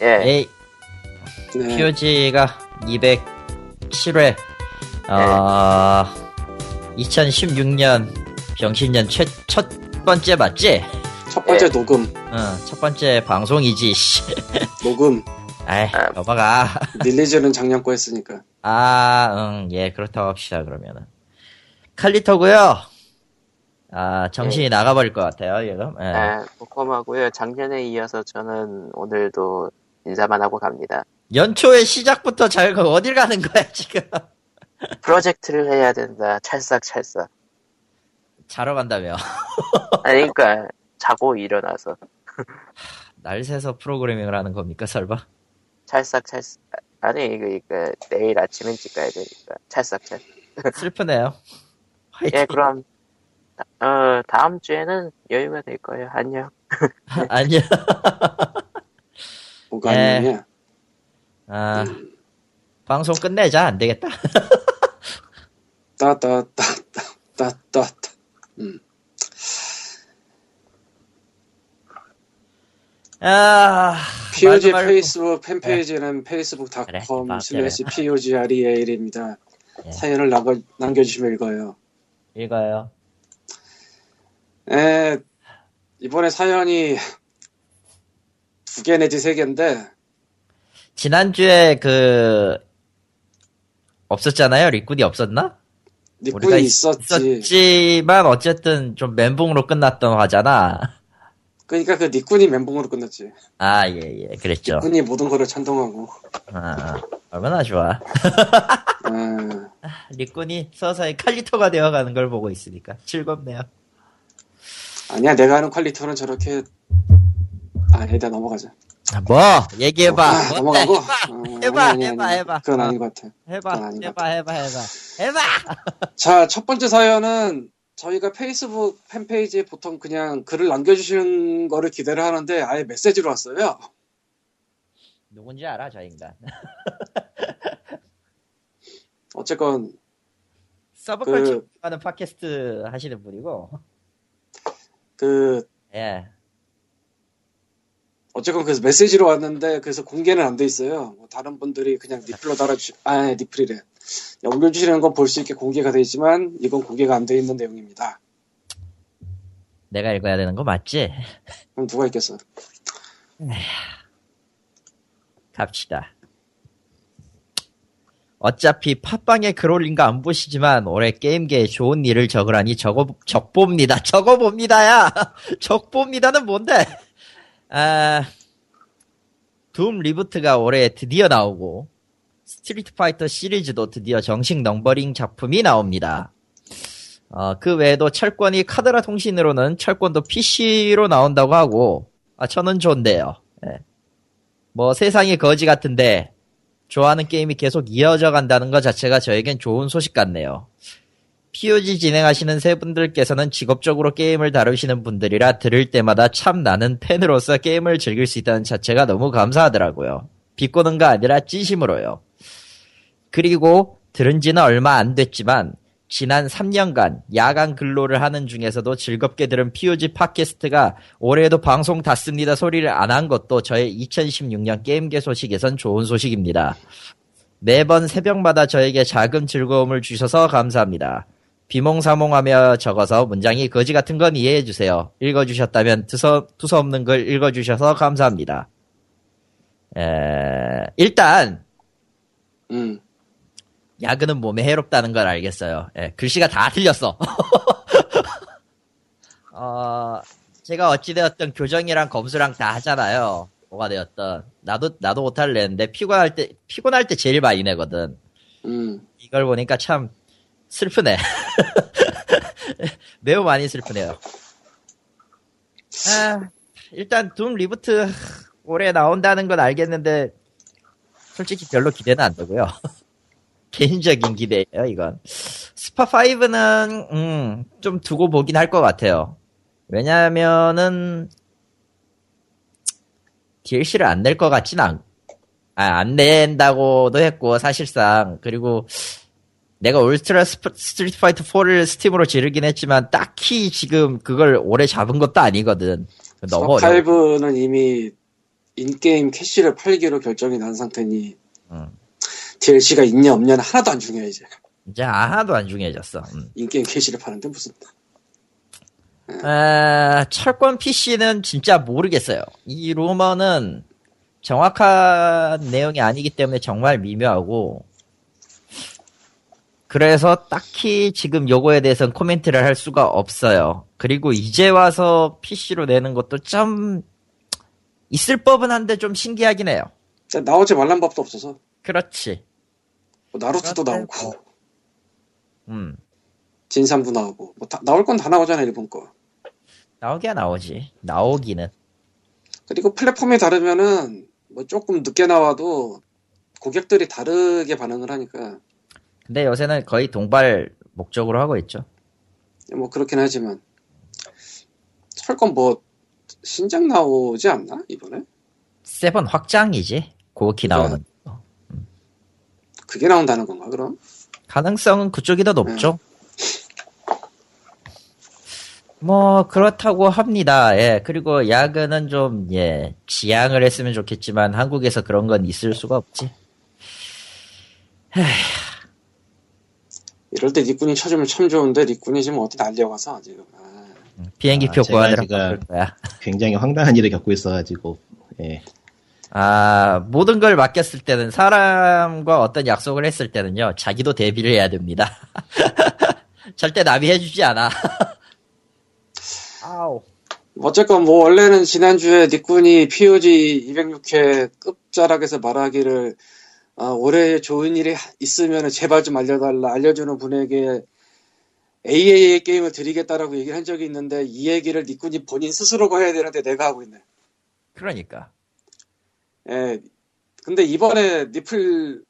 예. 에이, 네. POG가 207회, 어, 2016년 병신년 최, 첫 번째 맞지? 첫 번째 예. 녹음, 어, 첫 번째 방송이지, 씨. 녹음. 아이, 아. 넘어가. 릴리즈는 작년 거 했으니까. 아, 응, 예, 그렇다고 합시다, 그러면은. 칼리터고요 아, 정신이 나가버릴 것 같아요, 지금. 예. 아, 보컴하고요. 작년에 이어서 저는 오늘도 인사만 하고 갑니다. 연초의 시작부터 잘, 가- 어딜 가는 거야, 지금? 프로젝트를 해야 된다. 찰싹찰싹. 자러 간다며. 아니, 그니까, 자고 일어나서. 날 새서 프로그래밍을 하는 겁니까, 설마? 찰싹찰싹. 아니, 그니까, 내일 아침 일찍 가야 되니까. 찰싹찰싹. 슬프네요. 화이팅. 예, 그럼, 다- 어, 다음 주에는 여유가 될 거예요. 안녕. 아니요. 뭐가 예. 아니냐. 아, 방송 끝내자, 안 되겠다. 따따따따따따따. 음. 아, POG. 페이스북 팬페이지는 facebook.com 그래, slash POGREAL입니다. 예. 사연을 남겨, 남겨주시면 읽어요. 읽어요. 에, 이번에 사연이 두 개 내지 세 개인데, 지난주에 그, 없었잖아요? 리꾼이 없었나? 니꾼이 있었지. 있었지만, 어쨌든 좀 멘붕으로 끝났던 화잖아. 그러니까 그 니꾼이 멘붕으로 끝났지. 아, 예, 예, 그랬죠. 니꾼이 모든 거를 찬동하고. 아, 얼마나 좋아. 아, 리꾼이 서서히 칼리토가 되어가는 걸 보고 있으니까 즐겁네요. 아니야, 내가 아는 퀄리티는 저렇게, 아, 일단 넘어가자. 뭐, 얘기해봐. 아, 뭐, 넘어가고. 해봐, 어, 해봐, 아니, 아니, 해봐, 아니. 해봐. 그건 어. 아닌 것 같아. 해봐, 그건 아닌 것 해봐, 해봐, 해봐. 해봐! 자, 첫 번째 사연은 저희가 페이스북 팬페이지에 보통 그냥 글을 남겨주시는 거를 기대를 하는데 아예 메시지로 왔어요. 누군지 알아, 저 인간. 어쨌건, 서브컬처 그- 하는 팟캐스트 하시는 분이고, 그, 예. 어쨌건 그 메시지로 왔는데 그래서 공개는 안 돼 있어요. 뭐 다른 분들이 그냥 리플로 달아주, 아, 리플이래. 올려주시는 건 볼 수 있게 공개가 돼 있지만 이건 공개가 안 돼 있는 내용입니다. 내가 읽어야 되는 거 맞지? 그럼 누가 있겠어? 갑시다. 어차피 팟빵에 글 올린 거 안 보시지만 올해 게임계에 좋은 일을 적으라니 적어 적봅니다. 적어봅니다야. 적봅니다는 뭔데? 아, 둠 reboot가 올해 드디어 나오고 스트리트 파이터 시리즈도 드디어 정식 numbering 작품이 나옵니다. 어, 그 외에도 철권이 카드라 통신으로는 철권도 PC로 나온다고 하고 아, 저는 좋은데요. 예. 뭐 세상이 거지 같은데 좋아하는 게임이 계속 이어져 간다는 것 자체가 저에겐 좋은 소식 같네요. POG 진행하시는 세 분들께서는 직업적으로 게임을 다루시는 분들이라 들을 때마다 참 나는 팬으로서 게임을 즐길 수 있다는 자체가 너무 감사하더라고요. 비꼬는 거 아니라 진심으로요. 그리고 들은 지는 얼마 안 됐지만 지난 3년간 야간 근로를 하는 중에서도 즐겁게 들은 POG 팟캐스트가 올해에도 방송 닫습니다 소리를 안 한 것도 저의 2016년 게임계 소식에선 좋은 소식입니다. 매번 새벽마다 저에게 작은 즐거움을 주셔서 감사합니다. 비몽사몽하며 적어서 문장이 거지 같은 건 이해해 주세요. 읽어주셨다면 두서, 두서없는 글 읽어주셔서 감사합니다. 에, 일단, 음. 야근은 몸에 해롭다는 걸 알겠어요. 예, 글씨가 다 틀렸어. 어, 제가 어찌되었던 교정이랑 검수랑 다 하잖아요. 뭐가 되었던. 나도, 나도 오타를 내는데 피곤할 때, 피곤할 때 제일 많이 내거든. 음. 이걸 보니까 참 슬프네. 매우 많이 슬프네요. 아, 일단 둠 reboot 올해 나온다는 건 알겠는데 솔직히 별로 기대는 안 되고요. 개인적인 기대예요, 이건. 스파 5는 음, 좀 두고 보긴 할 것 같아요. 왜냐하면은 DLC를 안 낼 것 같진 않, 아, 안 낸다고도 했고 사실상 그리고 내가 울트라 스프- 스트리트 파이터 4를 스팀으로 지르긴 했지만 딱히 지금 그걸 오래 잡은 것도 아니거든. 너무. 5는 이미 in-game cash를 팔기로 결정이 난 상태니 음. DLC가 있냐 없냐는 하나도 안 중요해 이제 이제 하나도 안 중요해졌어. 음. in-game cash를 파는데 무슨 아, 철권 PC는 진짜 모르겠어요. 이 루머는 정확한 내용이 아니기 때문에 정말 미묘하고, 그래서 딱히 지금 요거에 대해서는 코멘트를 할 수가 없어요. 그리고 이제 와서 PC로 내는 것도 좀, 있을 법은 한데 좀 신기하긴 해요. 나오지 말란 법도 없어서 그렇지. 뭐 나루토도 그렇대, 나오고 음. 진삼도 나오고 뭐 다- 나올 건 다 나오잖아 일본 거 나오기야 나오지. 나오기는. 그리고 플랫폼이 다르면은 뭐 조금 늦게 나와도 고객들이 다르게 반응을 하니까 근데 요새는 거의 동발 목적으로 하고 있죠. 뭐 그렇긴 하지만 철권 뭐 신작 나오지 않나 이번에 세븐 확장이지. 고키 나오는. 그게 나온다는 건가 그럼 가능성은 그쪽이 더 높죠. 뭐 그렇다고 합니다. 예. 그리고 야근은 좀 예, 지양을 했으면 좋겠지만 한국에서 그런 건 있을 수가 없지. 이 럴 때 니꾼이 쳐주면 참 좋은데 니꾼이 지금 어디 날려가서 지금 아, 비행기표 아, 제가 구하느라 지금- 거야. 굉장히 황당한 일을 겪고 있어가지고 예. 아, 모든 걸 맡겼을 때는 사람과 어떤 약속을 했을 때는요. 자기도 대비를 해야 됩니다. 절대 남이 해주지 않아. 아우. 어쨌건 뭐 원래는 지난주에 니꾼이 POG 206회 끝자락에서 말하기를 아, 올해 좋은 일이 있으면 제발 좀 알려달라 알려주는 분에게 AAA 게임을 드리겠다라고 얘기를 한 적이 있는데 이 얘기를 니꾼이 본인 스스로가 해야 되는데 내가 하고 있네. 그러니까. 예. 근데 이번에 니플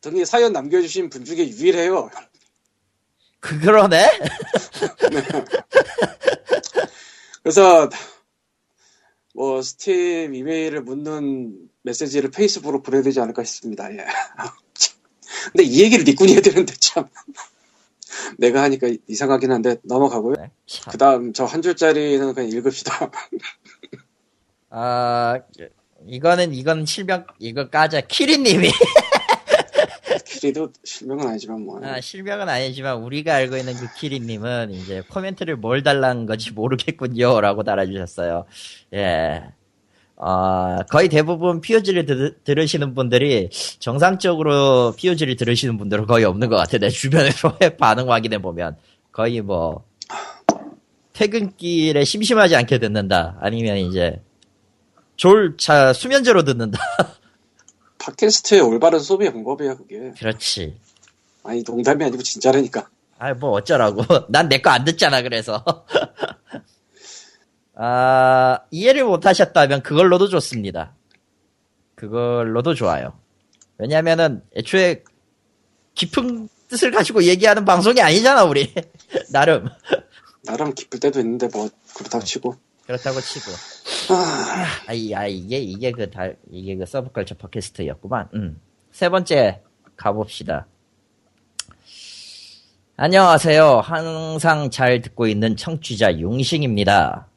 등에 사연 남겨주신 분 중에 유일해요. 그, 그러네? 그래서 뭐 스팀 이메일을 묻는 메시지를 페이스북으로 보내야 되지 않을까 싶습니다. 예. 참. 근데 이 얘기를 니꾼이 해야 되는데 참 내가 하니까 이상하긴 한데 넘어가고요. 네, 참. 그 다음 저 한 줄짜리는 그냥 읽읍시다. 아, 이거는, 이건 실명, 이거 까자. 키리님이. 키리도 실명은 아니지만 뭐 아, 실명은 아니지만, 우리가 알고 있는 그 키리님은 이제 코멘트를 뭘 달라는 건지 모르겠군요. 라고 달아주셨어요. 예. 어, 거의 대부분 POG를 들, 들으시는 분들이 정상적으로 POG를 들으시는 분들은 거의 없는 것 같아요. 내 주변에서 반응 확인해 보면. 거의 뭐, 퇴근길에 심심하지 않게 듣는다. 아니면 이제, 졸, 자, 수면제로 듣는다. 팟캐스트의 올바른 소비 방법이야 그게. 그렇지. 아니 농담이 아니고 진짜라니까. 아, 뭐 어쩌라고. 난 내 거 안 듣잖아, 그래서. 아, 이해를 못 하셨다면 그걸로도 좋습니다. 그걸로도 좋아요. 왜냐면은 애초에 깊은 뜻을 가지고 얘기하는 방송이 아니잖아, 우리. 나름. 나름 기쁠 때도 있는데 뭐 그렇다고 치고. 그렇다고 치고. 아, 아, 이, 아, 이게, 이게 그 달, 이게 그 서브컬처 팟캐스트였구만. 음. 세 번째, 가봅시다. 안녕하세요. 항상 잘 듣고 있는 청취자 용식입니다.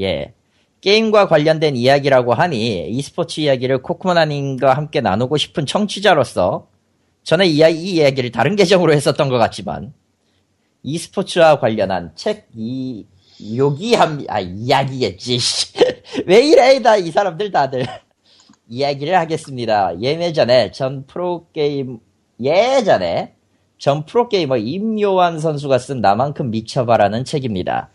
예. 게임과 관련된 이야기라고 하니 e스포츠 이야기를 코코마님과 함께 나누고 싶은 청취자로서 저는 이, 이 이야기를 다른 계정으로 했었던 것 같지만 e스포츠와 관련한 책 이, 요기함, 아, 이야기겠지. 씨. 왜 이래, 다, 이 사람들 다들. 이야기를 하겠습니다. 예전에 전 프로게임, 예전에 전 프로게이머 임요한 선수가 쓴 나만큼 미쳐봐라는 책입니다.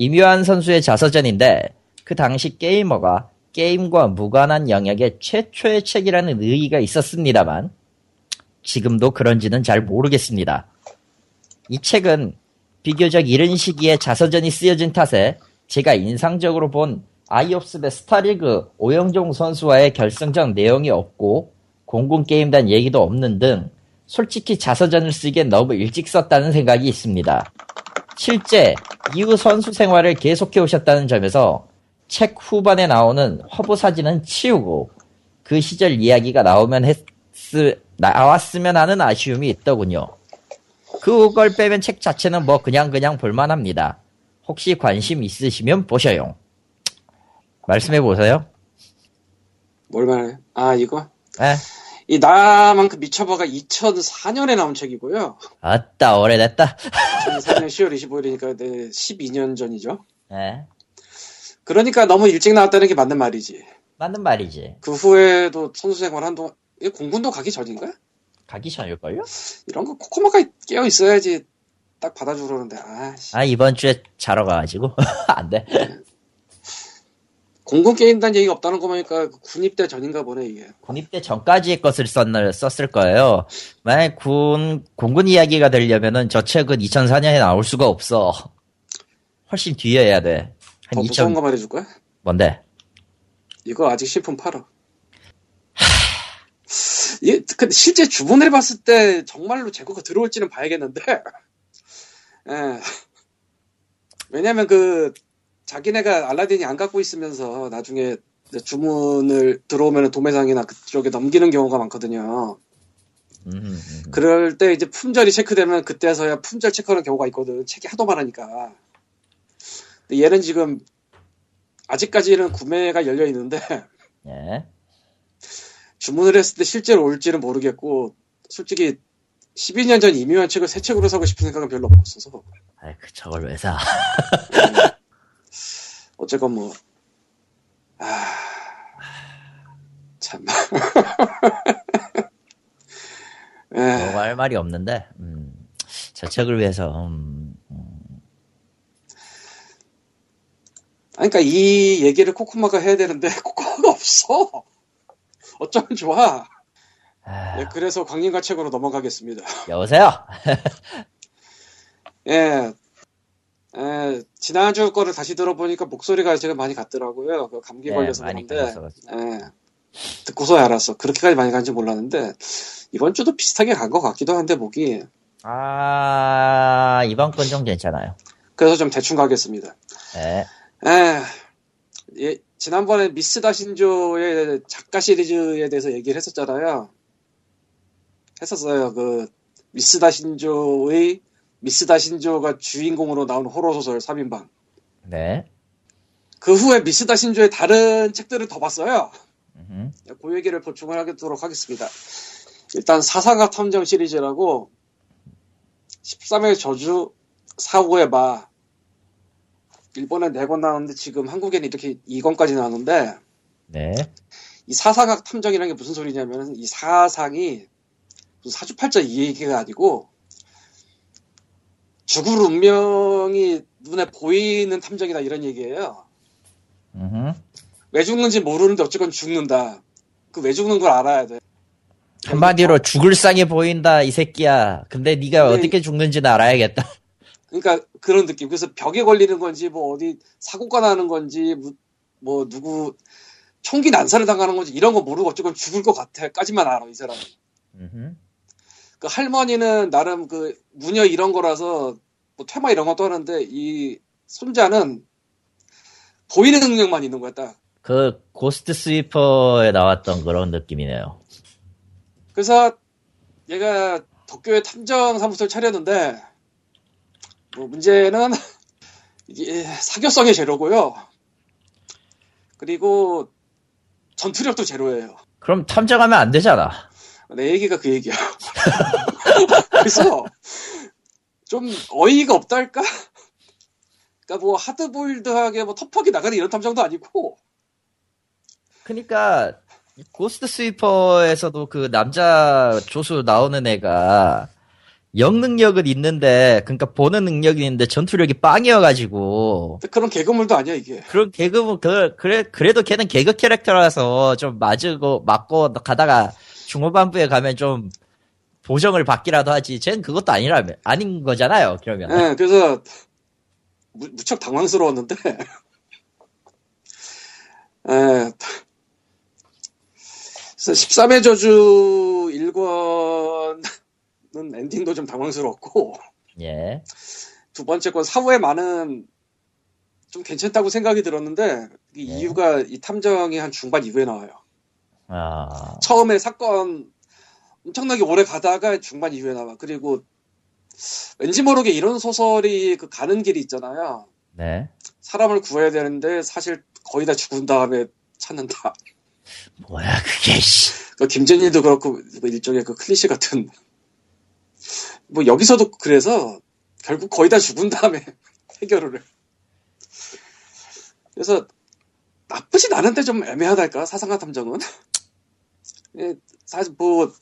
임요한 선수의 자서전인데 그 당시 게이머가 게임과 무관한 영역의 최초의 책이라는 의의가 있었습니다만 지금도 그런지는 잘 모르겠습니다. 이 책은 비교적 이른 시기에 자서전이 쓰여진 탓에 제가 인상적으로 본 아이옵스의 스타리그 오영종 선수와의 결승전 내용이 없고 공군게임단 얘기도 없는 등 솔직히 자서전을 쓰기엔 너무 일찍 썼다는 생각이 있습니다. 실제 이후 선수 생활을 계속해 오셨다는 점에서 책 후반에 나오는 화보 사진은 치우고 그 시절 이야기가 나오면 했, 나왔으면 하는 아쉬움이 있더군요. 그걸 빼면 책 자체는 뭐 그냥 그냥 볼만합니다. 혹시 관심 있으시면 보셔요. 말씀해 보세요. 뭘 말해? 아, 이거? 에? 이 나만큼 미쳐봐가 2004년에 나온 책이고요. 아따, 오래됐다. 2004년 10월 25일이니까 네, 12년 전이죠. 에? 그러니까 너무 일찍 나왔다는 게 맞는 말이지. 맞는 말이지. 그 후에도 선수 생활 한동안 공군도 가기 전인가? 가기 전일걸요? 이런 거 코코마가 깨어 있어야지 딱 받아주고 그러는데 아씨 아, 이번 주에 자러 가가지고. 안 돼. 공군 게임단 얘기가 없다는 거 보니까 그 군입대 전인가 보네 이게 군입대 전까지의 것을 썼, 썼을 거예요. 만약 군, 공군 이야기가 되려면은 저 책은 2004년에 나올 수가 없어. 훨씬 뒤에 해야 돼. 더한 무서운 2000, 거 말해줄 거야? 뭔데? 이거 아직 실품 팔아 이 근데 실제 주문을 봤을 때 정말로 재고가 들어올지는 봐야겠는데 예. 왜냐면 그 자기네가 알라딘이 안 갖고 있으면서 나중에 주문을 들어오면 도매상이나 그쪽에 넘기는 경우가 많거든요. 음, 음, 음. 그럴 때 이제 품절이 체크되면 그때서야 품절 체크하는 경우가 있거든. 책이 하도 많으니까. 근데 얘는 지금 아직까지는 구매가 열려 있는데 예. 주문을 했을 때 실제로 올지는 모르겠고 솔직히 12년 전 이미한 책을 새 책으로 사고 싶은 생각은 별로 없었어서 아이, 그, 저걸 왜 사? 어쨌건 뭐 아... 참. 에, 뭐할 말이 없는데, 음, 저 책을 위해서, 음, 아니, 그러니까 이 얘기를 코코마가 해야 되는데 코코마가 없어. 어쩌면 좋아. 아, 예, 그래서 광림과 책으로 넘어가겠습니다. 여보세요? 예. 예, 지난주 거를 다시 들어보니까 목소리가 제가 많이 갔더라고요. 그 감기 네, 걸려서 그런데. 예. 듣고서야 알았어. 그렇게까지 많이 간지 몰랐는데, 이번 주도 비슷하게 간 것 같기도 한데, 목이. 아, 이번 건 좀 괜찮아요. 그래서 좀 대충 가겠습니다. 예. 에, 예, 지난번에 미스 다신조의 작가 시리즈에 대해서 얘기를 했었잖아요. 했었어요. 그, 미스 다신조의, 미스 다 신조가 주인공으로 나온 호러소설 3인방. 네. 그 후에 미스 다 신조의 다른 책들을 더 봤어요. 음흠. 그 얘기를 보충을 하도록 하겠습니다. 일단 사상학 탐정 시리즈라고 13의 저주, 사고의 마 일본에 4권 나왔는데 지금 한국에는 이렇게 2권까지 나왔는데 네. 이 사상학 탐정이라는 게 무슨 소리냐면 이 사상이 사주팔자 이 얘기가 아니고 죽을 운명이 눈에 보이는 탐정이다 이런 얘기예요. 음흠. 왜 죽는지 모르는데 어쨌건 죽는다. 그 왜 죽는 걸 알아야 돼. 한마디로 죽을 상이 보인다, 이 새끼야. 근데 네가 근데 어떻게 죽는지는 알아야겠다. 그러니까 그런 느낌. 그래서 벽에 걸리는 건지 뭐 어디 사고가 나는 건지 뭐, 뭐 누구 총기 난사를 당하는 건지 이런 거 모르고 어쨌건 죽을 것 같아까지만 알아 이 사람. 음흠. 그 할머니는 나름 그 무녀 이런 거라서 뭐 퇴마 이런 것도 하는데 이 손자는 보이는 능력만 있는 거야 딱. 그 고스트 스위퍼에 나왔던 그런 느낌이네요. 그래서 얘가 도쿄에 탐정 사무소를 차렸는데 뭐 문제는 이게 사교성이 제로고요. 그리고 전투력도 제로예요. 그럼 탐정하면 안 되잖아. 내 얘기가 그 얘기야. 그래서 좀 어이가 없달까? 그러니까 뭐 하드보일드하게 뭐 터프하게 나가는 이런 탐정도 아니고 그니까, 고스트 스위퍼에서도 그 남자 조수 나오는 애가 영 능력은 있는데, 그니까 보는 능력이 있는데 전투력이 빵이어가지고, 그런 개그물도 아니야 이게. 그런 개그는, 그, 그래, 그래도 걔는 개그 캐릭터라서 좀 맞고, 맞고 가다가 중후반부에 가면 좀 보정을 받기라도 하지. 쟤는 그것도 아니라며, 아닌 거잖아요, 그러면. 예, 그래서 무, 무척 당황스러웠는데 예. 그래서 13회 저주 1권은 엔딩도 좀 당황스럽고 예. 두 번째 건 사후의 많은 좀 괜찮다고 생각이 들었는데 이 네. 이유가 이 탐정이 한 중반 이후에 나와요. 아, 처음에 사건 엄청나게 오래 가다가 중반 이후에 나와. 그리고 왠지 모르게 이런 소설이 그 가는 길이 있잖아요. 네. 사람을 구해야 되는데 사실 거의 다 죽은 다음에 찾는다. 뭐야 그게 씨. 그 김전일도 그렇고 뭐 일종의 그 클리셰 같은 뭐 여기서도 그래서 결국 거의 다 죽은 다음에 해결을 해. 그래서 나쁘진 않은데 좀 애매하달까 사상가 탐정은 예, 사실 뭐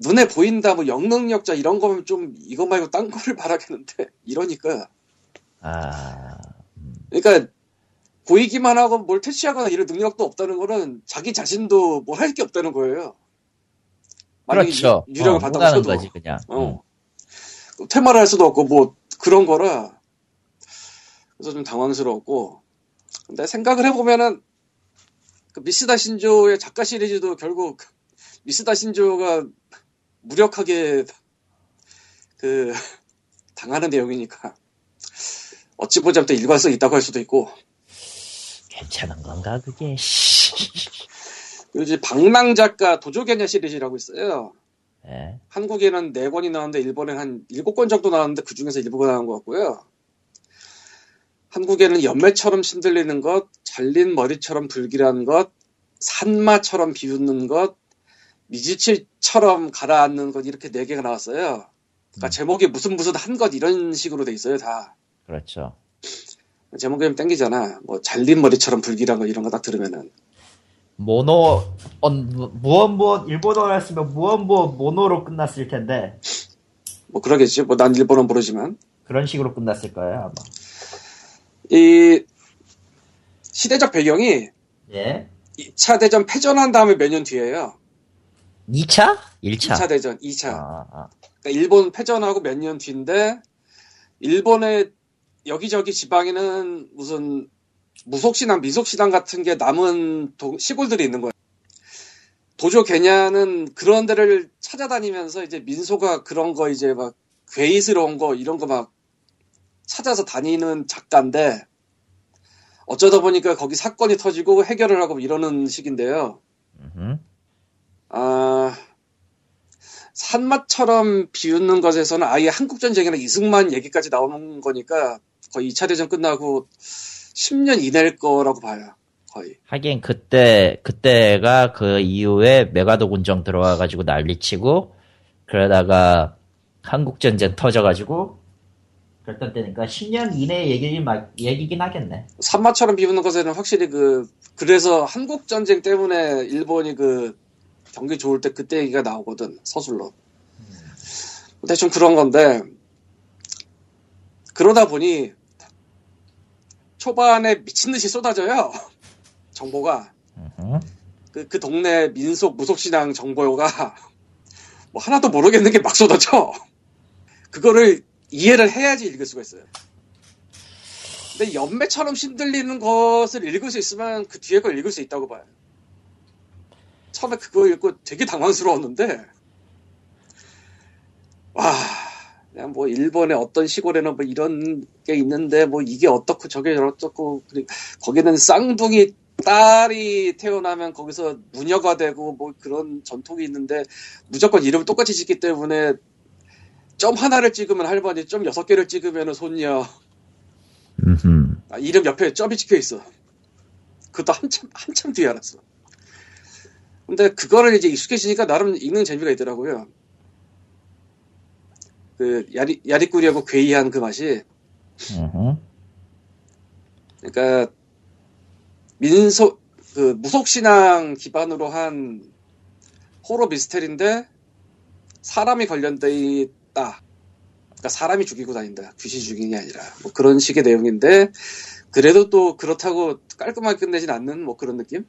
눈에 보인다 뭐 영능력자 이런 거면 좀 이거 말고 딴 거를 바라겠는데 이러니까 아 그러니까 보이기만 하고 뭘 퇴치하거나 이런 능력도 없다는 거는 자기 자신도 뭘 할 게 없다는 거예요. 만약에 그렇죠. 유, 력을 어, 받다고 쳐도 거지 그냥. 어. 퇴마를 할 수도 없고 뭐 그런 거라 그래서 좀 당황스러웠고 근데 생각을 해보면은 그 미스다 신조의 작가 시리즈도 결국 미스다 신조가 무력하게 그 당하는 내용이니까 어찌 보자면 또 일관성 있다고 할 수도 있고 괜찮은 건가 그게? 이제 방랑 작가 도조개냐 시리즈라고 있어요. 예. 한국에는 4권이 나왔는데 일본엔 한 7권 정도 나왔는데 그 중에서 일부가 나온 것 같고요. 한국에는 연매처럼 신들리는 것, 잘린 머리처럼 불길한 것, 산마처럼 비웃는 것, 미지칠처럼 가라앉는 것 이렇게 4개가 나왔어요. 그러니까 음. 제목이 무슨 무슨 한 것 이런 식으로 돼 있어요 다. 그렇죠. 제목이 좀 땡기잖아. 뭐 잘린 머리처럼 불길한 것 이런 거 딱 들으면은 모노 언 무언 무언 일본어로 했으면 무언 무언 모노로 끝났을 텐데 뭐 그러겠지. 뭐 난 일본어 모르지만 그런 식으로 끝났을 거예요 아마. 이 시대적 배경이 예. 2차 대전 패전한 다음에 몇 년 뒤에요. 2차? 1차. 2차 대전, 2차. 아, 아. 그러니까 일본 패전하고 몇 년 뒤인데 일본의 여기저기 지방에는 무슨 무속신앙, 미속신앙 같은 게 남은 도- 시골들이 있는 거예요. 도조 개냐는 그런 데를 찾아다니면서 이제 민소가 그런 거 이제 막 괴이스러운 거 이런 거 막 찾아서 다니는 작가인데 어쩌다 보니까 거기 사건이 터지고 해결을 하고 이러는 식인데요. 음흠. 아, 산마처럼 비웃는 것에서는 아예 한국전쟁이나 이승만 얘기까지 나오는 거니까 거의 2차 대전 끝나고 10년 이내일 거라고 봐요. 거의. 하긴 그때 그때가 그 이후에 메가도 군정 들어와가지고 난리치고 그러다가 한국 전쟁 터져가지고 그랬던 때니까 10년 이내 얘기 얘기긴 하겠네. 산마처럼 비웃는 것에는 확실히 그, 그래서 한국 전쟁 때문에 일본이 그 경기 좋을 때 그때 얘기가 나오거든, 서술로. 대충 그런 건데, 그러다 보니 초반에 미친 듯이 쏟아져요. 정보가. 음흠. 그, 그 동네 민속 무속신앙 정보가 뭐 하나도 모르겠는 게 막 쏟아져. 그거를 이해를 해야지 읽을 수가 있어요. 근데 연매처럼 신들리는 것을 읽을 수 있으면 그 뒤에 걸 읽을 수 있다고 봐요. 처음에 그거 읽고 되게 당황스러웠는데, 와, 그냥 뭐 일본의 어떤 시골에는 뭐 이런 게 있는데 뭐 이게 어떻고 저게 어떻고 그리고 거기는 쌍둥이 딸이 태어나면 거기서 무녀가 되고 뭐 그런 전통이 있는데 무조건 이름을 똑같이 짓기 때문에 점 하나를 찍으면 할머니, 점 여섯 개를 찍으면 손녀. 음흠. 아, 이름 옆에 점이 찍혀 있어. 그것도 한참 한참 뒤에 알았어. 근데 그거를 이제 익숙해지니까 나름 읽는 재미가 있더라고요. 그 야리 야리꾸리하고 괴이한 그 맛이. 그러니까 민속 그 무속 신앙 기반으로 한 호러 미스테리인데 사람이 관련돼 있다. 그러니까 사람이 죽이고 다닌다. 귀신 죽이는 게 아니라 뭐 그런 식의 내용인데 그래도 또 그렇다고 깔끔하게 끝내진 않는 뭐 그런 느낌?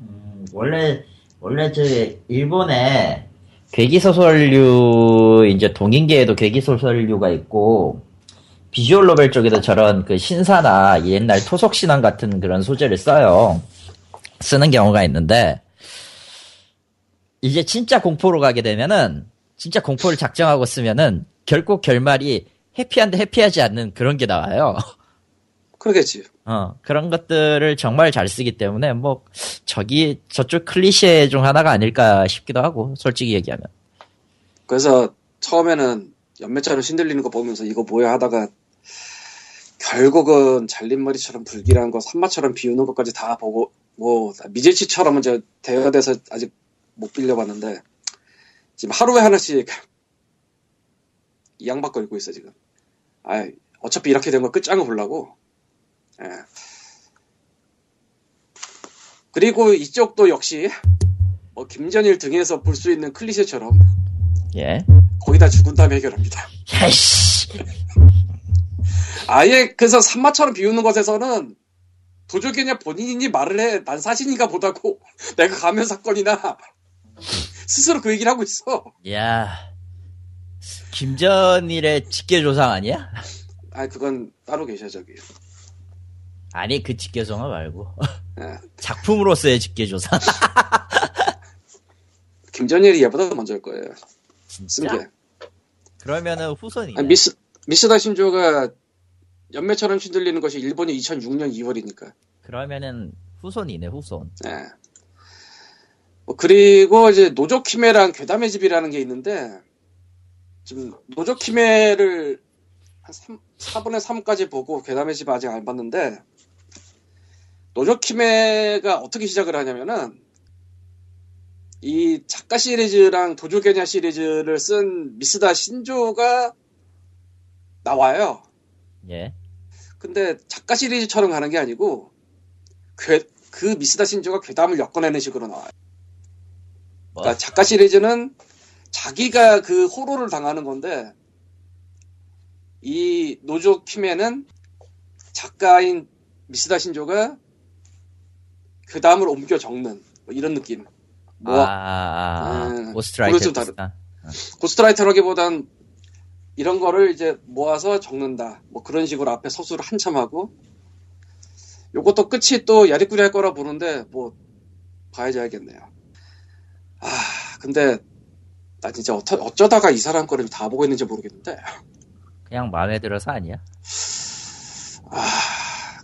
음, 원래 원래 저 일본에 괴기 소설류 이제 동인계에도 괴기 소설류가 있고 비주얼 노벨 쪽에도 저런 그 신사나 옛날 토속 신앙 같은 그런 소재를 써요. 쓰는 경우가 있는데 이제 진짜 공포로 가게 되면은 진짜 공포를 작정하고 쓰면은 결국 결말이 해피한데 해피하지 않는 그런 게 나와요. 그러겠지. 어, 그런 것들을 정말 잘 쓰기 때문에, 뭐, 저기, 저쪽 클리셰 중 하나가 아닐까 싶기도 하고, 솔직히 얘기하면. 그래서 처음에는 연매처럼 신들리는 거 보면서 이거 뭐야 하다가 결국은 잘린 머리처럼 불길한 거 산마처럼 비우는 것까지 다 보고 뭐 미제치처럼은 저 대여돼서 아직 못 빌려봤는데 지금 하루에 하나씩 이 양박거리고 있어 지금. 아 어차피 이렇게 된 거 끝장을 보려고. 예. 그리고 이쪽도 역시 뭐 김전일 등에서 볼 수 있는 클리셰처럼 예. 거의 다 죽은 다음에 해결합니다. 아예 그래서 산마처럼 비우는 것에서는 도적이냐 본인이 말을 해. 난 사신인가 보다고 내가 가면 사건이나 스스로 그 얘기를 하고 있어. 야. 김전일의 직계조상 아니야? 아 그건 따로 계셔 저기. 아니 그 직계조상 말고 예. 작품으로서의 직계조상. 김전일이 얘보다 먼저일 거예요. 쓴 진짜? 게. 그러면은 후손이네. 아니, 미스 미스다 신조가 연매처럼 신들리는 것이 일본이 2006년 2월이니까. 그러면은 후손이네 후손. 예. 뭐 그리고 이제 노조키메랑 괴담의 집이라는 게 있는데 지금 노조키메를 한 3, 4분의 3까지 보고 괴담의 집 아직 안 봤는데 노조키메가 어떻게 시작을 하냐면은 이 작가 시리즈랑 도조개냐 시리즈를 쓴 미스다 신조가 나와요. 예. 근데 작가 시리즈처럼 가는 게 아니고 괴, 그 미스다 신조가 괴담을 엮어내는 식으로 나와요. 뭐? 그러니까 작가 시리즈는 자기가 그 호로를 당하는 건데 이 노조 키메는 작가인 미스다 신조가 괴담을 옮겨 적는 뭐 이런 느낌. 뭐 아, 아, 아, 음, ghostwriter 다르- 비슷한. 고스트라이터라기보단 이런 거를 이제 모아서 적는다. 뭐 그런 식으로 앞에 서술을 한참 하고 요것도 끝이 또 야리꾸리 할 거라 보는데 뭐 봐야지 알겠네요. 아 근데 나 진짜 어쩌, 어쩌다가 이 사람 거를 다 보고 있는지 모르겠는데 그냥 마음에 들어서 아니야? 아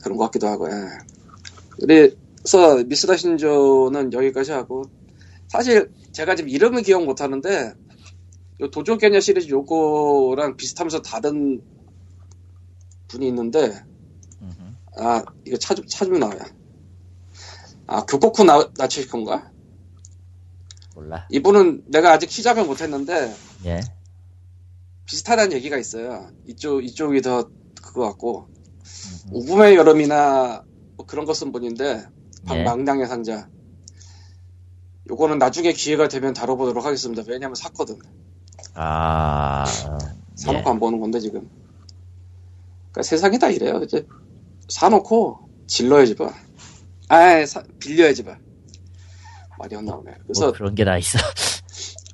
그런 것 같기도 하고 예. 그래서 미스다 신조는 여기까지 하고 사실 제가 지금 이름을 기억 못 하는데 요 도조 개냐 시리즈 요거랑 비슷하면서 다른 분이 있는데 음흠. 아 이거 찾, 찾으면 나와요 아 교코쿠 나, 나치시kon가 몰라. 이분은 내가 아직 시작을 못했는데 예. 비슷하다는 얘기가 있어요 이쪽 이쪽이 더 그거 같고 음흠. 우붐의 여름이나 뭐 그런 거쓴 분인데 예. 상자 요거는 나중에 기회가 되면 다뤄보도록 하겠습니다 왜냐면 샀거든 아. 사놓고 안 보는 건데 지금 그러니까 세상이 다 이래요 이제 사놓고 질러야지 봐 아, 사- 빌려야지 봐 말이 안 나오네 예. 그래서 뭐 그런 게 다 있어.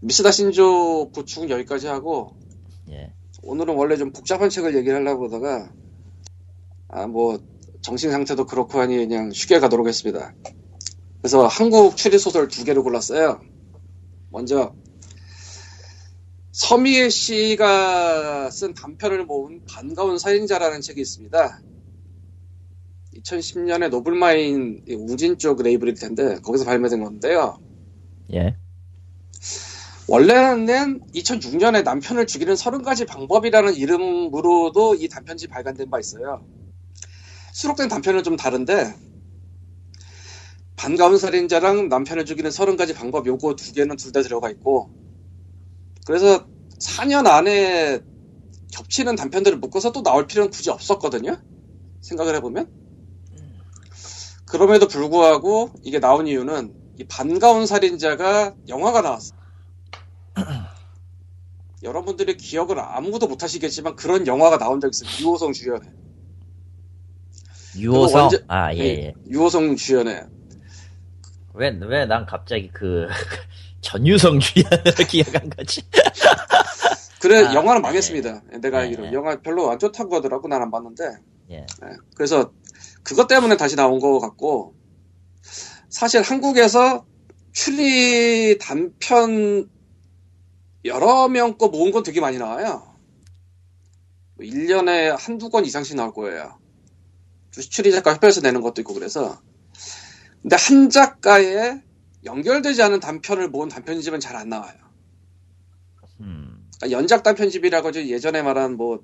미스다 신조 보충은 여기까지 하고 예. 오늘은 원래 좀 복잡한 책을 얘기를 하려고 그러다가 아 뭐 정신 상태도 그렇고 하니 그냥 쉽게 가도록 했습니다. 그래서 한국 추리 소설 두 개를 골랐어요. 먼저 서미애 씨가 쓴 단편을 모은 반가운 살인자라는 책이 있습니다. 2010년에 노블마인 우진 쪽 레이블일 텐데 거기서 발매된 건데요. 예. 원래는 2006년에 남편을 죽이는 30가지 방법이라는 이름으로도 이 단편집 발간된 바 있어요. 수록된 단편은 좀 다른데 반가운 살인자랑 남편을 죽이는 30가지 방법 요거 두 개는 둘 다 들어가 있고 그래서 4년 안에 겹치는 단편들을 묶어서 또 나올 필요는 굳이 없었거든요. 생각을 해보면 그럼에도 불구하고 이게 나온 이유는 이 반가운 살인자가 영화가 나왔어. 여러분들의 기억을 아무도 못하시겠지만 그런 영화가 나온 적 있어요. 유호성 주연에. 유호성. 완전- 아, 예, 예. 유호성 주연에. 왜, 왜 난 갑자기 그, 전유성 주연을 기억한 거지? 그래 아, 영화는 네. 망했습니다. 내가 네, 알기로 네. 영화 별로 안 좋다고 하더라고 난 안 봤는데. 예. 네, 그래서 그것 때문에 다시 나온 것 같고 사실 한국에서 추리 단편 여러 명 거 모은 건 되게 많이 나와요. 1년에 한두 권 이상씩 나올 거예요. 추리 작가 협회에서 내는 것도 있고 그래서 근데 한 작가의 연결되지 않은 단편을 모은 단편집은 잘 안 나와요. 음. 그러니까 연작 단편집이라고 저 예전에 말한 뭐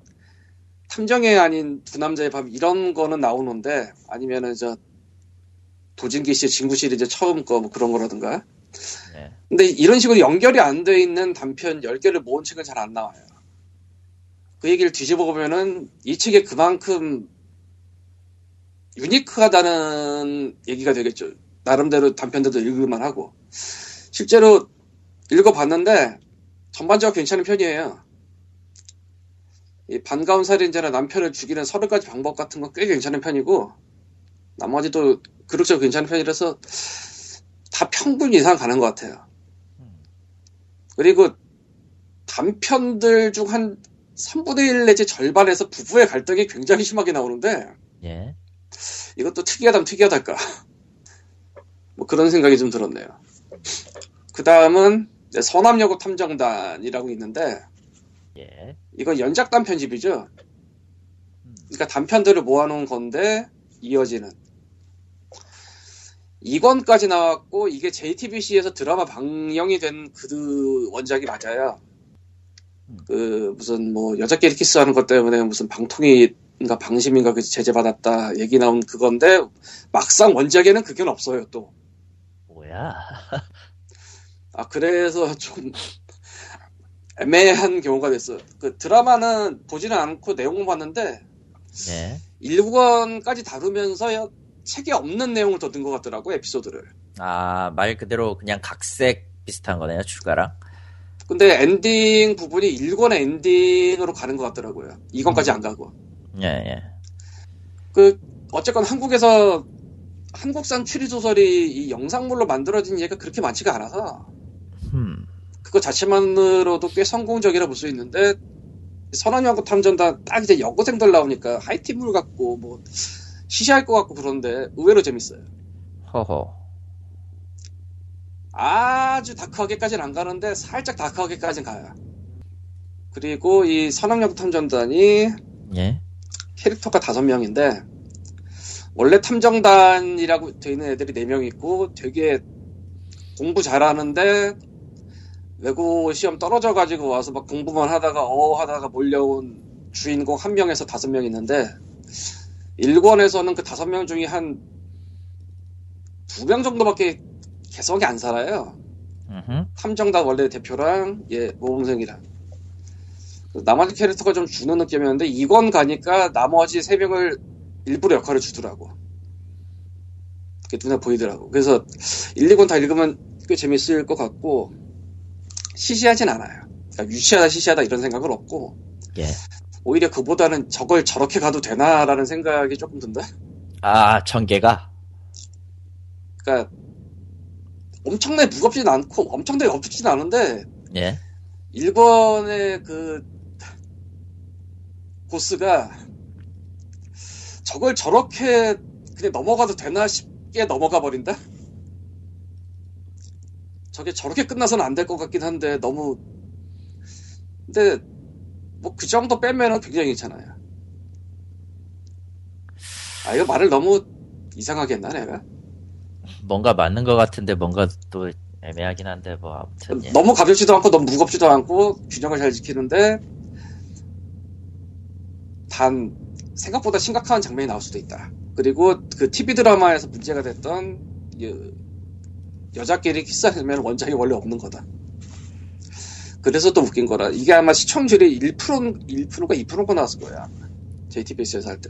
탐정의 아닌 두 남자의 밤 이런 거는 나오는데 아니면은 저 도진기 씨의 진구 시리즈 처음 거 뭐 그런 거라든가. 네. 근데 이런 식으로 연결이 안 돼 있는 단편 10개를 모은 책은 잘 안 나와요. 그 얘기를 뒤집어 보면은 이 책이 그만큼 유니크하다는 얘기가 되겠죠. 나름대로 단편들도 읽을만 하고. 실제로 읽어봤는데 전반적으로 괜찮은 편이에요. 이 반가운 살인자나 남편을 죽이는 서른 가지 방법 같은 건 꽤 괜찮은 편이고 나머지도 그럭저럭 괜찮은 편이라서 다 평균 이상 가는 것 같아요. 그리고 단편들 중 한 3분의 1 내지 절반에서 부부의 갈등이 굉장히 심하게 나오는데 예. 이것도 특이하다면 특이하달까. 뭐 그런 생각이 좀 들었네요. 그 다음은 서남여고 탐정단이라고 있는데 예. 이건 연작단 편집이죠. 그러니까 단편들을 모아놓은 건데 이어지는 2권까지 나왔고 이게 JTBC에서 드라마 방영이 된 그 원작이 맞아요. 그 무슨 뭐 여자끼리 키스하는 것 때문에 무슨 방통위인가 방심인가 그 제재받았다 얘기 나온 그건데 막상 원작에는 그게 없어요 또. 뭐야? 아 그래서 좀 애매한 경우가 됐어요. 그 드라마는 보지는 않고 내용만 봤는데 예. 1권까지 다루면서 책에 없는 내용을 더 넣은 것 같더라고 에피소드를. 아, 말 그대로 그냥 각색 비슷한 거네요, 추가랑. 근데 엔딩 부분이 1권의 엔딩으로 가는 것 같더라고요. 2권까지 안 가고. 예, 예. 그 어쨌건 한국에서 한국산 추리 소설이 이 영상물로 만들어진 얘기가 그렇게 많지가 않아서 음. 그거 자체만으로도 꽤 성공적이라 볼 수 있는데 선한여고 탐정단 딱 이제 여고생들 나오니까 하이틴물 같고 뭐 시시할 것 같고 그런데 의외로 재밌어요. 허허. 아주 다크하게까지는 안 가는데 살짝 다크하게까지는 가요. 그리고 이 선악여고 탐정단이 예. 캐릭터가 다섯 명인데 원래 탐정단이라고 돼 있는 애들이 네 명 있고 되게 공부 잘하는데 외고 시험 떨어져 가지고 와서 막 공부만 하다가 어 하다가 몰려온 주인공 한 명에서 다섯 명 있는데 일권에서는 그 다섯 명 중에 한 두 명 정도밖에 개성이 안 살아요. 탐정단 원래 대표랑 예 모범생이랑 나머지 캐릭터가 좀 주는 느낌이었는데 이건 가니까 나머지 세 명을 일부러 역할을 주더라고. 그게 눈에 보이더라고. 그래서 1, 2권 다 읽으면 꽤 재밌을 것 같고 시시하진 않아요. 그러니까 유치하다 시시하다 이런 생각은 없고 예. 오히려 그보다는 저걸 저렇게 가도 되나라는 생각이 조금 든다. 아, 전개가? 그러니까 엄청나게 무겁진 않고 엄청나게 엎치진 않은데 예. 1권의 그 보스가 저걸 저렇게 그냥 넘어가도 되나 싶게 넘어가 버린다? 저게 저렇게 끝나서는 안 될 것 같긴 한데 너무 근데 뭐 그 정도 빼면은 굉장히 괜찮아요. 아 이거 말을 너무 이상하게 했나 내가? 뭔가 맞는 것 같은데 뭔가 또 애매하긴 한데 뭐 아무튼 예. 너무 가볍지도 않고 너무 무겁지도 않고 균형을 잘 지키는데 단 생각보다 심각한 장면이 나올 수도 있다. 그리고 그 TV 드라마에서 문제가 됐던 그 여자끼리 키스하면 원작이 원래 없는 거다. 그래서 또 웃긴 거라. 이게 아마 시청률이 1% 1%가 2%가 나왔을 거야. JTBC에서 할 때.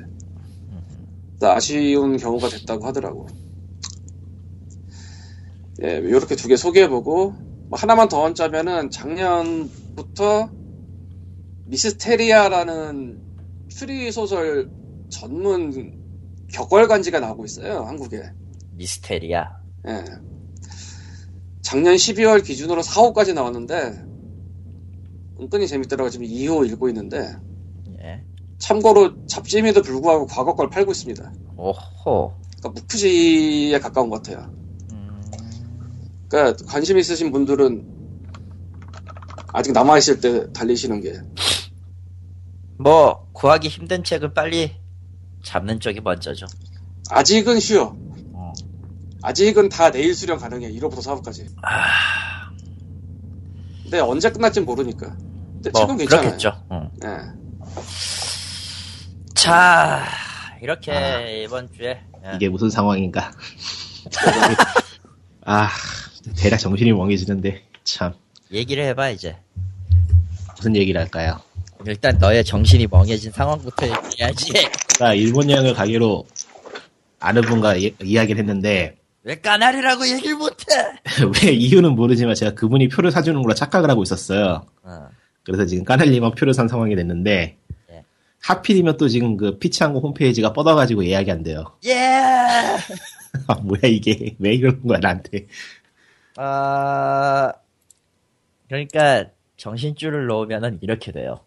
아쉬운 경우가 됐다고 하더라고. 예, 이렇게 두 개 소개해보고 뭐 하나만 더 얹자면은 작년부터 미스테리아라는 추리 소설 전문 격월간지가 나오고 있어요 한국에. 미스테리아. 예. 작년 12월 기준으로 4호까지 나왔는데 은근히 재밌더라고 지금 2호 읽고 있는데 예. 참고로 잡지임에도 불구하고 과거 걸 팔고 있습니다. 오호. 그러니까 무크지에 가까운 것 같아요. 음, 그러니까 관심 있으신 분들은 아직 남아 있을 때 달리시는 게 뭐 구하기 힘든 책을 빨리 잡는 쪽이 먼저죠. 아직은 쉬워. 어. 아직은 다 내일 수령 가능해. 1호부터 4호까지. 아, 근데 언제 끝날지 모르니까. 근데 뭐 책은 괜찮아요. 그렇겠죠. 응. 예. 자, 이렇게 아. 이번 주에 예. 이게 무슨 상황인가? 아, 대략 정신이 멍해지는데, 참. 얘기를 해봐 이제. 무슨 얘기를 할까요? 일단 너의 정신이 멍해진 상황부터 얘기해야지. 나 일본 여행을 가기로 아는 분과 이, 이야기를 했는데, 왜 까나리라고 얘기를 못해? 왜 이유는 모르지만 제가 그분이 표를 사주는 걸로 착각을 하고 있었어요. 어. 그래서 지금 까날리만 표를 산 상황이 됐는데, 예. 하필이면 또 지금 그 피치항공 홈페이지가 뻗어가지고 예약이 안 돼요. 예. 아, 뭐야 이게. 왜 이러는 거야, 나한테. 아 그러니까 정신줄을 놓으면은 이렇게 돼요.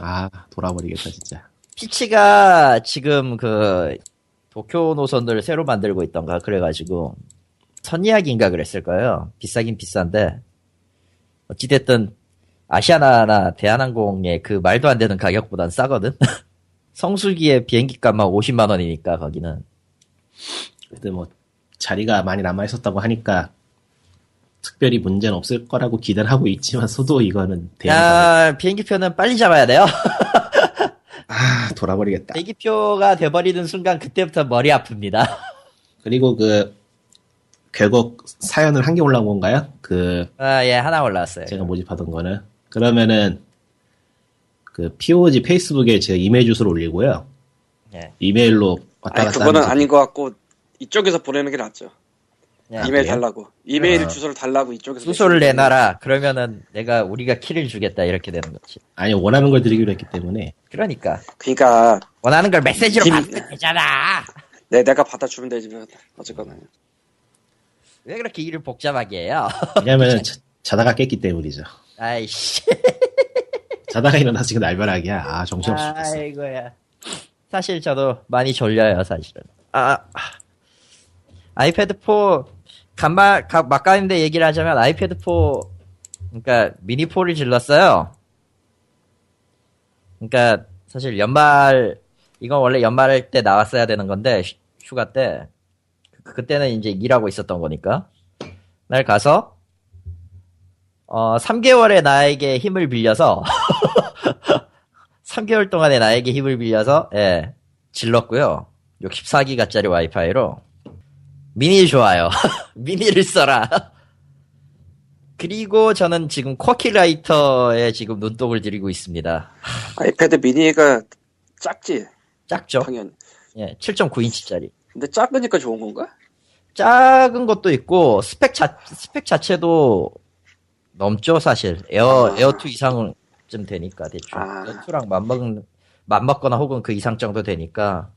아, 돌아버리겠다, 진짜. 피치가 지금 그 도쿄 노선을 새로 만들고 있던가 그래가지고 선이야기인가 그랬을 거예요. 비싸긴 비싼데 어찌됐든 아시아나나 대한항공의 그 말도 안 되는 가격보단 싸거든. 성수기에 비행기 값만 50만 원이니까 거기는 그때 뭐, 자리가 많이 남아 있었다고 하니까, 특별히 문제는 없을 거라고 기대를 하고 있지만서도 이거는 대한 야 비행기 표는 빨리 잡아야 돼요. 아, 돌아버리겠다. 비행기표가 돼버리는 순간 그때부터 머리 아픕니다. 그리고 그, 결국 사연을 한 개 올라온 건가요? 그, 아 예 하나 올라왔어요. 제가 모집하던 거는. 그러면은, 그, POG 페이스북에 제가 이메일 주소를 올리고요. 예. 이메일로 왔다 아니 갔다 그거는 하면서 아닌 것 같고 이쪽에서 보내는 게 낫죠. 예. 이메일 그래요? 달라고. 이메일 아. 주소를 달라고 이쪽에서. 메시지를 내놔라. 그러면은 내가 우리가 키를 주겠다 이렇게 되는 거지. 아니, 원하는 걸 드리기로 했기 때문에. 그러니까 그러니까 원하는 걸 메시지로 김- 받으면 되잖아. 내 내가 받아주면 되지만 어쨌거나. 왜 그렇게 일을 복잡하게 해요? 왜냐면은, 자, 자다가 깼기 때문이죠. 아이씨. 자다가 일어나서 지금 날벼락이야. 아, 정신없이 죽겠어. 아이고야. 사실 저도 많이 졸려요, 사실은. 아, 아이패드 4 가- 막간인데 얘기를 하자면 아이패드 4 그러니까 미니 4를 질렀어요. 그러니까 사실 연말 이건 원래 연말 때 나왔어야 되는 건데 휴- 휴가 때. 그- 그때는 이제 일하고 있었던 거니까. 날 가서 어 3개월의 나에게 힘을 빌려서 3개월 동안에 나에게 힘을 빌려서 예 질렀고요. 64기가짜리 와이파이로 미니 좋아요. 미니를 써라. 그리고 저는 지금 쿼키라이터에 지금 눈독을 들이고 있습니다. 아이패드 미니가 작지? 작죠? 당연. 예 7.9인치짜리. 근데 작으니까 좋은 건가? 작은 것도 있고 스펙 자 스펙 자체도 넘죠 사실. 에어 에어 2 이상은 좀 되니까 대충. 아. 에어 2랑 맞먹 맞먹거나 혹은 그 이상 정도 되니까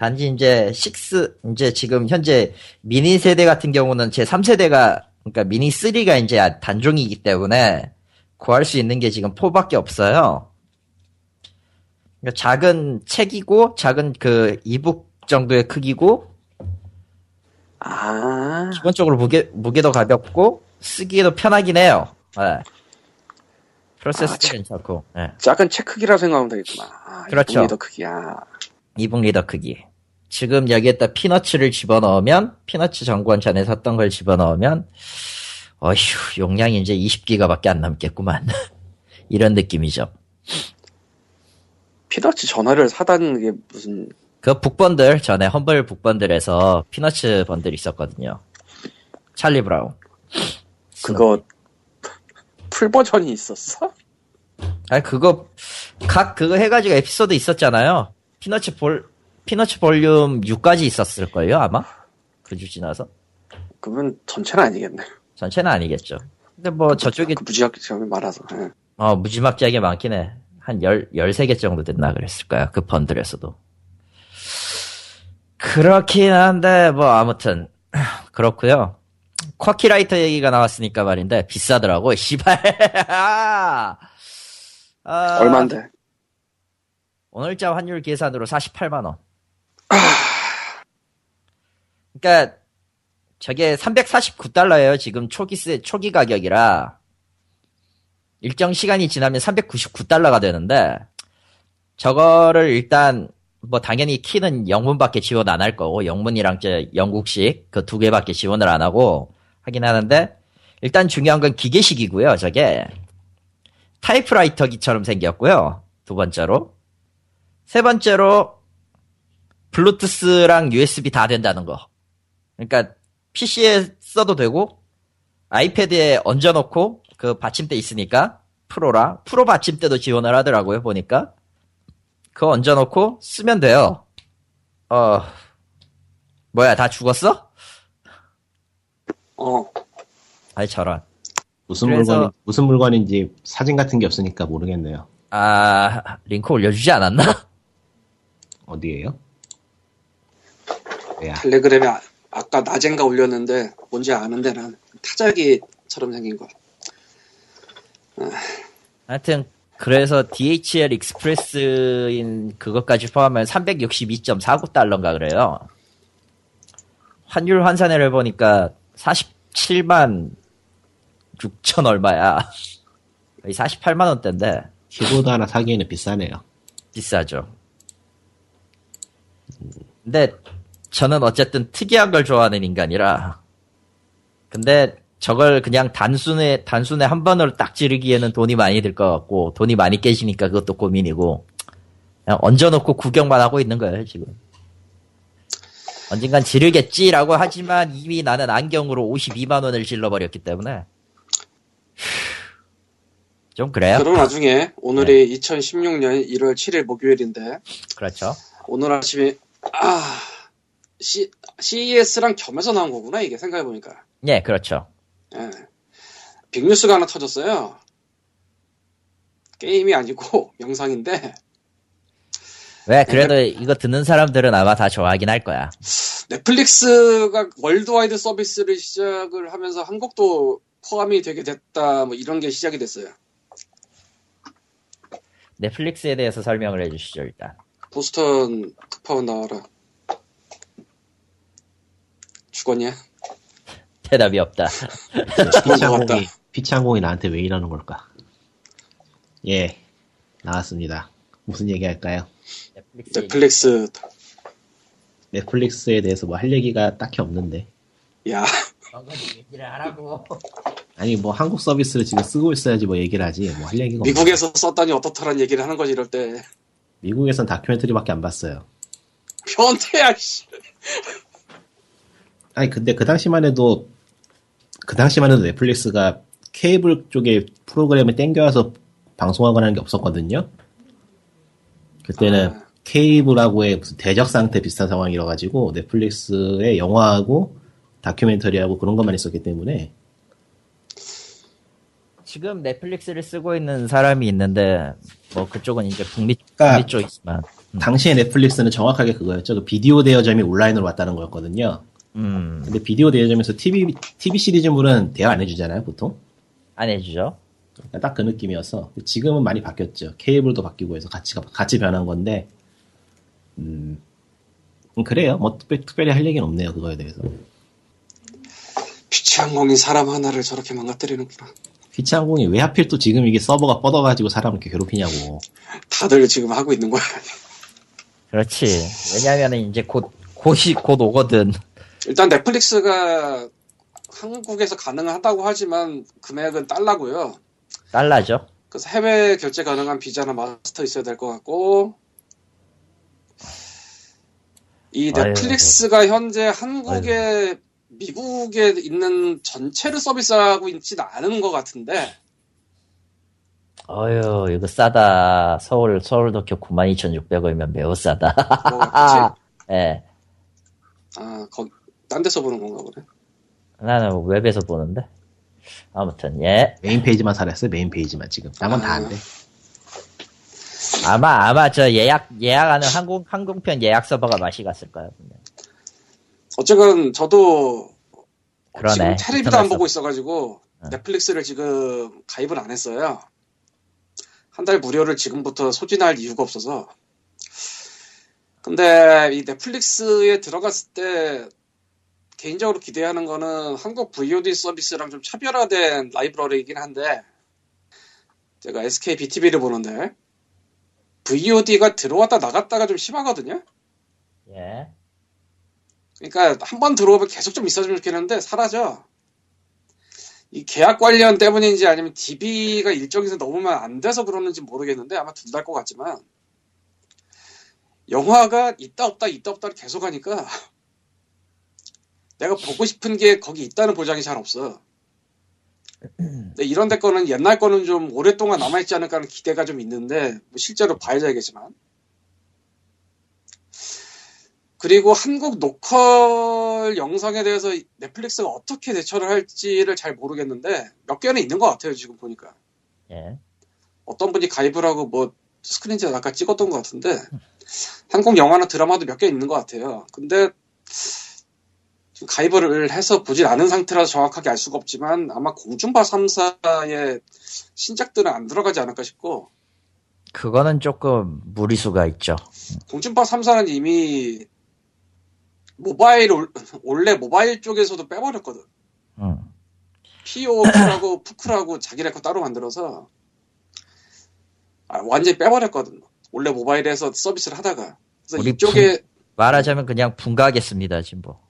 단지 이제 6 이제 지금 현재 미니 세대 같은 경우는 제 3세대가 그러니까 미니 3가 이제 단종이기 때문에 구할 수 있는 게 지금 4밖에 없어요. 그러니까 작은 책이고 작은 그 이북 정도의 크기고 아 기본적으로 무게, 무게도 가볍고, 쓰기에도 편하긴 해요. 예. 프로세스도 아, 책- 괜찮고, 예. 작은 책 크기라고 생각하면 되겠구나. 아, 그렇죠. 더 크기야. e-book reader 크기. 지금 여기에다 피너츠를 집어넣으면, 피너츠 전권 전에 샀던 걸 집어넣으면, 어휴, 용량이 이제 20기가밖에 안 남겠구만. 이런 느낌이죠. 피너츠 전권을 사다는 게 무슨 그 book bundle, 전에 Humble book bundle에서 피너츠 번들 있었거든요. 찰리 브라운. 그거 full 버전이 있었어? 아니 그거 각 그거 해가지고 에피소드 있었잖아요. 피너츠 볼 피너츠 볼륨 6까지 있었을걸요 아마 그주 지나서 그러면 전체는 아니겠네. 전체는 아니겠죠. 근데 뭐 저쪽에 그 무지하게 많아서. 예. 어 무지막지하게 많긴 해. 한 열, 13개 정도 됐나 그랬을 거야. 그 번들에서도. 그렇긴 한데, 뭐, 아무튼, 그렇고요 쿼키라이터 얘기가 나왔으니까 말인데, 비싸더라고, 씨발. 아, 얼마인데? 오늘자 환율 계산으로 48만원. 그니까, 저게 349달러예요 지금 초기, 세- 초기 가격이라. 일정 시간이 지나면 399달러가 되는데, 저거를 일단, 뭐 당연히 키는 영문밖에 지원 안 할 거고, 영문이랑 저 영국식 그 두 개밖에 지원을 안 하고 하긴 하는데, 일단 중요한 건 기계식이고요, 저게. 타이프라이터기처럼 생겼고요, 두 번째로. 세 번째로, 블루투스랑 USB 다 된다는 거. 그러니까 PC에 써도 되고 아이패드에 얹어놓고 그 받침대 있으니까 프로라 프로 받침대도 지원을 하더라고요 보니까 그거 얹어놓고 쓰면 돼요. 어 뭐야 다 죽었어? 어, 아이 저런. 무슨 그래서- 물건 무슨 물건인지 사진 같은 게 없으니까 모르겠네요. 아 링크 올려주지 않았나? 어디에요? 야, 텔레그램에 아, 아까 낮엔가 올렸는데 뭔지 아는데 난 타자기처럼 생긴 거. 하여튼 그래서 DHL 익스프레스인 그것까지 포함하면 362.49달러인가 그래요. 환율 환산을 해보니까 47만 6천 얼마야. 거의 48만 원대인데 키보드 하나 사기에는 비싸네요. 비싸죠. 근데 저는 어쨌든 특이한 걸 좋아하는 인간이라. 근데 저걸 그냥 단순에 단순에 한 번으로 딱 지르기에는 돈이 많이 들 것 같고 돈이 많이 깨지니까 그것도 고민이고 그냥 얹어놓고 구경만 하고 있는 거예요 지금. 언젠간 지르겠지라고 하지만 이미 나는 안경으로 52만 원을 질러버렸기 때문에 좀 그래요. 그럼 나중에 오늘이 2016년 1월 7일 목요일인데 그렇죠. 오늘 아침에 아 C, CES랑 겸해서 나온 거구나 이게 생각해보니까 예, 그렇죠. 예. 빅뉴스가 하나 터졌어요 게임이 아니고 영상인데 왜 그래도 이거 듣는 사람들은 아마 다 좋아하긴 할 거야. 넷플릭스가 worldwide 서비스를 시작을 하면서 한국도 포함이 되게 됐다 뭐 이런 게 시작이 됐어요 넷플릭스에 대해서 설명을 해주시죠 일단. 보스턴 특파원 나와라 죽었냐? 대답이 없다. 피치항공이 피치항공이 나한테 왜 이러는 걸까? 예, 나왔습니다. 무슨 얘기 할까요? 넷플릭스. 넷플릭스 넷플릭스에 대해서 뭐 할 얘기가 딱히 없는데. 야 얘기를 하라고. 아니 뭐 한국 서비스를 지금 쓰고 있어야지 뭐 얘기를 하지 뭐 할 얘기가 없네. 미국에서 썼다니 어떻다란 얘기를 하는 거지 이럴 때 미국에선 다큐멘터리밖에 안 봤어요. 변태야 씨 아니 근데 그 당시만 해도 그 당시만 해도 넷플릭스가 케이블 쪽에 프로그램을 땡겨와서 방송하거나 하는 게 없었거든요. 그때는 아. 케이블하고의 무슨 대적 상태 비슷한 상황이라 가지고 넷플릭스의 영화하고 다큐멘터리하고 그런 것만 있었기 때문에 지금 넷플릭스를 쓰고 있는 사람이 있는데 뭐 그쪽은 이제 북미 그러니까 북미 쪽이지만. 당시에 넷플릭스는 정확하게 그거였죠. 그 비디오 대여점이 온라인으로 왔다는 거였거든요. 음, 근데 비디오 대여점에서 TV TV 시리즈물은 대여 안 해주잖아요, 보통. 안 해주죠. 딱 그 느낌이어서 지금은 많이 바뀌었죠. 케이블도 바뀌고 해서 같이 같이 변한 건데 음, 음, 그래요. 뭐 특별, 특별 히 할 얘기는 없네요. 그거에 대해서. 피치항공이 사람 하나를 저렇게 망가뜨리는구나 피치항공이 왜 하필 또 지금 이게 서버가 뻗어가지고 사람을 이렇게 괴롭히냐고. 다들 지금 하고 있는 거야 그렇지. 왜냐면은 이제 곧 곧이 곧 오거든. 일단 넷플릭스가 한국에서 가능하다고 하지만 금액은 달러고요 달라죠. 그래서 해외 결제 가능한 비자나 마스터 있어야 될 것 같고 이 넷플릭스가 현재 한국에 미국에 있는 전체를 서비스하고 있지는 않은 것 같은데 어휴 이거 싸다. 서울 서울 도쿄 92,600원이면 매우 싸다. 뭐? 예. 아 거기 딴 데서 보는 건가 보네 나는 웹에서 보는데. 아무튼 예. 메인 페이지만 살았어요. 메인 페이지만 지금. 딴건다안 돼. 아마 아마 저 예약 예약하는 항공 항공편 예약 서버가 맛이 갔을 거예요. 어쨌건 저도 그러네. 지금 텔레비도 안 보고 있어가지고 넷플릭스를 지금 가입을 안 했어요. 한 달 무료를 지금부터 소진할 이유가 없어서. 근데 이 넷플릭스에 들어갔을 때 개인적으로 기대하는 거는 한국 VOD 서비스랑 좀 차별화된 라이브러리이긴 한데 제가 SK BTV를 보는데 VOD가 들어왔다 나갔다가 좀 심하거든요. 예. 그러니까 한 번 들어오면 계속 좀 있어주면 좋겠는데 사라져. 이 계약 관련 때문인지 아니면 DB가 일정에서 넘으면 안 돼서 그러는지 모르겠는데 아마 둘 다일 것 같지만 영화가 있다 없다 있다 없다를 계속 하니까 내가 보고 싶은 게 거기 있다는 보장이 잘 없어. 근데 이런 데 거는 옛날 거는 좀 오랫동안 남아있지 않을까 하는 기대가 좀 있는데 뭐 실제로 봐야지 알겠지만 그리고 한국 노컬 영상에 대해서 넷플릭스가 어떻게 대처를 할지를 잘 모르겠는데 몇 개는 있는 것 같아요 지금 보니까 예. 어떤 분이 가입을 하고 뭐 스크린샷 아까 찍었던 것 같은데 한국 영화나 드라마도 몇 개 있는 것 같아요. 근데 가입을 해서 보질 않은 상태라서 정확하게 알 수가 없지만 아마 공중파 3사의 신작들은 안 들어가지 않을까 싶고 그거는 조금 무리수가 있죠. 공중파 3사는 이미 모바일 올- 원래 모바일 쪽에서도 빼버렸거든. 음. POP라고 푸크라고 자기네 거 따로 만들어서 아, 완전히 빼버렸거든. 원래 모바일에서 서비스를 하다가 그래서 우리 이쪽에 말하자면 그냥 분가하겠습니다, 지금 뭐.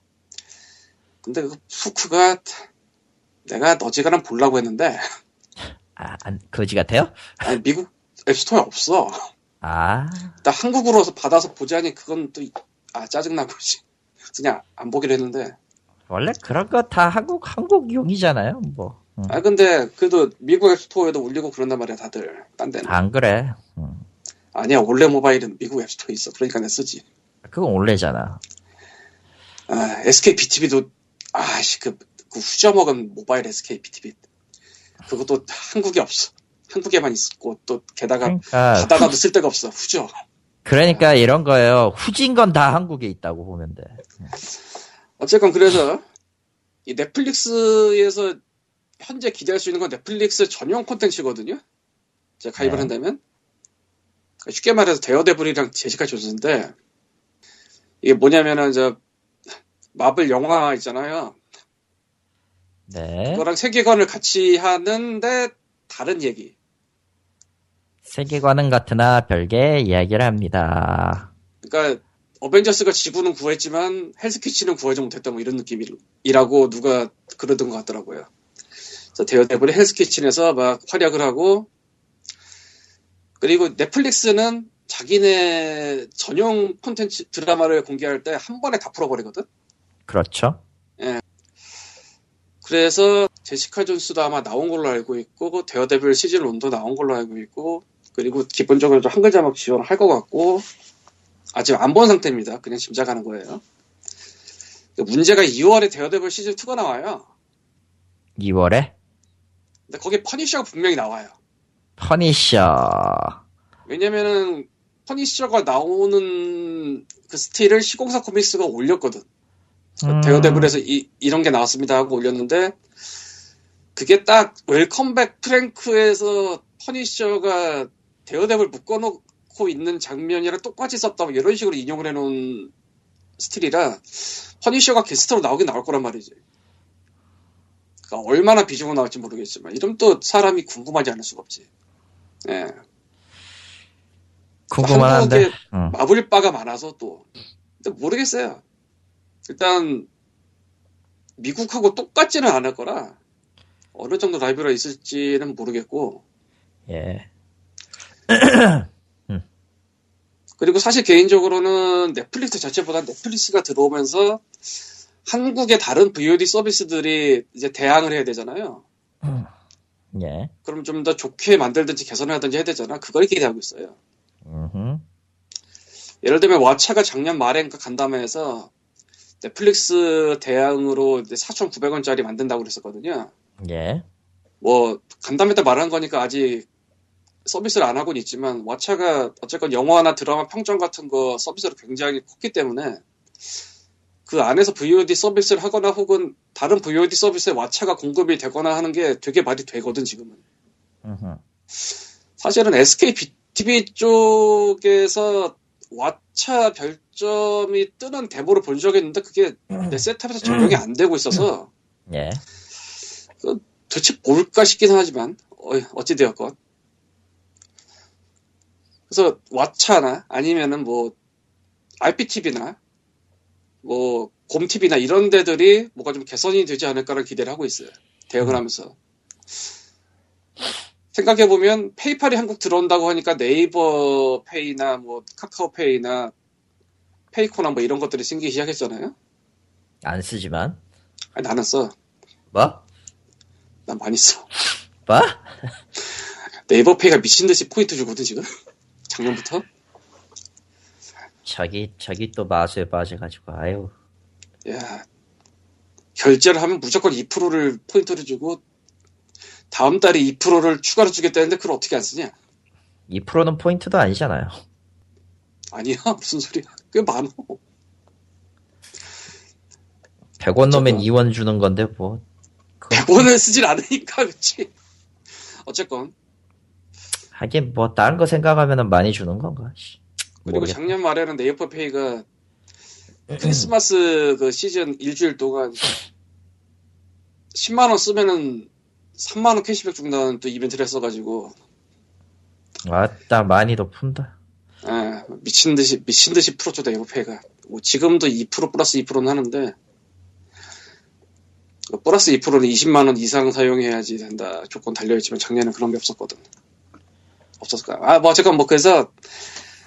근데 그 푸크가 내가 너지간한 보려고 했는데 아, 안, 거지 같아요? 아니, 미국 앱스토어에 없어. 아, 나 한국으로 받아서 보자니 그건 또 아 짜증나고 씨. 그냥 안 보기로 했는데 원래 그런 거 다 한국, 한국용이잖아요, 뭐. 음. 아 근데 그래도 미국 앱스토어에도 올리고 그런단 말이야 다들 딴 데는 안 그래. 음. 아니야 원래 모바일은 미국 앱스토어에 있어 그러니까 내 쓰지 그건 원래잖아. 아 SK BTV도 아씨 그, 그 후져먹은 모바일 SK BTV 그것도 한국에 없어 한국에만 있고 또 게다가 그러니까, 바다가도 쓸 데가 없어 후져 그러니까 이런 거예요. 후진 건 다 한국에 있다고 보면 돼. 어쨌건 그래서 이 넷플릭스에서 현재 기대할 수 있는 건 넷플릭스 전용 콘텐츠거든요. 제가 가입을 네. 한다면 쉽게 말해서 데어데블이랑 제시카 존스인데 이게 뭐냐면은 저 마블 영화 있잖아요. 네. 그거랑 세계관을 같이 하는데 다른 얘기. 세계관은 같으나 별개 이야기를 합니다. 그러니까 어벤져스가 지구는 구했지만 헬스키치는 구하지 못했다 뭐 이런 느낌이라고 누가 그러던 것 같더라고요. 그래서 데어데블이 헬스키친에서 막 활약을 하고 그리고 넷플릭스는 자기네 전용 콘텐츠 드라마를 공개할 때 한 번에 다 풀어버리거든. 그렇죠. 그래서 제시카 존스도 아마 나온 걸로 알고 있고 데어데블 시즌 1도 나온 걸로 알고 있고 그리고 기본적으로 좀 한글 자막 지원을 할것 같고 아직 안 본 상태입니다. 그냥 짐작하는 거예요. 문제가 2월에 데어데블 시즌 2가 나와요. 2월에 근데 거기 퍼니셔가 분명히 나와요. 퍼니셔. 왜냐면은 퍼니셔가 나오는 그 스틸을 시공사 코믹스가 올렸거든. 음. 데어데블에서 이, 이런 게 나왔습니다 하고 올렸는데 그게 딱 Welcome Back Frank에서 퍼니셔가 데어데블 묶어놓고 있는 장면이랑 똑같이 썼다 뭐 이런 식으로 인용을 해놓은 스틸이라 퍼니셔가 게스트로 나오긴 나올 거란 말이지. 그러니까 얼마나 비중으로 나올지 모르겠지만 이러면 또 사람이 궁금하지 않을 수가 없지. 예. 궁금한데. 한국에 응. 마블 바가 많아서 또 근데 모르겠어요. 일단 미국하고 똑같지는 않을 거라 어느 정도 라이브가 있을지는 모르겠고 예. 그리고 사실 개인적으로는 넷플릭스 자체보다 넷플릭스가 들어오면서 한국의 다른 VOD 서비스들이 이제 대항을 해야 되잖아요. 예. 그럼 좀 더 좋게 만들든지 개선하든지 해야 되잖아. 그걸 기대하고 있어요. 음흠. 예를 들면 왓챠가 작년 말에인가 간담회에서 넷플릭스 대항으로 4,900원짜리 만든다고 그랬었거든요. 예. 뭐 간담회 때 말한 거니까 아직 서비스를 안 하고는 있지만 왓챠가 어쨌건 영화나 드라마 평점 같은 거 서비스로 굉장히 컸기 때문에 그 안에서 VOD 서비스를 하거나 혹은 다른 VOD 서비스에 왓챠가 공급이 되거나 하는 게 되게 말이 되거든 지금은. 사실은 SK BTV 쪽에서 왓챠 별 점이 뜨는 데모를 본 적이 있는데 그게 내 셋탑에서 적용이 안 되고 있어서 예. 도대체 뭘까 싶긴 하지만 어, 어찌 되었건. 그래서 왓챠나 아니면은 뭐 RPTV나 뭐 곰TV나 이런 데들이 뭐가 좀 개선이 되지 않을까라는 기대를 하고 있어요. 대응을 하면서. 생각해보면 페이팔이 한국 들어온다고 하니까 네이버 페이나 뭐 카카오페이나 페이코나 뭐 이런 것들이 생기기 시작했잖아요 안 쓰지만. 아니, 나는 써. 뭐? 난 많이 써. 뭐? 네이버 페이가 미친 듯이 포인트 주거든 지금. 작년부터. 자기, 자기 또 마수에 빠져가지고, 아유. 야 결제를 하면 무조건 2%를 포인트를 주고 다음 달에 2%를 추가로 주겠다는데 그걸 어떻게 안 쓰냐? 2%는 포인트도 아니잖아요. 아니야 무슨 소리야? 꽤 많어. 100원 넣으면 어쨌건. 2원 주는 건데, 뭐. 그거 100원을 쓰질 않으니까 그치. 어쨌건 하긴, 뭐, 다른 거 생각하면은 많이 주는 건가, 씨. 그리고 모르겠다. 작년 말에는 네이버페이가 크리스마스 그 시즌 일주일 동안 10만 원 쓰면은 3만 원 캐시백 준다는 또 이벤트를 했어가지고 아따, 많이도 푼다. 예, 미친 듯이 미친 듯이 풀었죠 네이버페이가. 뭐 지금도 2% 플러스 2%는 하는데 그 플러스 2%는 20만 원 이상 사용해야지 된다 조건 달려 있지만 작년에 그런 게 없었거든. 없었을까? 아, 뭐 어쨌건 뭐 그래서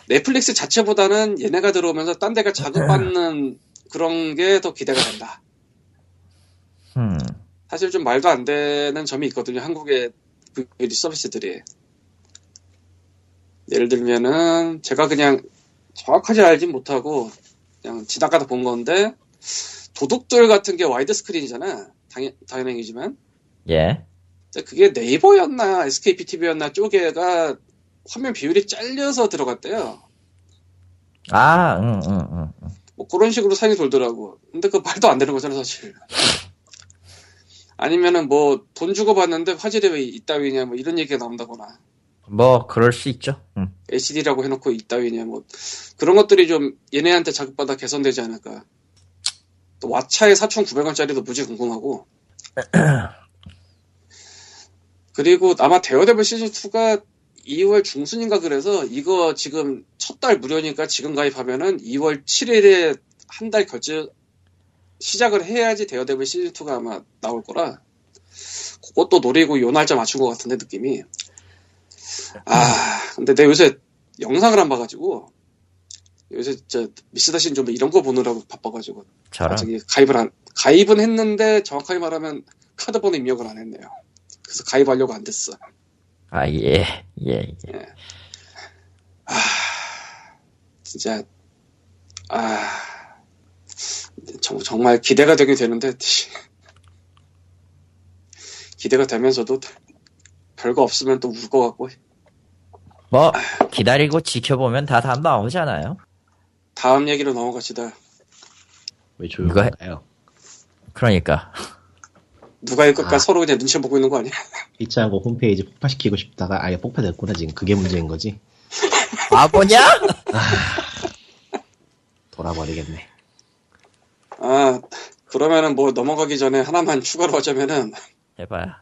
넷플릭스 자체보다는 얘네가 들어오면서 딴 데가 자극받는 그런 게 더 기대가 된다. 음. 사실 좀 말도 안 되는 점이 있거든요. 한국의 그 서비스들이. 예를 들면은 제가 그냥 정확하게 알진 못하고 그냥 지나가다 본 건데 도둑들 같은 게 와이드 스크린이잖아. 당연, 당연히지만. 예. 근데 그게 네이버였나 SKPTV였나 쪽에가 화면 비율이 잘려서 들어갔대요. 아, 응, 응, 응. 응. 뭐 그런 식으로 상이 돌더라고. 근데 그 말도 안 되는 거잖아 사실. 아니면은 뭐 돈 주고 봤는데 화질이 왜 이따위냐 뭐 이런 얘기가 나온다거나 뭐, 그럴 수 있죠. 응. LCD라고 해놓고 이따위냐 뭐 그런 것들이 좀 얘네한테 자극받아 개선되지 않을까. 또 왓챠의 4,900원짜리도 무지 궁금하고. 그리고 아마 데어데블 시즌 2가 2월 중순인가 그래서 이거 지금 첫 달 무료니까 지금 가입하면은 2월 7일에 한 달 결제 시작을 해야지 데어데블 시즌 2가 아마 나올 거라 그것도 노리고 요 날짜 맞춘 것 같은데 느낌이 아 근데 내가 요새 영상을 안 봐가지고 요새 저 미스다신 좀 이런 거 보느라고 바빠가지고. 아직 가입을 안 가입은 했는데 정확하게 말하면 카드 번호 입력을 안 했네요 그래서 가입하려고 안 됐어 아, 예, 예, 예. 진짜 아 정, 정말 기대가 되긴 되는데 기대가 되면서도 별거 없으면 또 울 것 같고 뭐, 기다리고 지켜보면 다답 나오잖아요. 다음 얘기로 넘어갑시다 왜 조용한가요? 그러니까. 누가 읽을까 아. 서로 그냥 눈치 보고 있는 거 아니야? 피치하고 홈페이지 폭파시키고 싶다가 아예 폭파됐구나 지금 그게 문제인 거지 바보냐? 돌아버리겠네 아 그러면은 뭐 넘어가기 전에 하나만 추가로 하자면은 해봐요.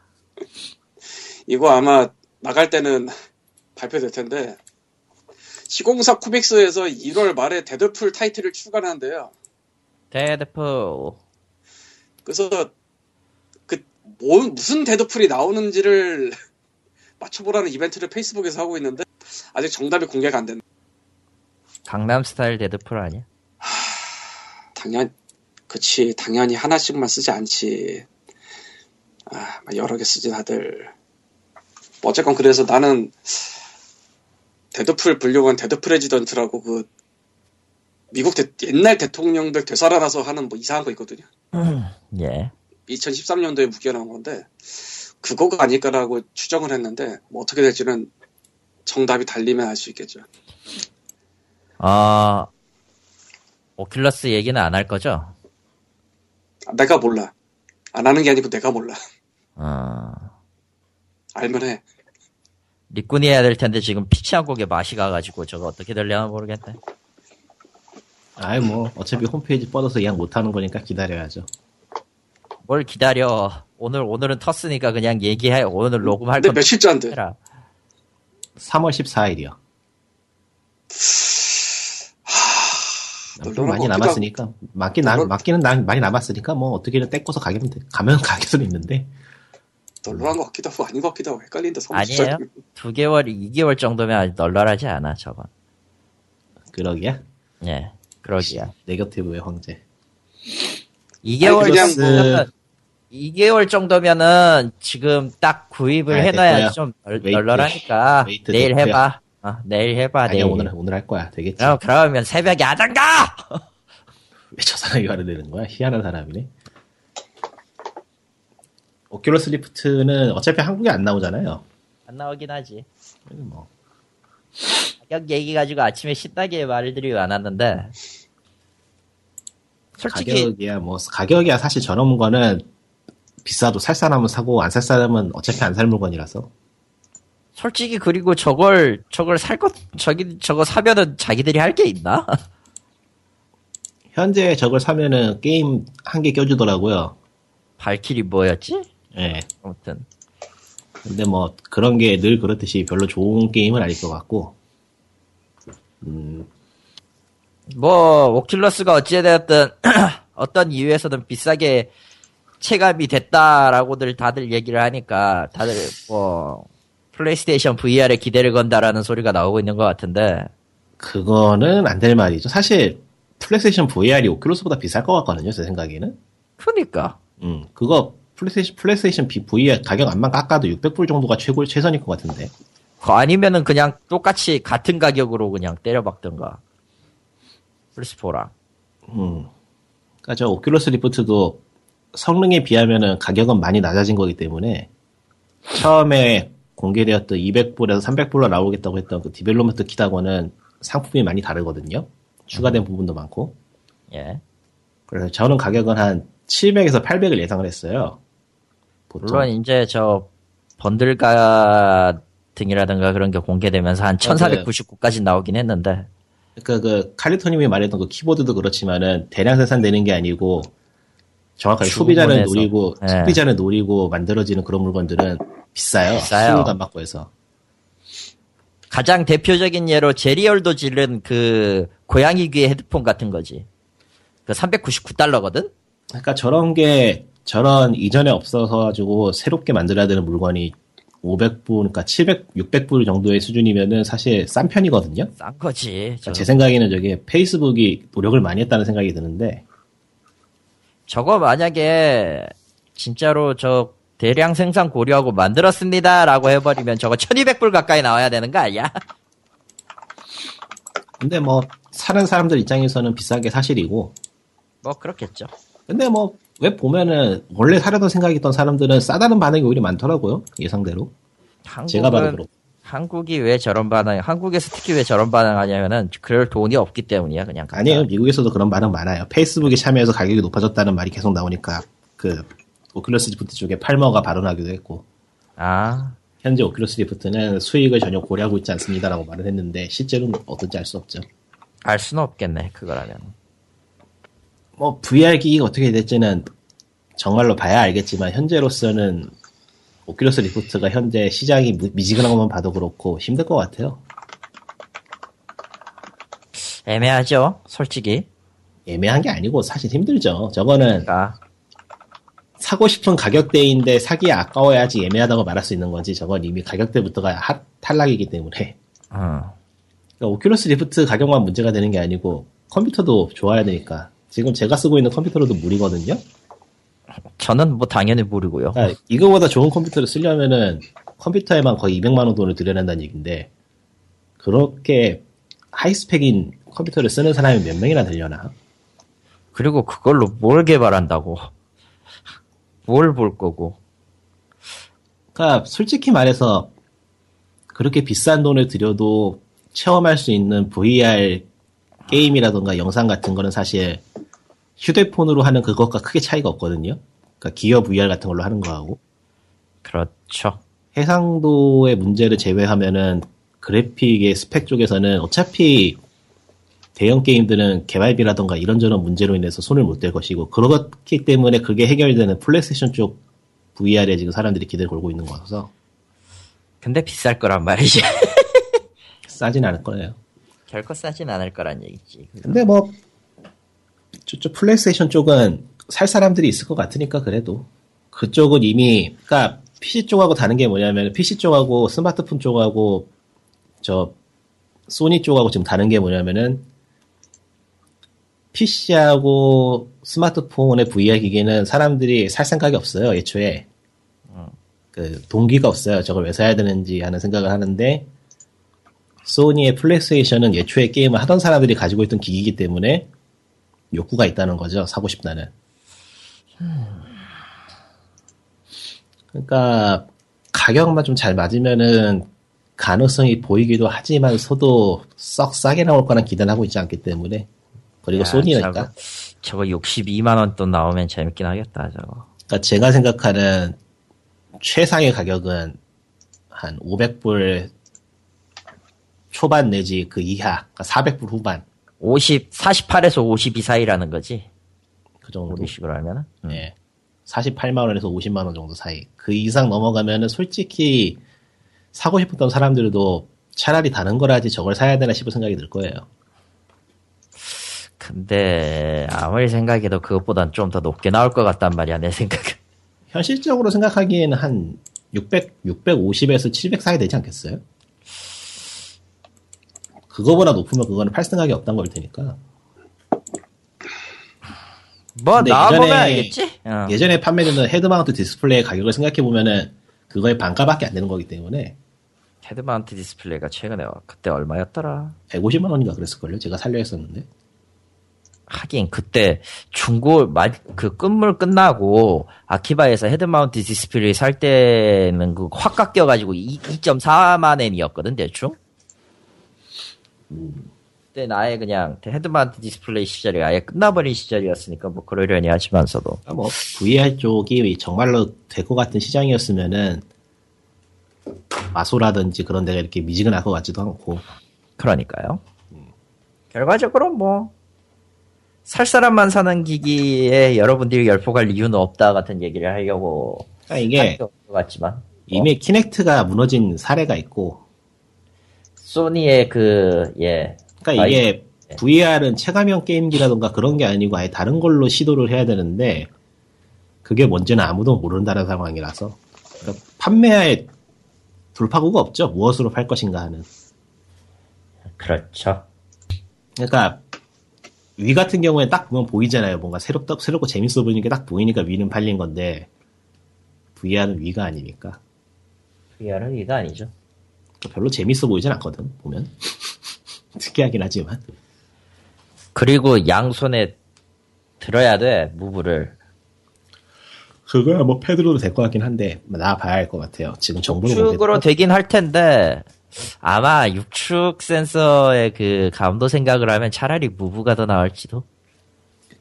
이거 아마 나갈 때는 발표될 텐데 시공사 코믹스에서 1월 말에 데드풀 타이틀을 추가하는데요. 데드풀. 그래서 그 뭐, 무슨 데드풀이 나오는지를 맞춰보라는 이벤트를 페이스북에서 하고 있는데 아직 정답이 공개가 안 됐네. 강남 스타일 데드풀 아니야? 당연 그치 당연히 하나씩만 쓰지 않지. 아 여러 개 쓰지 다들. 뭐 어쨌건 그래서 나는 데드풀 불려간 Dead President라고 그 미국 대- 옛날 대통령들 되살아나서 하는 뭐 이상한 거 있거든요. 예. 2013년도에 묶여 나온 건데 그거가 아닐까라고 추정을 했는데 뭐 어떻게 될지는 정답이 달리면 알 수 있겠죠. 어, 오큘러스 얘기는 안 할 거죠? 아, 내가 몰라. 안 하는 게 아니고 내가 몰라. 어, 알면 해. 리꾼이 해야 될 텐데 지금 피치한국에 맛이 가가지고 저거 어떻게 될려나 모르겠네. 아이 뭐 어차피 홈페이지 뻗어서 예약 못하는 거니까 기다려야죠 뭘 기다려. 오늘, 오늘은 텄으니까 그냥 얘기해. 오늘 녹음할 근데 건 며칠째 안 돼. 해라. 3월 14일이요 좀 널널한 많이 남았으니까 맞긴 나, 널널- 맞기는 나, 많이 남았으니까 뭐 어떻게든 떼고서 가면 돼 가면 수는 있는데 널널한 것 같기도 하고 아닌 것 같기도 하고 헷갈린다. 아니에요. 두 개월, 2개월 정도면 아직 널널하지 않아, 저건. 그러기야 예. 그러기야. 네거티브의 황제 2개월 그냥 정도면 2개월 정도면은 지금 딱 구입을 아, 해놔야 됐고요. 좀 널, 웨이트. 널널하니까 웨이트 내일 됐고요. 해봐. 어, 내일 해봐. 아니 내일. 오늘 오늘 할 거야 되겠지. 그럼 그러면 새벽에 하던가. 왜 저 사람이 말을 되는 거야? 희한한 사람이네. 오큘러스 리프트는 어차피 한국에 안 나오잖아요. 안 나오긴 하지. 뭐 가격 얘기 가지고 아침에 신나게 말들이 많았는데 솔직히 가격이야 뭐 가격이야 사실 저런 거는 비싸도 살 사람은 사고 안 살 사람은 어차피 안 살 물건이라서 솔직히 그리고 저걸 저걸 살 것 저기 저거 사면은 자기들이 할 게 있나? 현재 저걸 사면은 게임 한 개 껴주더라고요. 발길이 뭐였지? 예. 아무튼 근데 뭐 그런 게 늘 그렇듯이 별로 좋은 게임은 아닐 것 같고 음뭐 오큘러스가 어찌되었든 어떤 이유에서든 비싸게 체감이 됐다라고들 다들 얘기를 하니까 다들 뭐 플레이스테이션 VR에 기대를 건다라는 소리가 나오고 있는 것 같은데 그거는 안 될 말이죠. 사실 플레이스테이션 VR이 오큘러스보다 비쌀 것 같거든요. 제 생각에는. 그니까 음 그거 플레이스테이션 플레이스테이션 B- VR 가격 안만 깎아도 600불 정도가 최고 최선일 것 같은데. 그 아니면은 그냥 똑같이 같은 가격으로 그냥 때려박던가 플스4랑 음. 그러니까 저 오큘러스 리프트도 성능에 비하면은 가격은 많이 낮아진 거기 때문에 처음에 공개되었던 200불에서 300불로 나오겠다고 했던 그 development kit하고는 상품이 많이 다르거든요. 추가된 부분도 많고. 예 그래서 저는 가격은 한 700에서 800을 예상을 했어요. 보통. 물론 이제 저 번들가 등이라든가 그런 게 공개되면서 한 1499까지 나오긴 했는데 그러니까 그 칼리토님이 말했던 그 키보드도 그렇지만은 대량 생산되는 게 아니고 정확하게 소비자를. 노리고 예. 소비자를 노리고 만들어지는 그런 물건들은 비싸요. 비싸요. 수요도 안 받고 해서. 가장 대표적인 예로 제리얼도 지른 그 고양이 귀의 헤드폰 같은 거지. 그 399달러거든? 그러니까 저런 게 저런 이전에 없어서 가지고 새롭게 만들어야 되는 물건이 500불, 그러니까 700, 600불 정도의 수준이면은 사실 싼 편이거든요. 싼 거지. 그러니까 저, 제 생각에는 저게 페이스북이 노력을 많이 했다는 생각이 드는데 저거 만약에 진짜로 저 대량 생산 고려하고 만들었습니다라고 해버리면 저거 1200불 가까이 나와야 되는 거 아니야? 근데 뭐 사는 사람들 입장에서는 비싼 게 사실이고 뭐 그렇겠죠. 근데 뭐 왜 보면은 원래 사려던 생각이 있던 사람들은 싸다는 반응이 오히려 많더라고요 예상대로 제가 봐도 한국은 그렇고 한국이 왜 저런 반응? 한국에서 특히 왜 저런 반응하냐면은 그럴 돈이 없기 때문이야 그냥. 아니에요 미국에서도 그런 반응 많아요 페이스북에 참여해서 가격이 높아졌다는 말이 계속 나오니까 그 오큘러스 리프트 쪽에 팔머가 발언하기도 했고 아 현재 오큘러스 리프트는 수익을 전혀 고려하고 있지 않습니다라고 말을 했는데 실제로는 어떤지 알 수 없죠 알 수는 없겠네 그거라면. 뭐 VR 기기가 어떻게 될지는 정말로 봐야 알겠지만 현재로서는 오큘러스 리프트가 현재 시장이 무- 미지근한 것만 봐도 그렇고 힘들 것 같아요. 애매하죠 솔직히. 애매한 게 아니고 사실 힘들죠. 저거는 그러니까 사고 싶은 가격대인데 사기에 아까워야지 애매하다고 말할 수 있는 거지. 저건 이미 가격대부터가 핫- 탈락이기 때문에. 어. 그러니까 오큘러스 리프트 가격만 문제가 되는 게 아니고 컴퓨터도 좋아야 되니까. 지금 제가 쓰고 있는 컴퓨터로도 무리거든요. 저는 뭐 당연히 모르고요. 그러니까 이거보다 좋은 컴퓨터를 쓰려면은 컴퓨터에만 거의 200만 원 돈을 들여야 한다는 얘기인데 그렇게 하이스펙인 컴퓨터를 쓰는 사람이 몇 명이나 되려나? 그리고 그걸로 뭘 개발한다고? 뭘 볼 거고? 그러니까 솔직히 말해서 그렇게 비싼 돈을 들여도 체험할 수 있는 VR 게임이라던가 영상 같은 거는 사실 휴대폰으로 하는 그것과 크게 차이가 없거든요. 그러니까 기어 VR 같은 걸로 하는 거하고 그렇죠. 해상도의 문제를 제외하면은 그래픽의 스펙 쪽에서는 어차피 대형 게임들은 개발비라던가 이런저런 문제로 인해서 손을 못 댈 것이고 그렇기 때문에 그게 해결되는 플레이스테이션 쪽 VR에 지금 사람들이 기대를 걸고 있는 거라서 근데 비쌀 거란 말이지. 싸진 않을 거예요. 결코 싸진 않을 거란 얘기지. 근데 뭐 저쪽 플레이스테이션 쪽은 살 사람들이 있을 것 같으니까 그래도 그쪽은 이미 그러니까 PC 쪽하고 다른 게 뭐냐면 PC 쪽하고 스마트폰 쪽하고 저 소니 쪽하고 지금 다른 게 뭐냐면은 PC하고 스마트폰의 VR 기기는 사람들이 살 생각이 없어요, 애초에. 그, 동기가 없어요. 저걸 왜 사야 되는지 하는 생각을 하는데, 소니의 플레이스테이션은 애초에 게임을 하던 사람들이 가지고 있던 기기이기 때문에 욕구가 있다는 거죠. 사고 싶다는. 그러니까 가격만 좀 잘 맞으면은 가능성이 보이기도 하지만 서도 썩 싸게 나올 거란 기대는 하고 있지 않기 때문에 그리고 야, 소니니까 저거, 저거 62만 원 돈 나오면 재밌긴 하겠다, 저거. 그러니까 제가 생각하는 최상의 가격은 한 500불 초반 내지 그 이하 그러니까 400불 후반 50, 48에서 52 사이라는 거지. 그 정도 우리 식으로 하면은. 음. 예. 48만 원에서 50만 원 정도 사이. 그 이상 넘어가면은 솔직히 사고 싶었던 사람들도 차라리 다른 거라지 저걸 사야 되나 싶은 생각이 들 거예요. 근데, 아무리 생각해도 그것보단 좀 더 높게 나올 것 같단 말이야, 내 생각은. 현실적으로 생각하기에는 한 600, 650에서 700 사이 되지 않겠어요? 그거보다 높으면 그거는 팔 생각이 없단 걸 테니까. 뭐, 나와보면 알겠지? 어. 예전에 판매되는 head mount display 가격을 생각해보면은 그거의 반가밖에 안 되는 거기 때문에 head mount display가 최근에, 와- 그때 얼마였더라? 150만 원인가 그랬을걸요? 제가 살려 했었는데. 하긴 그때 중고 마- 그 끝물 끝나고 아키바에서 head mount display 살 때는 그 확 깎여가지고 2.4만 엔이었거든 대충. 그때 나의 그냥 head mount display 시절이 아예 끝나버린 시절이었으니까 뭐 그러려니 하지만서도. 아, 뭐 VR 쪽이 정말로 될 것 같은 시장이었으면은 마소라든지 그런 데가 이렇게 미지근할 것 같지도 않고. 그러니까요. 결과적으로 뭐 살 사람만 사는 기기에 여러분들이 열폭할 이유는 없다 같은 얘기를 하려고 그러니까 이게 할것 같지만. 이미 Kinect가 무너진 사례가 있고 소니의 그, 예. 그러니까 아, 이게 VR은 체감형 게임기라던가 그런 게 아니고 아예 다른 걸로 시도를 해야 되는데 그게 뭔지는 아무도 모른다는 상황이라서 그러니까 판매에 돌파구가 없죠 무엇으로 팔 것인가 하는 그렇죠. 그러니까 위 같은 경우에 딱 보면 보이잖아요. 뭔가 새롭다, 새롭고 재밌어 보이는 게 딱 보이니까 위는 팔린 건데, VR은 위가 아니니까. VR은 이가 아니죠. 별로 재밌어 보이진 않거든, 보면. 특이하긴 하지만. 그리고 양손에 들어야 돼, 무브를. 그거야 뭐 패드로도 될 것 같긴 한데, 나봐야 할 것 같아요. 지금 정보는 축으로 되긴 할 텐데, 아마 육축 센서의 그 감도 생각을 하면 차라리 무브가 더 나을지도.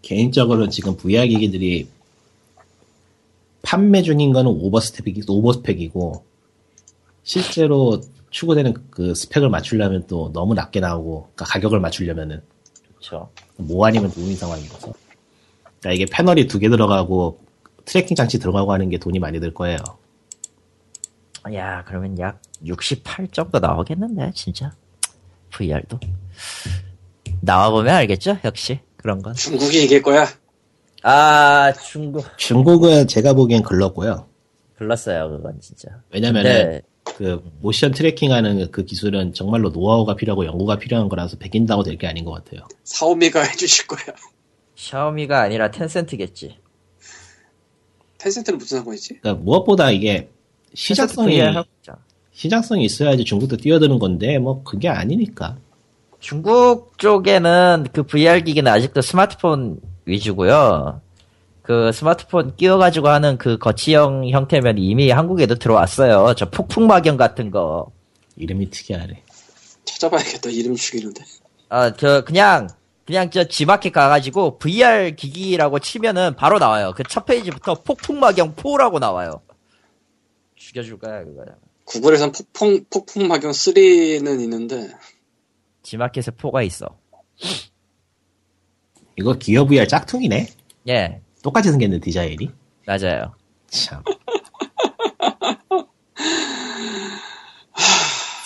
개인적으로 지금 VR 기기들이 판매 중인 거는 overspec이, overspec이고, 실제로 추구되는 그 스펙을 맞추려면 또 너무 낮게 나오고, 그러니까 가격을 맞추려면은, 그렇죠. 뭐 아니면 no인 상황이라서. 그러니까 이게 패널이 두 개 들어가고 tracking 장치 들어가고 하는 게 돈이 많이 들 거예요. 야, 그러면 약 68 정도 나오겠는데, 진짜. VR도. 나와보면 알겠죠? 역시. 그런 건. 중국이 이길 거야. 아, 중국. 중국은 제가 보기엔 글렀고요. 글렀어요, 그건 진짜. 왜냐면은 네. 그 모션 트래킹하는 그 기술은 정말로 노하우가 필요하고 연구가 필요한 거라서 베낀다고 될 게 아닌 것 같아요. 사오미가 해주실 거야. 샤오미가 아니라 텐센트겠지. 텐센트는 무슨 상관이지? 그러니까 무엇보다 이게 있잖아. 시장성이 있어야지 중국도 뛰어드는 건데 뭐 그게 아니니까. 중국 쪽에는 그 VR 기기는 아직도 스마트폰 위주고요. 그 스마트폰 끼워가지고 하는 그 거치형 형태면 이미 한국에도 들어왔어요. 저 폭풍마경 같은 거. 이름이 특이하네. 찾아봐야겠다. 이름 죽이는데. 아, 저 그냥 그냥 저 지마켓 가가지고 VR 기기라고 치면은 바로 나와요. 그 첫 페이지부터 폭풍마경 4라고 나와요. 죽여줄 거야 그거. 구글에선 폭풍, 폭풍 마경 3는 있는데, 지마켓에 4가 있어. 이거 기어 VR 짝퉁이네. 예, 똑같이 생겼네 디자인이. 맞아요. 참.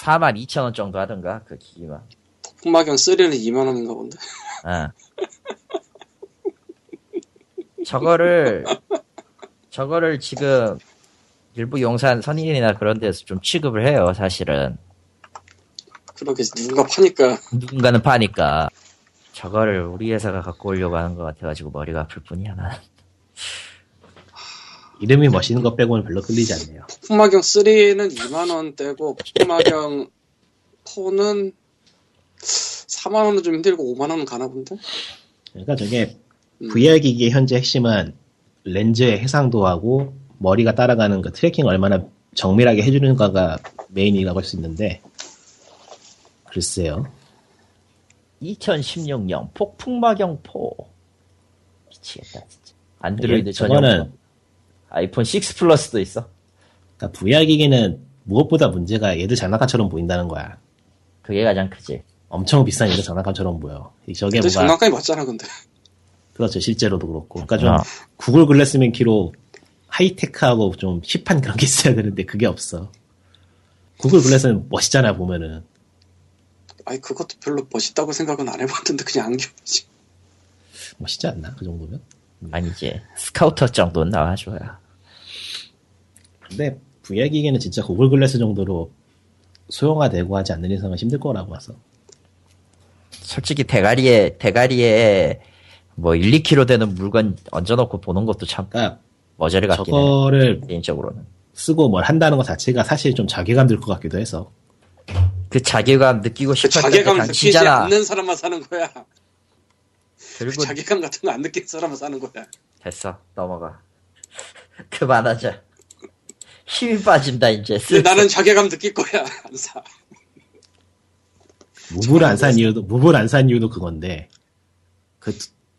4만 2천 원 정도 하던가 그 기기만. 폭풍 마경 3는 2만 원인가 본데. 아. 저거를 저거를 지금 일부 용산 선인이나 그런 데서 좀 취급을 해요, 사실은. 그러게 누군가 파니까 누군가는 파니까. 저거를 우리 회사가 갖고 오려고 하는 것 같아가지고 머리가 아플 뿐이야 나. 이름이 멋있는 것 빼고는 별로 끌리지 않네요. 폭풍마경 3는 2만원대고, 폭풍마경 4는 4만원은 좀 힘들고 5만원은 가나 본데? 그러니까 저게 음. VR 기기의 현재 핵심은 렌즈의 해상도하고 머리가 따라가는 그 tracking 얼마나 정밀하게 해주는가가 메인이라고 할 수 있는데 글쎄요. 2016년 폭풍마경 4 미치겠다 진짜. 안드로이드 예, 전용 저거는- 아이폰 6 Plus도 있어. 그러니까 VR 기기는 무엇보다 문제가 얘들 장난감처럼 보인다는 거야. 그게 가장 크지. 엄청 비싼 얘들 장난감처럼 보여. 저게 뭐가 장난감이 맞잖아, 근데. 그렇죠 실제로도 그렇고. 그러니까 좀 어. 구글 글래스 맨 키로 하이테크하고 좀 힙한 그런 게 있어야 되는데 그게 없어. 구글 글래스는 멋있잖아 보면은. 아니, 그것도 별로 멋있다고 생각은 안 해봤는데, 그냥 안경이지. 멋있지 않나 그 정도면? 아니지. 스카우터 정도는 나와줘야. 근데 VR 기기는 진짜 구글 글래스 정도로 소형화되고 하지 않는 이상은 힘들 거라고 봐서. 솔직히 대가리에 대가리에 뭐 1, 2kg 되는 물건 얹어놓고 보는 것도 참 그러니까 머저리 같긴 해. 저거를 개인적으로는. 쓰고 뭘 한다는 것 자체가 사실 좀 자괴감 들 것 같기도 해서. 그 자괴감 느끼고 그 싶을 때 자괴감 느끼지. 않는 사람만 사는 거야. 그 그리고 자괴감 같은 거 안 느끼는 사람만 사는 거야. 됐어 넘어가. 그만하자. 힘이 빠진다 이제. 나는 자괴감 느낄 거야. 안 사. 무브를 안 산 이유도 무브를 안 산 이유도 그건데 그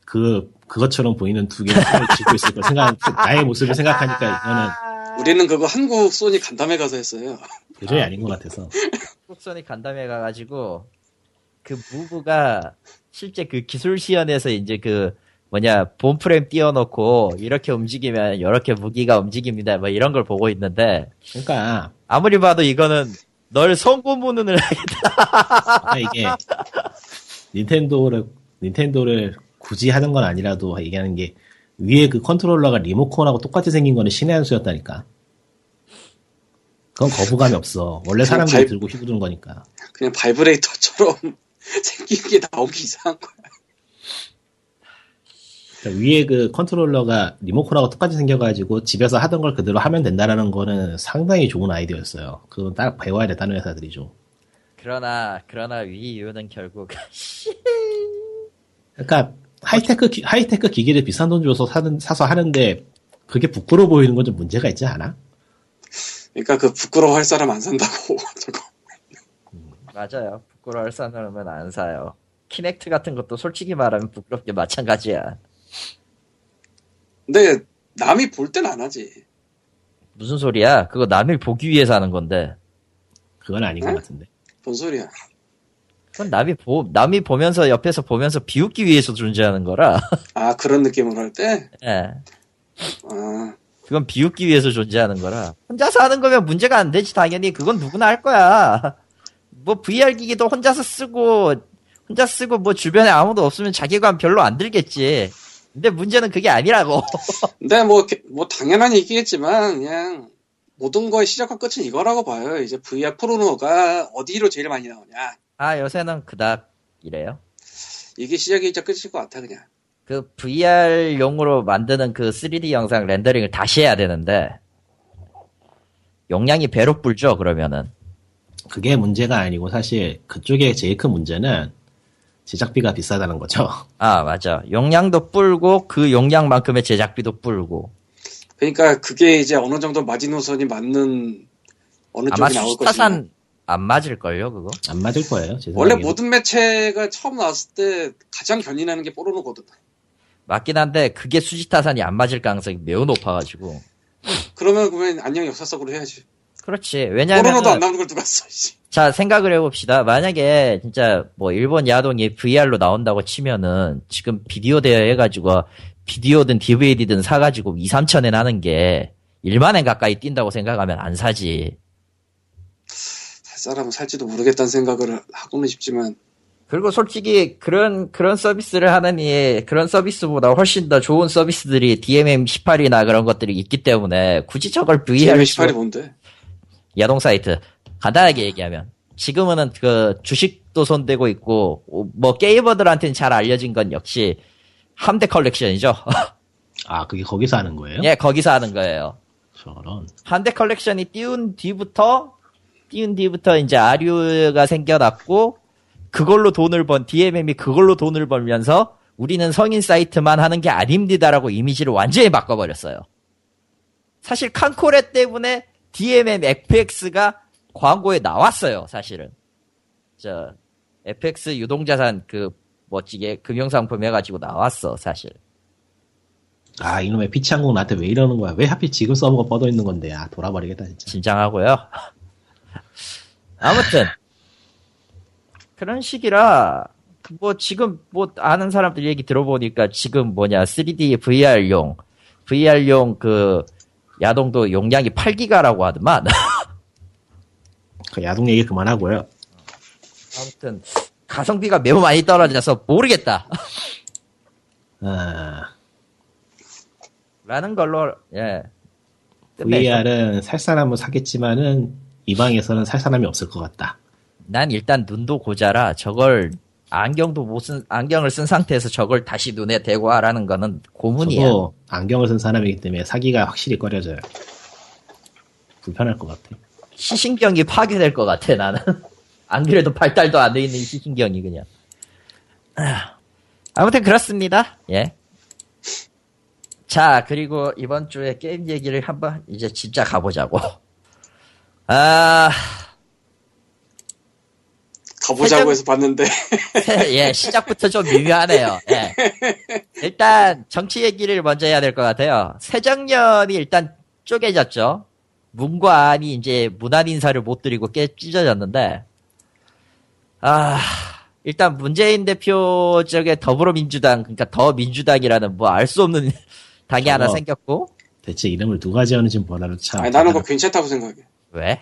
그 그것처럼 보이는 두 개를 손을 쥐고 있을 걸 생각 나의 모습을 생각하니까 이거는 우리는 그거 한국 소니 간담회 가서 했어요. 도저히 아 닌 것 같아서 속선이 간담회 가가지고 그 무브가 실제 그 기술 시연에서 이제 그 뭐냐 본 프레임 띄워놓고 이렇게 움직이면 이렇게 무기가 움직입니다. 뭐 이런 걸 보고 있는데 그러니까 아무리 봐도 이거는 널 성고문을 하겠다. 이게 닌텐도를 닌텐도를 굳이 하는 건 아니라도 얘기하는 게 위에 그 컨트롤러가 리모컨하고 똑같이 생긴 거는 신의 한 수였다니까. 그건 거부감이 없어. 원래 사람들이 발- 들고 휘두르는 거니까. 그냥 바이브레이터처럼 생긴 게게 이상한 거야. 그러니까 위에 그 컨트롤러가 리모컨하고 똑같이 생겨가지고 집에서 하던 걸 그대로 하면 된다라는 거는 상당히 좋은 아이디어였어요. 그건 딱 배워야 돼, 다른 회사들이죠. 그러나 그러나 Wii U는 결국 그러니까 하이테크, 기- 하이테크 기기를 비싼 돈 줘서 사는, 사서 하는데 그게 부끄러워 보이는 건 좀 문제가 있지 않아? 그러니까 그 부끄러워할 사람 안 산다고 저거. 맞아요. 부끄러워할 사람은 안 사요. 키넥트 같은 것도 솔직히 말하면 부끄럽게 마찬가지야. 근데 남이 볼 땐 안 하지. 무슨 소리야? 그거 남이 보기 위해서 하는 건데. 그건 아닌 것 응? 같은데. 뭔 소리야? 그건 남이 보, 남이 보면서 옆에서 보면서 비웃기 위해서 존재하는 거라. 아 그런 느낌으로 할 때? 예. 아 그건 비웃기 위해서 존재하는 거라. 혼자서 하는 거면 문제가 안 되지, 당연히. 그건 누구나 할 거야. 뭐, VR 기기도 혼자서 쓰고, 혼자 쓰고, 뭐, 주변에 아무도 없으면 자기감 별로 안 들겠지. 근데 문제는 그게 아니라고. 근데 뭐, 이렇게- 뭐 당연한 얘기겠지만 그냥 모든 거의 시작과 끝은 이거라고 봐요. 이제 VR 포르노가 어디로 제일 많이 나오냐. 아, 요새는 그닥 이래요. 이게 시작이자 끝일 것 같아 그냥. 그 VR용으로 만드는 그 3D 영상 렌더링을 다시 해야 되는데, 용량이 배로 불죠, 그러면은. 그게 문제가 아니고 사실 그쪽에 제일 큰 문제는 제작비가 비싸다는 거죠. 아, 맞아. 용량도 불고, 그 용량만큼의 제작비도 불고. 그러니까 그게 이제 어느 정도 마지노선이 맞는 어느 쪽이 나올 것이냐. 안 맞을걸요, 그거? 안 맞을 거예요. 제 원래. 모든 매체가 처음 나왔을 때 가장 견인하는 게 포르노거든. 맞긴 한데, 그게 수지타산이 안 맞을 가능성이 매우 높아가지고. 그러면 그러면 안녕 역사 속으로 해야지. 그렇지. 포르노도 안 왜냐면, 나오는 걸 누가 써? 씨. 자, 생각을 해봅시다. 만약에, 진짜, 뭐, 일본 야동이 VR로 나온다고 치면은, 지금 비디오 대여 해가지고, 비디오든 DVD든 사가지고 2, 3천엔 하는 게, 1만엔 가까이 뛴다고 생각하면 안 사지. 살 사람은 살지도 모르겠다는 생각을 하고는 싶지만 그리고 솔직히, 그런, 그런 서비스를 하느니, 그런 서비스보다 훨씬 더 좋은 서비스들이 DMM18이나 그런 것들이 있기 때문에, 굳이 저걸 VR DMM18이 뭔데? 야동 사이트 간단하게 얘기하면 지금은 그 주식 또 손대고 있고 어, 뭐 게이머들한테는 잘 알려진 건 역시 함대 컬렉션이죠. 아, 그게 거기서 하는 거예요? 예, 거기서 하는 거예요. 저런. 함대 컬렉션이 띄운 뒤부터 띄운 뒤부터 이제 아류가 생겨났고 그걸로 돈을 번 DMM이 그걸로 돈을 벌면서 우리는 성인 사이트만 하는 게 아닙니다라고 이미지를 완전히 바꿔버렸어요. 사실 칸코레 때문에 DMM FX가 광고에 나왔어요, 사실은. 저, FX 유동자산 그, 멋지게 금융상품 해가지고 나왔어, 사실. 아, 이놈의 피치항공 나한테 왜 이러는 거야? 왜 하필 지금 서버가 뻗어 있는 건데, 아, 돌아버리겠다, 진짜. 진정하고요. 아무튼. 그런 식이라 뭐 지금 뭐 아는 사람들 얘기 들어보니까 지금 뭐냐 3D VR용. VR용 그 야동도 용량이 8기가라고 하더만. 그 야동 얘기 그만하고요. 아무튼 가성비가 매우 많이 떨어져서 모르겠다. 아, 라는 걸로 예. VR은 살 사람은 사겠지만은, 이 방에서는 살 사람이 없을 것 같다. 난 일단 눈도 고자라 저걸 안경도 못 쓴 안경을 쓴 상태에서 저걸 다시 눈에 대고 하라는 거는 고문이야. 저도 안경을 쓴 사람이기 때문에 사기가 확실히 꺼려져요. 불편할 것 같아. 시신경이 파괴될 것 같아 나는. 안 그래도 발달도 안 돼 있는 시신경이 그냥. 아, 아무튼 그렇습니다. 예. 자 그리고 이번 주에 게임 얘기를 한번 이제 진짜 가보자고. 아 가보자고 해서 봤는데 예, 시작부터 좀 미묘하네요. 예. 일단 정치 얘기를 먼저 해야 될 것 같아요. 새정년이 일단 쪼개졌죠. 문과 안이 이제 문안 인사를 못 드리고 깨 찢어졌는데, 아, 일단 문재인 대표 쪽에 더불어민주당, 그러니까 더 민주당이라는 뭐 알 수 없는 당이 하나 생겼고, 대체 이름을 누가 지었는지 몰라도 참. 아니, 나는 그거 괜찮다고 생각해. 왜?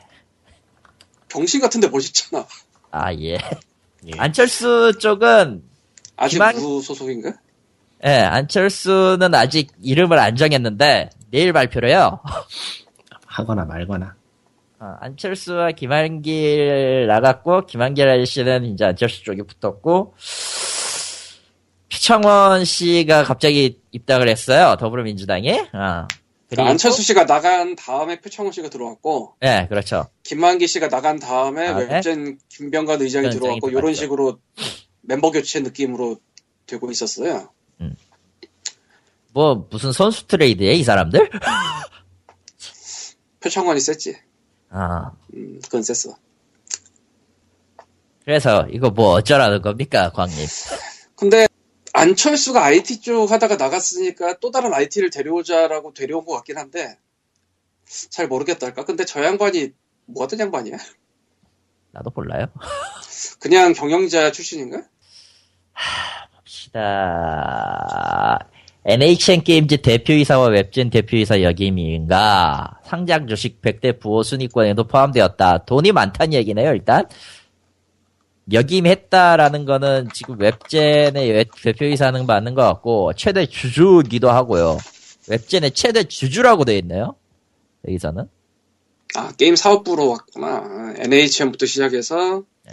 병신 같은데 멋있잖아. 아, 예. 예. 안철수 쪽은 아직 기만- 무소속인가? 예, 안철수는 아직 이름을 안 정했는데 내일 발표를 해요. 하거나 말거나. 어, 안철수와 김한길 나갔고 김한길 아저씨는 이제 안철수 쪽에 붙었고 피청원 씨가 갑자기 입당을 했어요 더불어민주당에. 어. 그리고 안철수 씨가 나간 다음에 표창원 씨가 들어왔고 예, 그렇죠. 김만기 씨가 나간 다음에 아, 네? 웹젠 김병관 의장이 들어왔고. 이런 식으로 멤버 교체 느낌으로 되고 있었어요. 뭐 무슨 선수 트레이드에 이 사람들? 표창원이 셌지. 아, 음, 그건 셌어. 그래서 이거 뭐 어쩌라는 겁니까, 광님? 근데 안철수가 IT 쪽 하다가 나갔으니까 또 다른 IT를 데려오자라고 데려온 것 같긴 한데 잘 모르겠다 할까? 근데 저 양반이 뭐 하던 양반이야? 나도 몰라요. 그냥 경영자 출신인가? 봅시다. NHN 게임즈 대표이사와 웹젠 대표이사 역임인가 상장 주식 100대 부호 순위권에도 포함되었다. 돈이 많다는 얘기네요, 일단. 역임했다라는 거는 지금 웹젠의 웹- 대표이사는 맞는 것 같고, 최대 주주기도 하고요. 웹젠의 최대 주주라고 되어 있네요. 여기서는. 아 게임 사업부로 왔구나. NHN부터 시작해서 네.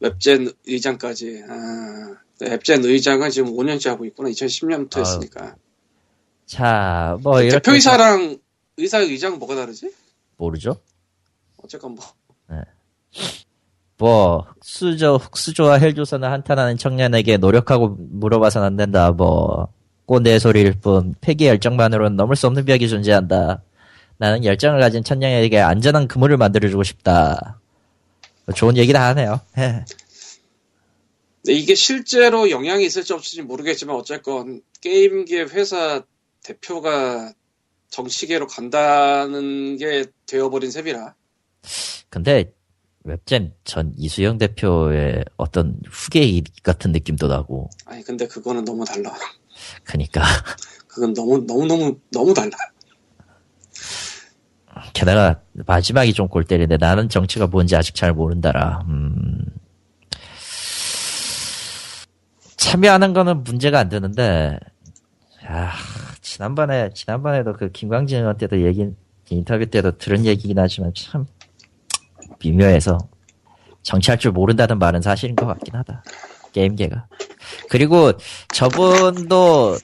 웹젠 의장까지. 아, 웹젠 의장은 지금 5년째 하고 있구나. 2010년부터 아유, 했으니까. 자, 뭐, 이렇게. 대표이사랑 의사 의장 뭐가 다르지? 모르죠? 어쨌건 뭐 뭐 흑수저 흑수저와 헬조선을 한탄하는 청년에게 노력하고 물어봐서는 안 된다. 뭐 꼰대 소리일 뿐 폐기 열정만으로는 넘을 수 없는 벽이 존재한다. 나는 열정을 가진 청년에게 안전한 그물을 만들어주고 싶다. 뭐 좋은 얘기 다 하네요. 예. 이게 실제로 영향이 있을지 없을지 모르겠지만 어쨌건 게임계 회사 대표가 정치계로 간다는 게 되어버린 셈이라 근데 웹젠 전 이수영 대표의 어떤 후계 같은 느낌도 나고. 아니 근데 그거는 너무 달라 그니까 그건 너무 너무 너무 너무 달라 게다가 마지막이 좀 골 때리는데 나는 정치가 뭔지 아직 잘 모른다라. 음. 참여하는 거는 문제가 안 되는데, 아, 지난번에, 지난번에도 그 김광진 의원 때도 얘기, 인터뷰 때도 들은 얘기긴 하지만 참, 미묘해서. 정치할 줄 모른다는 말은 사실인 것 같긴 하다. 게임계가. 그리고 저분도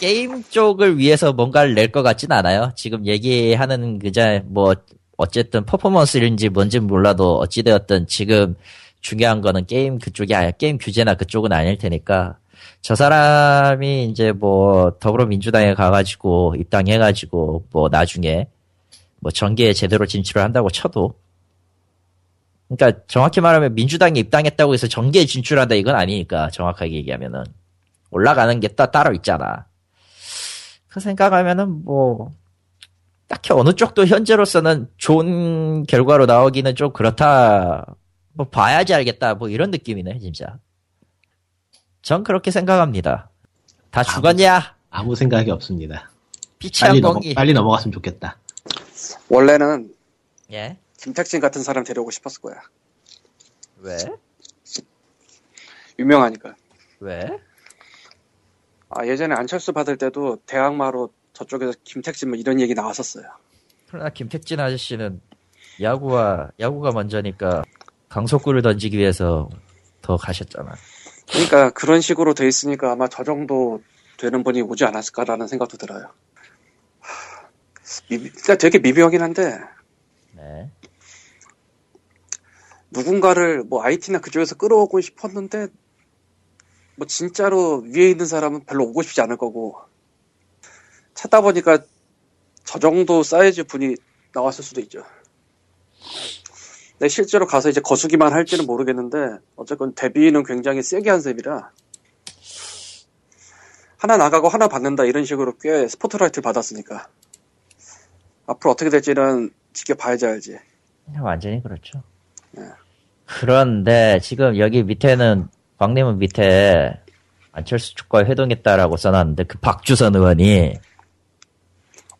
게임 쪽을 위해서 뭔가를 낼 것 같진 않아요. 지금 얘기하는 그자 뭐 어쨌든 퍼포먼스인지 뭔지 몰라도 어찌되었든 지금 중요한 거는 게임 그쪽이 아니야. 게임 규제나 그쪽은 아닐 테니까 저 사람이 이제 뭐 더불어민주당에 가가지고 입당해가지고 뭐 나중에 뭐 정계에 제대로 진출을 한다고 쳐도 그러니까 정확히 말하면 민주당에 입당했다고 해서 정계에 진출한다 이건 아니니까 정확하게 얘기하면은 올라가는 게또 따로 있잖아. 그 생각하면은 뭐 딱히 어느 쪽도 현재로서는 좋은 결과로 나오기는 좀 그렇다. 뭐 봐야지 알겠다. 뭐 이런 느낌이네 진짜. 전 그렇게 생각합니다. 다 죽었냐? 아무 생각이 없습니다. 피치한 빨리, 넘어. 빨리 넘어갔으면 좋겠다. 원래는 예? 김택진 같은 사람 데려오고 싶었을 거야. 왜? 유명하니까. 왜? 아, 예전에 안철수 받을 때도 대학마로 저쪽에서 김택진 뭐 이런 얘기 나왔었어요. 그러나 김택진 아저씨는 야구와 야구가 먼저니까 강속구를 던지기 위해서 더 가셨잖아. 그러니까 그런 식으로 돼 있으니까 아마 저 정도 되는 분이 오지 않았을까라는 생각도 들어요. 하, 미, 되게 미묘하긴 한데 네. 누군가를 뭐 IT나 그쪽에서 끌어오고 싶었는데 뭐 진짜로 위에 있는 사람은 별로 오고 싶지 않을 거고 찾다 보니까 저 정도 사이즈 분이 나왔을 수도 있죠. 근데 실제로 가서 이제 거수기만 할지는 모르겠는데 어쨌건 데뷔는 굉장히 세게 한 셈이라 하나 나가고 하나 받는다 이런 식으로 꽤 스포트라이트를 받았으니까 앞으로 어떻게 될지는 지켜봐야지 알지. 완전히 그렇죠. 그런데 지금 여기 밑에는 광림은 밑에 안철수 쪽과 회동했다라고 써놨는데 그 박주선 의원이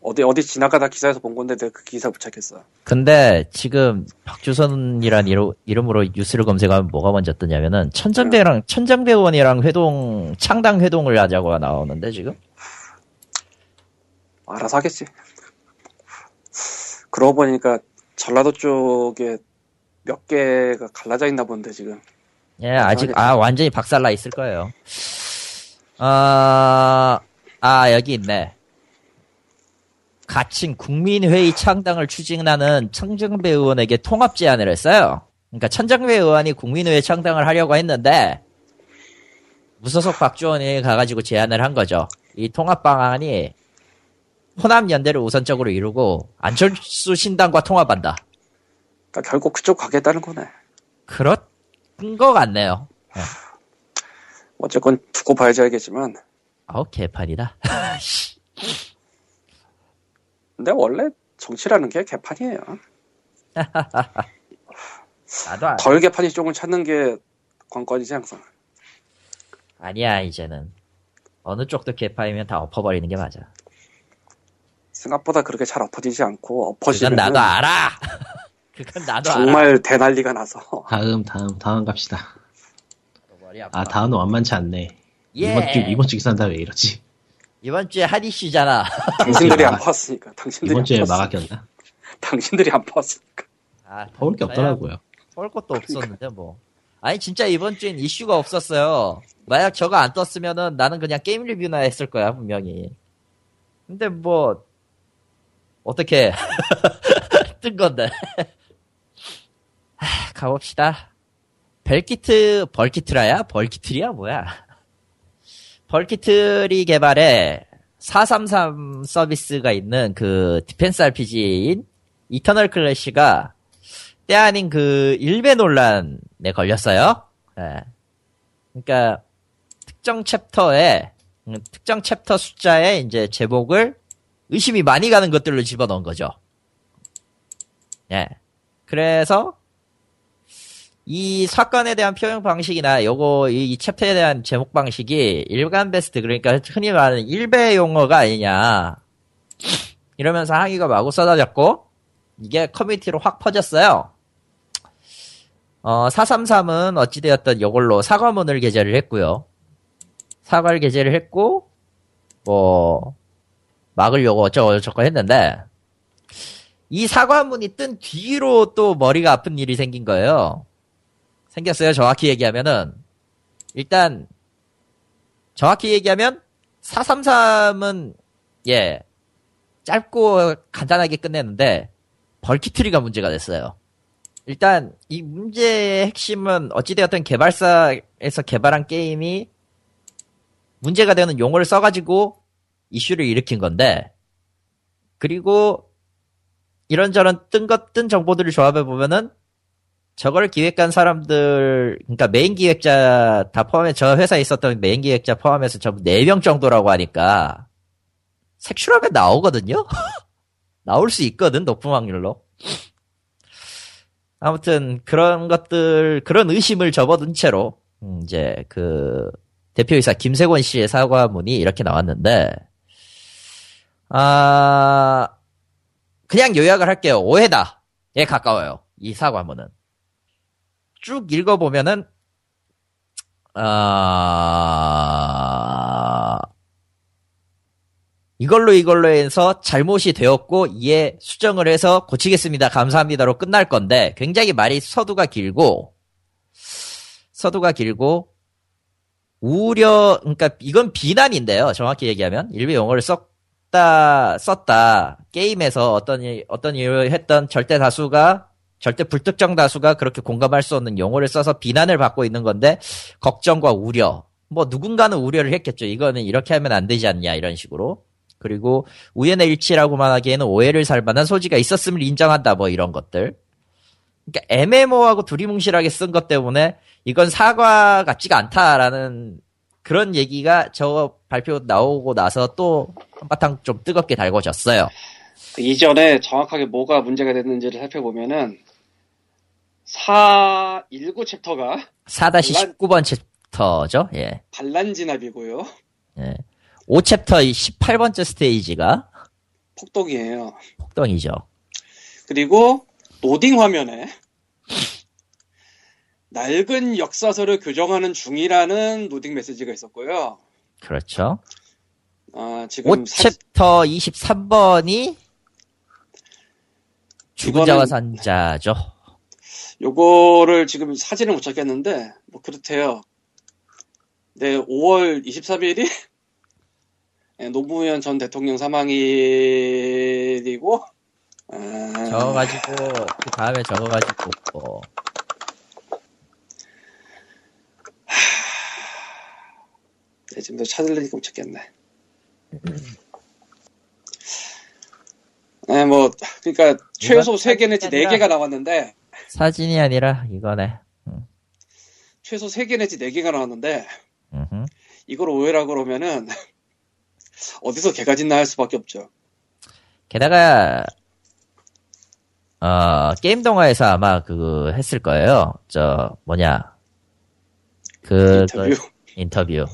어디 어디 지나가다 기사에서 본 건데 내가 그 기사 부착했어. 근데 지금 박주선이란 이로, 이름으로 뉴스를 검색하면 뭐가 먼저 뜨냐면은 천정배랑 천정배 의원이랑 회동 창당 회동을 하자고 나오는데 지금 알아서 하겠지. 그러고 보니까 전라도 쪽에 몇 개가 갈라져 있나 본데 지금. 예 아직 아 완전히 박살나 있을 거예요. 아, 아 여기 있네. 가칭 국민회의 창당을 추진하는 천정배 의원에게 통합 제안을 했어요. 그러니까 천정배 의원이 국민회의 창당을 하려고 했는데 무소속 박주원이 가가지고 제안을 한 거죠. 이 통합 방안이 호남 연대를 우선적으로 이루고 안철수 신당과 통합한다. 그러니까 결국 그쪽 가겠다는 거네. 그런 거 같네요. 어쨌건 두고 봐야지 알겠지만. 아우 개판이다. 근데 원래 정치라는 게 개판이에요. 나도 안- 덜 개판이 쪽을 찾는 게 관건이지 항상. 아니야 이제는 어느 쪽도 개판이면 다 엎어버리는 게 맞아. 생각보다 그렇게 잘 엎어지지 않고 엎어지면 나도 알아. 그건 나도 알아. 정말 대난리가 나서 다음, 다음, 다음 갑시다. 아, 다음은 완만치 않네. 예. 이번 주, 이번 주 기사다 왜 이러지? 이번 주에 한 이슈잖아. 당신들이 안 퍼왔으니까. 당신들이 이번 안 주에. 막았겼나? 당신들이 안 퍼왔으니까. 아, 퍼올 게 없더라고요. 볼 것도 없었는데 뭐. 아니 진짜 이번 주엔 이슈가 없었어요. 만약 저거 안 떴으면은 나는 그냥 게임 리뷰나 했을 거야 분명히. 근데 뭐 어떻게 뜬 건데. 하, 가봅시다. 벨키트 벌키트라야? 벌키트리야 뭐야? 벌키트리 개발에 433 서비스가 있는 그 디펜스 RPG인 이터널 클래시가 때 아닌 그 일베 논란에 걸렸어요. 예. 그러니까 특정 chapter에 음, 특정 챕터 숫자에 이제 제목을 의심이 많이 가는 것들로 집어넣은 거죠. 예. 그래서 이 사건에 대한 표현 방식이나 요거 이, 이 챕터에 대한 제목 방식이 일간 베스트 그러니까 흔히 말하는 일베 용어가 아니냐 이러면서 항의가 마구 쏟아졌고 이게 커뮤니티로 확 퍼졌어요. 어, 433은 어찌되었든 이걸로 사과문을 게재를 했고요. 사과를 게재를 했고, 뭐, 막으려고 어쩌고저쩌고 했는데, 이 사과문이 뜬 뒤로 또 머리가 아픈 일이 생긴 거예요. 생겼어요. 정확히 얘기하면은 일단 정확히 얘기하면 433은 예 짧고 간단하게 끝냈는데 벌키트리가 문제가 됐어요. 일단 이 문제의 핵심은 어찌되었든 개발사에서 개발한 게임이 문제가 되는 용어를 써가지고 이슈를 일으킨 건데 그리고 이런저런 뜬 것, 뜬 정보들을 조합해 보면은 저걸 기획한 사람들, 그러니까 메인 기획자 다 포함해 저 회사에 있었던 메인 기획자 포함해서 전부 4명 정도라고 하니까 색출하면 나오거든요? 나올 수 있거든, 높은 확률로. 아무튼 그런 것들, 그런 의심을 접어둔 채로 음, 이제 그 대표이사 김세권 씨의 사과문이 이렇게 나왔는데 아 그냥 요약을 할게요. 오해다. 에 가까워요. 이 사과문은. 쭉 읽어보면은, 아, 이걸로 이걸로 해서 잘못이 되었고, 이에 수정을 해서 고치겠습니다. 감사합니다로 끝날 건데, 굉장히 말이 서두가 길고, 서두가 길고, 우려, 그러니까 이건 비난인데요. 정확히 얘기하면. 일부 용어를 썼다, 썼다. 게임에서 어떤, 일- 어떤 일을 했던 절대 다수가, 절대 불특정 다수가 그렇게 공감할 수 없는 용어를 써서 비난을 받고 있는 건데, 걱정과 우려. 뭐 누군가는 우려를 했겠죠. 이거는 이렇게 하면 안 되지 않냐, 이런 식으로. 그리고 우연의 일치라고만 하기에는 오해를 살 만한 소지가 있었음을 인정한다, 뭐 이런 것들. 그러니까 애매모호하고 두리뭉실하게 쓴 것 때문에 이건 사과 같지가 않다라는 그런 얘기가 저 발표 나오고 나서 또 한바탕 좀 뜨겁게 달궈졌어요. 그 이전에 정확하게 뭐가 문제가 됐는지를 살펴보면은 4, 19 chapter가 4-19번 chapter죠. 예. 반란 진압이고요. 예. 5chapter 18번째 스테이지가 폭동이에요. 폭동이죠. 그리고 로딩 화면에 낡은 역사서를 교정하는 중이라는 로딩 메시지가 있었고요. 그렇죠. 아, 지금 사- 5chapter 23번이 죽은 자와 산자죠. 요거를 지금 사진을 못 찾겠는데 뭐 그렇대요. 네, 5월 23일이 네, 노무현 전 대통령 사망일이고 아, 적어가지고 그 다음에 적어가지고 뭐 네, 지금 더 찾으려니까 못 찾겠네. 네, 뭐 그러니까 최소 이건 3개 내지 사진이 4개가 나왔는데 사진이 아니라 이거네. 최소 3개 내지 4개가 나왔는데 음흠. 이걸 오해라고 그러면은 어디서 개가 짖나 할 수밖에 없죠. 게다가 어 게임 동화에서 아마 그 했을 거예요. 저 뭐냐 그 인터뷰. 인터뷰.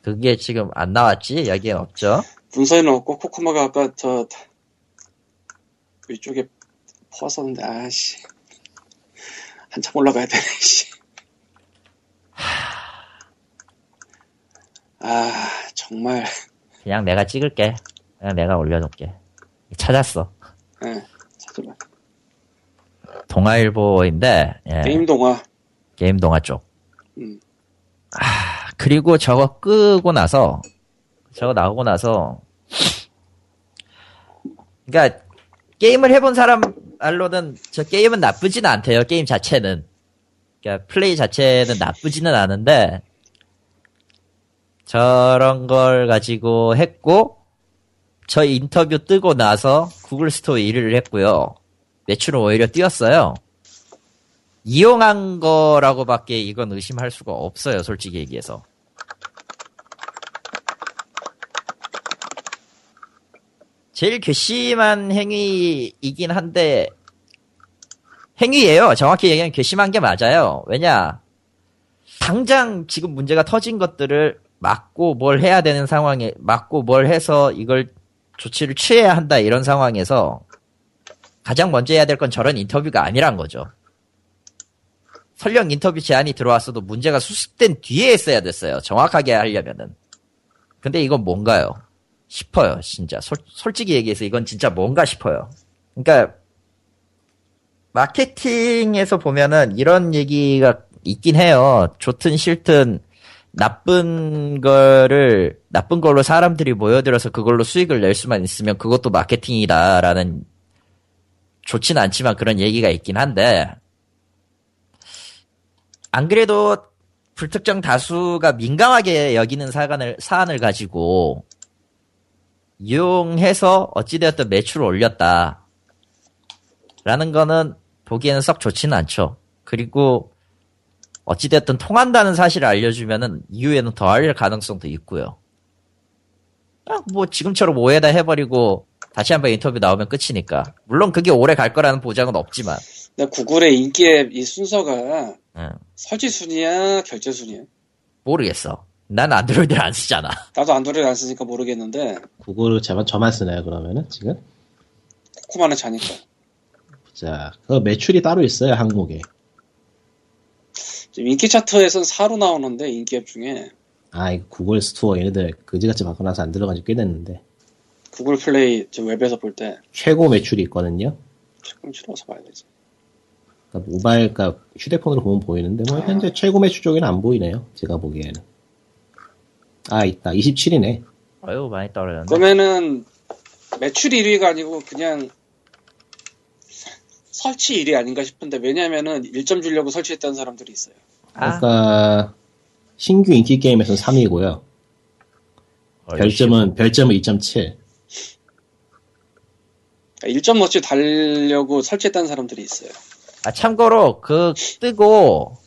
그게 지금 안 나왔지? 여기에 없죠? 문서에는 없고 코코마가 아까 저 위쪽에 퍼왔었는데 아씨 한참 올라가야 되네 씨. 아 정말 그냥 내가 찍을게. 그냥 내가 올려놓을게. 찾았어. 예, 찾아봐 동아일보인데 예, 게임 동화 게임 동화 쪽. 음. 아, 그리고 저거 끄고 나서 저거 나오고 나서 그러니까 게임을 해본 사람 말로는 저 게임은 나쁘진 않대요. 게임 자체는 그러니까 플레이 자체는 나쁘지는 않은데 저런 걸 가지고 했고 저 인터뷰 뜨고 나서 구글 스토어 1위를 했고요. 매출은 오히려 뛰었어요. 이용한 거라고밖에 이건 의심할 수가 없어요, 솔직히 얘기해서. 제일 괘씸한 행위이긴 한데, 행위예요. 정확히 얘기하면 괘씸한 게 맞아요. 왜냐, 당장 지금 문제가 터진 것들을 막고 뭘 해야 되는 상황에, 막고 뭘 해서 이걸 조치를 취해야 한다, 이런 상황에서 가장 먼저 해야 될 건 저런 인터뷰가 아니란 거죠. 설령 인터뷰 제안이 들어왔어도 문제가 수습된 뒤에 했어야 됐어요. 정확하게 하려면은. 근데 이건 뭔가요? 싶어요, 진짜. 솔, 솔직히 얘기해서 이건 진짜 뭔가 싶어요. 그러니까 마케팅에서 보면은 이런 얘기가 있긴 해요. 좋든 싫든 나쁜 거를 나쁜 걸로 사람들이 모여들어서 그걸로 수익을 낼 수만 있으면 그것도 마케팅이다라는 좋진 않지만 그런 얘기가 있긴 한데 안 그래도 불특정 다수가 민감하게 여기는 사안을 사안을 가지고 이용해서 어찌되었든 매출을 올렸다. 라는 거는 보기에는 썩 좋지는 않죠. 그리고 어찌됐든 통한다는 사실을 알려주면은 이후에는 더할 가능성도 있고요. 아, 뭐 지금처럼 오해다 해버리고 다시 한번 인터뷰 나오면 끝이니까. 물론 그게 오래 갈 거라는 보장은 없지만. 구글의 인기 앱이 순서가 응, 설치 순위야 결제 순위야? 모르겠어. 난 안드로이드를 안 쓰잖아. 나도 안드로이드 안 쓰니까 모르겠는데 구글을 저만, 저만 쓰나요, 그러면은, 지금? 코코마는 자니까. 자, 그 매출이 따로 있어요, 항목에. 지금 인기 차트에선 4로 나오는데 인기 앱 중에 아, 이거 구글 스토어 얘네들 그지같이 바꿔놔서 안 들어간 지 꽤 됐는데. 구글 플레이 저 웹에서 볼 때 최고 매출이 있거든요. 조금 줄어서 봐야 되지. 그러니까 모바일, 그러니까 휴대폰으로 보면 보이는데, 뭐, 현재 최고 매출 쪽에는 안 보이네요. 제가 보기에는. 아, 있다. 27이네. 아유, 많이 떨어졌네. 그러면은 매출 1위가 아니고 그냥 설치 1위 아닌가 싶은데 왜냐면은 1점 주려고 설치했다는 사람들이 있어요. 아, 그러니까, 신규 인기 게임에서는 3위고요. 별점은, 별점은 2.7. 그러니까 1점 넣지 달려고 설치했다는 사람들이 있어요. 아, 참고로, 그, 뜨고,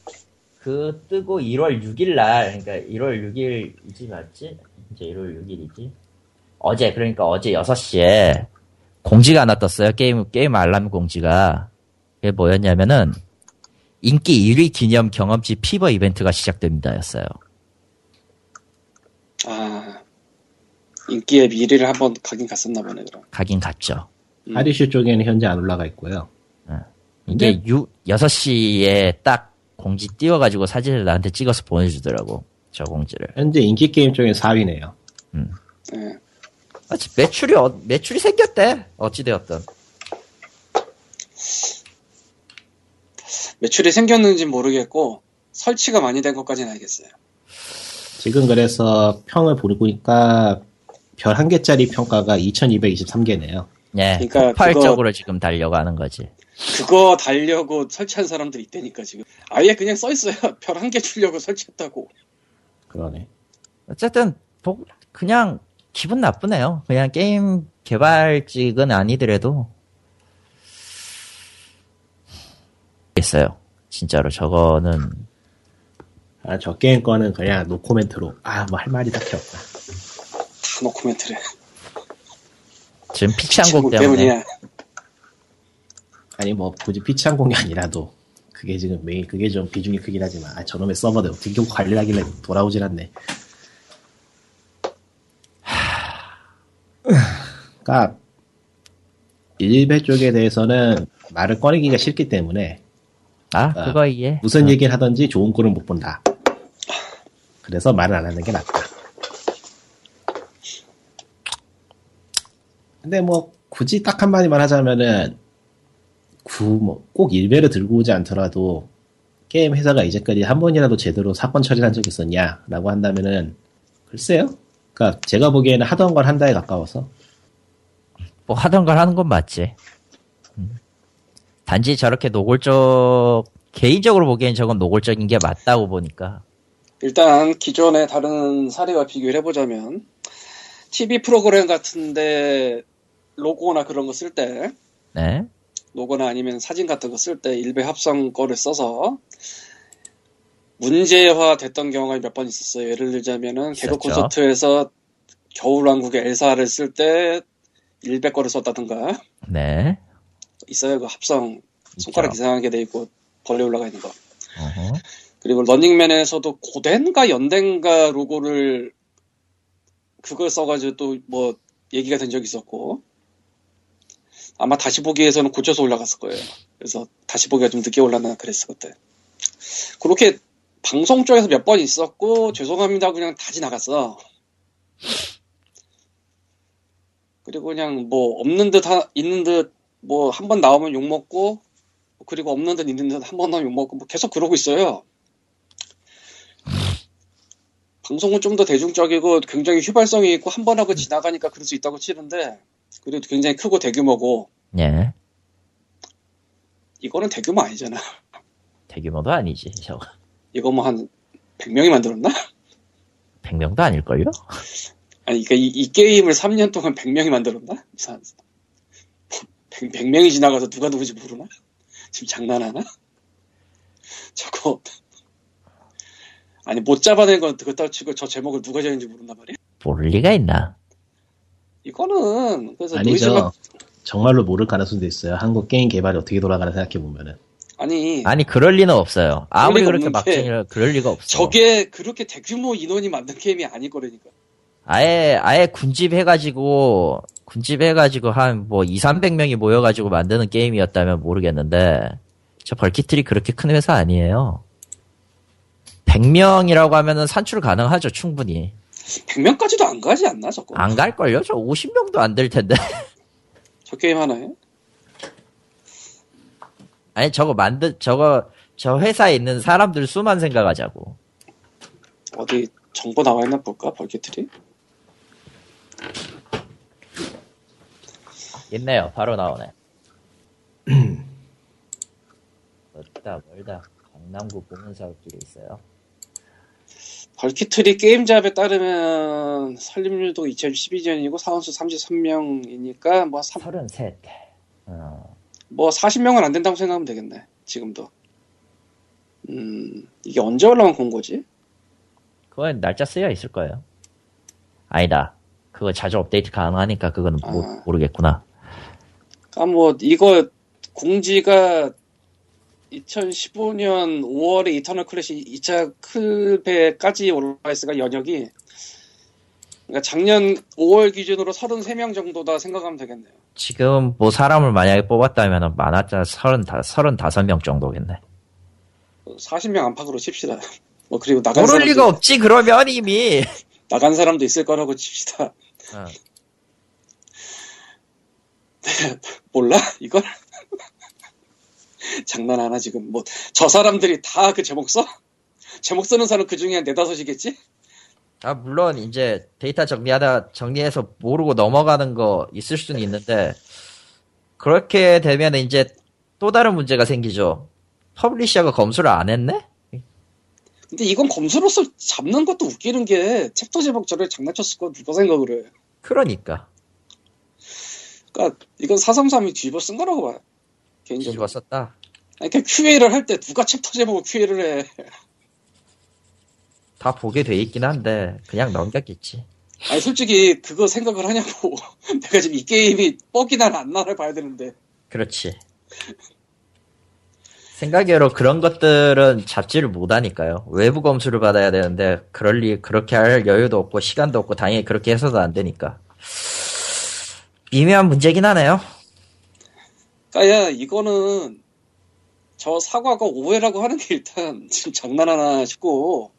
그, 뜨고 1월 6일 날, 그러니까 1월 6일이지, 맞지? 이제 1월 6일이지? 어제, 그러니까 어제 6시에 공지가 하나 떴어요. 게임, 게임 알람 공지가. 그게 뭐였냐면은, 인기 1위 기념 경험치 fever 이벤트가 시작됩니다. 였어요. 아 인기 앱 1위를 한번 가긴 갔었나 보네 그럼. 가긴 갔죠. 음. 하리슈 쪽에는 현재 안 올라가 있고요. 이게 6, 6시에 딱 공지 띄워가지고 사진을 나한테 찍어서 보내주더라고. 저 공지를. 현재 인기 게임 쪽에 4위네요. 예. 아, 지- 매출이, 어- 매출이 생겼대. 어찌되었든. 매출이 생겼는지 모르겠고 설치가 많이 된 것까지는 알겠어요. 지금 그래서 평을 보니까 별 한 개짜리 평가가 2223개네요. 예. 그러니까 폭발적으로 지금 달려가는 거지. 그거 달려고 설치한 사람들이 있다니까 지금. 아예 그냥 써 있어요. 별 한 개 주려고 설치했다고. 그러네. 어쨌든, 복- 그냥 기분 나쁘네요. 그냥 게임 개발직은 아니더라도. 있어요. 진짜로 저거는 아, 저 게임 거는 그냥 노코멘트로, 아, 뭐 할 말이 딱히 없다. 다 노코멘트래. 지금 피치한 곡 때문에 때문이야. 아니, 뭐, 굳이 피치항공이 아니라도, 그게 지금 메인, 그게 좀 비중이 크긴 하지만, 아, 저놈의 서버들 어떻게 결국 관리를 하길래 돌아오질 않네. 그니까, 일베 쪽에 대해서는 말을 꺼내기가 싫기 때문에, 아 그거 이해. 무슨 얘기를 하든지 좋은 꼴은 못 본다. 그래서 말을 안 하는 게 낫다. 근데 뭐 굳이 딱 한마디만 하자면은 구뭐꼭 일배를 들고 오지 않더라도 게임 회사가 이제까지 한 번이라도 제대로 사건 처리한 적 있었냐라고 한다면은 글쎄요. 그러니까 제가 보기에는 하던 걸 한다에 가까워서 뭐 하던 걸 하는 건 맞지. 음. 단지 저렇게 노골적 개인적으로 보기엔 저건 노골적인 게 맞다고 보니까 일단 기존의 다른 사례와 비교를 해보자면 TV 프로그램 같은데 로고나 그런 거 쓸때 네. 로고나 아니면 사진 같은 거 쓸 때 일배 합성 거를 써서 문제화 됐던 경우가 몇 번 있었어요. 예를 들자면은 개그. 콘서트에서 겨울왕국의 엘사를 쓸 때 일배 거를 썼다든가 네. 있어요. 그 합성 손가락 있죠. 이상하게 돼 있고 벌레 올라가 있는 거. 어허. 그리고 런닝맨에서도 고덴가 연덴가 로고를 그걸 써가지고 또 뭐 얘기가 된 적이 있었고 아마 다시 보기에서는 고쳐서 올라갔을 거예요. 그래서 다시 보기가 좀 늦게 올라나 그랬을 그때. 그렇게 방송 쪽에서 몇 번 있었고 죄송합니다 그냥 다 지나갔어. 그리고 그냥 뭐 없는 듯 하, 있는 듯 뭐 한 번 나오면 욕 먹고 그리고 없는 듯 있는 듯 한 번 나오면 욕 먹고 뭐 계속 그러고 있어요. 방송은 좀 더 대중적이고 굉장히 휘발성이 있고 한 번 하고 지나가니까 그럴 수 있다고 치는데 그리고 굉장히 크고 대규모고. 예. 이거는 대규모 아니잖아. 대규모도 아니지, 저 이거 뭐 한 100명이 만들었나? 100명도 아닐걸요? 아니, 그러니까 이, 이, 게임을 3년 동안 100명이 만들었나? 100, 100명이 지나가서 누가 누구지 모르나? 지금 장난하나? 저거. 아니, 못 잡아낸 건 그따 치고 저 제목을 누가 지는지 모른단 말이야? 볼 리가 있나? 이거는 그래서 아니죠. 노이즈가... 정말로 모를 가능성도 있어요. 한국 게임 개발이 어떻게 돌아가나 생각해 보면은. 아니 아니 그럴 리는 없어요. 아무리 그렇게 막장이라 그럴 리가 없어. 저게 그렇게 대규모 인원이 만든 게임이 아닐 거라니까. 아예 아예 군집해가지고 군집해가지고 한 뭐 2, 300명이 모여가지고 만드는 게임이었다면 모르겠는데 저 벌키트리 그렇게 큰 회사 아니에요. 100명이라고 하면은 산출 가능하죠 충분히. 100명까지도 안 가지 않나 저거? 안 갈걸요? 저 50명도 안 될 텐데. 저 게임 하나에? 아니 저거 만든 저거 저 회사에 있는 사람들 수만 생각하자고. 어디 정보 나와 있나 볼까 벌게트리? 있네요. 바로 나오네. 멀다 멀다. 강남구 보문사업길에 있어요. 벌키트리 게임잡에 따르면 설립률도 2012년이고 사원수 33명이니까 뭐 3, 33. 어. 뭐 40명은 안 된다고 생각하면 되겠네. 지금도. 음, 이게 언제 올라온 공고지? 그건 날짜 쓰여 있을 거예요. 아니다. 그거 자주 업데이트 가능하니까 그거는 아. 모르겠구나. 아, 뭐, 이거 공지가 2015년 5월에 이터널 클래시 2차 클베까지 올라와 있으니까 연역이 그러니까 작년 5월 기준으로 33명 정도다 생각하면 되겠네요. 지금 뭐 사람을 만약에 뽑았다면 많았자 35, 35명 정도겠네. 40명 안팎으로 칩시다. 뭐 그리고 나간 모를 사람도, 리가 없지 그러면 이미 나간 사람도 있을 거라고 칩시다. 어. 몰라 이걸? 장난 하나 지금 뭐 저 사람들이 다 그 제목 써? 제목 쓰는 사람 그 중에 한 네다섯이겠지? 아 물론 이제 데이터 정리하다 정리해서 모르고 넘어가는 거 있을 수는 있는데 그렇게 되면 이제 또 다른 문제가 생기죠. publisher가 검수를 안 했네? 근데 이건 검수로서 잡는 것도 웃기는 게 챕터 제목 저를 장난쳤을 거 누가 생각을 해. 그러니까. 그러니까 이건 433이 뒤집어 쓴 거라고 봐요. 개인적으로. 뒤집어 썼다. 그러니까 QA를 할 때 누가 챕터 제목을 QA를 해. 다 보게 돼 있긴 한데 그냥 넘겼겠지. 아니 솔직히 그거 생각을 하냐고. 내가 지금 이 게임이 뻑이나 안 나를 봐야 되는데. 그렇지. 생각외로 그런 것들은 잡지를 못 하니까요. 외부 검수를 받아야 되는데 그럴 리 그렇게 할 여유도 없고 시간도 없고 당연히 그렇게 해서도 안 되니까. 미묘한 문제긴 하네요. 그러니까 까야 이거는 저 사과가 오해라고 하는 게 일단 지금 장난 하나 싶고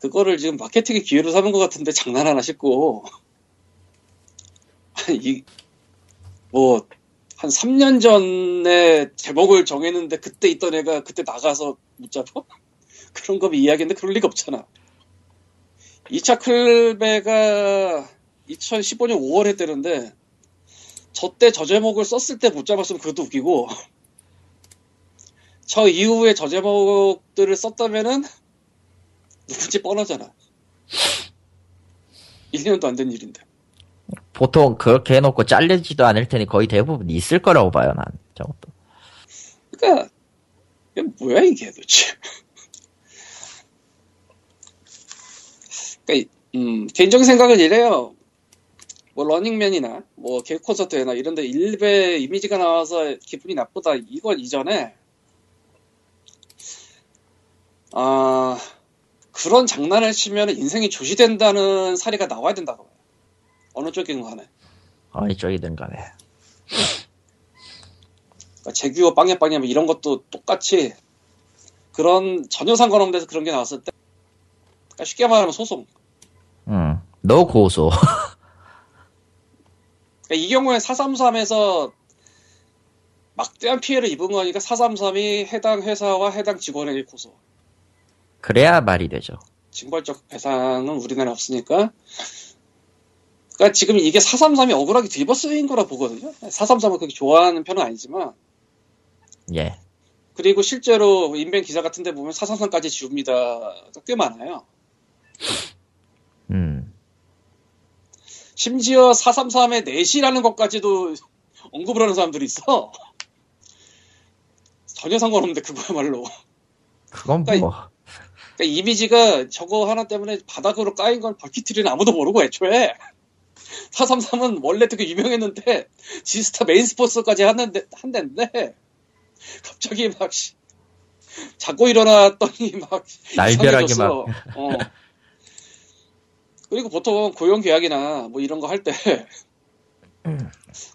그거를 지금 마케팅의 기회로 삼은 것 같은데 장난 하나 싶고 아니 뭐 한 3년 전에 제목을 정했는데 그때 있던 애가 그때 나가서 못 잡아? 그런 거면 이야기인데 그럴 리가 없잖아 2차 클베가 2015년 5월에 뜨는데 저때 저 제목을 썼을 때 못 잡았으면 그것도 웃기고 저 이후에 저 제목들을 썼다면은 누군지 뻔하잖아. 1년도 안 된 일인데. 보통 그렇게 해놓고 잘리지도 않을 테니 거의 대부분 있을 거라고 봐요, 난. 저것도. 그니까, 러 뭐야, 이게 도대체. 그니까, 음, 개인적인 생각은 이래요. 뭐, 러닝맨이나, 뭐, 개콘서트나 이런데 일베 이미지가 나와서 기분이 나쁘다, 이건 이전에, 아 그런 장난을 치면 인생이 조시된다는 사례가 나와야 된다고 봐요. 어느 쪽이든 간에. 어느 쪽이든 간에. 그러니까 재규어 빵야 빵야 뭐 이런 것도 똑같이 그런 전혀 상관없는 데서 그런 게 나왔을 때 그러니까 쉽게 말하면 소송. 응. 너 고소. 그러니까 이 경우에 433에서 막대한 피해를 입은 거니까 433이 해당 회사와 해당 직원에게 고소. 그래야 말이 되죠. 징벌적 배상은 우리나라에 없으니까. 그러니까 지금 이게 433이 억울하게 뒤집어 쓰인 거라 보거든요. 433을 그렇게 좋아하는 편은 아니지만. 예. 그리고 실제로 인벤 기사 같은 데 보면 433까지 지웁니다. 꽤 많아요. 음. 심지어 433의 넷이라는 것까지도 언급을 하는 사람들이 있어. 전혀 상관없는데 그거야말로. 그건 그러니까 뭐. 그러니까 이미지가 저거 하나 때문에 바닥으로 까인 건 벌키트리는 아무도 모르고 애초에 433은 원래 되게 유명했는데 지스타 메인 스포츠까지 하는데 한대인데 갑자기 막 씨, 자고 일어났더니 막 날벼락이 이상해졌어. 어. 그리고 보통 고용 계약이나 뭐 이런 거 할 때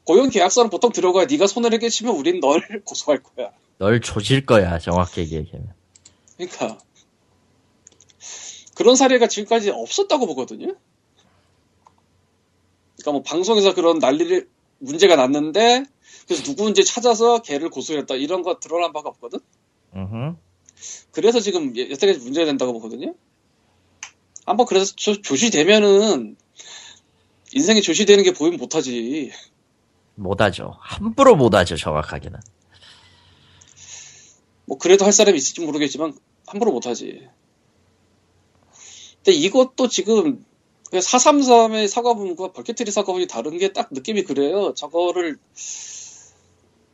고용 계약서는 보통 들어가야 네가 손을 깨치면 우린 널 고소할 거야. 널 조질 거야, 정확히 얘기하면. 그러니까 그런 사례가 지금까지 없었다고 보거든요. 그러니까 뭐 방송에서 그런 난리를 문제가 났는데 그래서 누구인지 찾아서 걔를 고소했다 이런 거 드러난 바가 없거든. 그래서 지금 여- 여태까지 문제가 된다고 보거든요. 한번 그래서 조, 조시되면은 인생이 조시되는 게 보이면 못하지. 못하죠. 함부로 못하죠, 정확하게는. 뭐 그래도 할 사람이 있을지 모르겠지만 함부로 못하지. 근데 이것도 지금 433의 사과문과 벌케트리 사과문이 다른 게 딱 느낌이 그래요. 저거를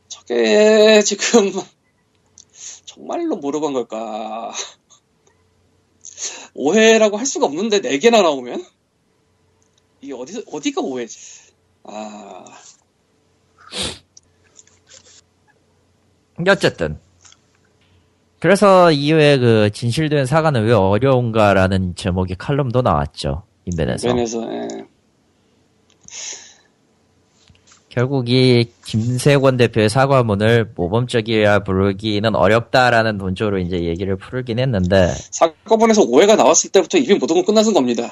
저게 지금 정말로 모르고 한 걸까? 오해라고 할 수가 없는데 네 개나 나오면 이게 어디 어디가 오해지? 아 어쨌든. 그래서 이후에 그 진실된 사과는 왜 어려운가라는 제목의 칼럼도 나왔죠. 인벤에서. 면에서 예. 결국 이 김세권 대표의 사과문을 모범적이라 부르기는 어렵다라는 논조로 이제 얘기를 풀긴 했는데 사건에서 오해가 나왔을 때부터 이미 모든 건 끝나는 겁니다.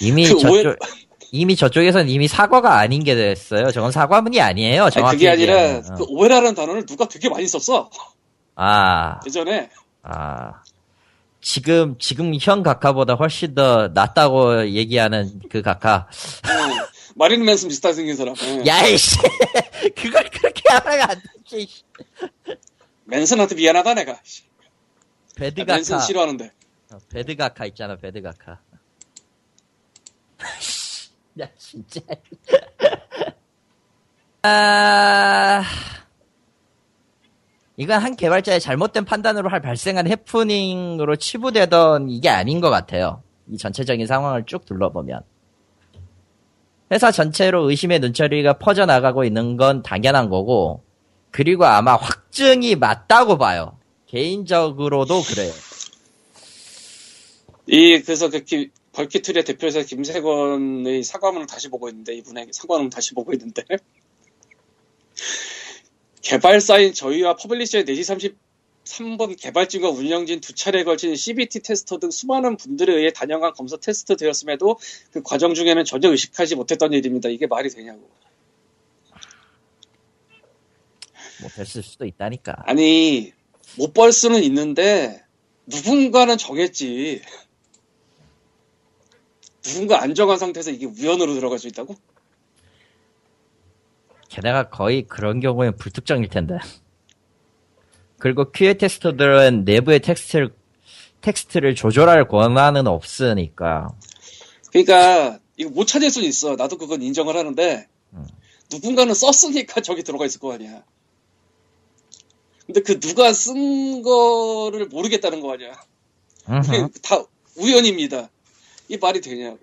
이미 그 저쪽 오해- 이미 저쪽에서는 이미 사과가 아닌 게 됐어요. 저건 사과문이 아니에요. 아니, 정확히 그게 아니라 얘기하면. 그 오해라는 단어를 누가 되게 많이 썼어 아, 예전에 아. 지금 지금 현 각하보다 훨씬 더 낫다고 얘기하는 그. 어, 마린 맨슨 비슷하게 생긴 사람 예. 야이씨, 그걸 그렇게 하면 안 되지. 씨. 맨슨한테 미안하다 내가 배드 나 맨슨 각하. 싫어하는데 어, 배드 각하 있잖아, 배드 각하. 야, 진짜. 아, 이건 한 개발자의 잘못된 판단으로 할 발생한 해프닝으로 치부되던 이게 아닌 것 같아요. 이 전체적인 상황을 쭉 둘러보면. 회사 전체로 의심의 눈초리가 퍼져나가고 있는 건 당연한 거고, 그리고 아마 확증이 맞다고 봐요. 개인적으로도 그래요. 이 그래서 그 기- 벌키트리의 대표이사 김세건의 사과문을 다시 보고 있는데 이분의 사과문을 다시 보고 있는데 개발사인 저희와 publisher의 4시 33번 개발진과 운영진 두 차례에 걸친 CBT 테스터 등 수많은 분들에 의해 단연간 검사 테스트 되었음에도 그 과정 중에는 전혀 의식하지 못했던 일입니다. 이게 말이 되냐고. 뭐 됐을 수도 있다니까. 아니 못 벌 수는 있는데 누군가는 정했지. 누군가 안정한 상태에서 이게 우연으로 들어갈 수 있다고? 게다가 거의 그런 경우엔 불특정일 텐데. 그리고 QA 테스터들은 내부의 텍스트를 텍스트를 조절할 권한은 없으니까. 그러니까 이거 못 찾을 수는 있어. 나도 그건 인정을 하는데 음. 누군가는 썼으니까 저기 들어가 있을 거 아니야. 근데 그 누가 쓴 거를 모르겠다는 거 아니야. 다 우연입니다. 이 말이 되냐고.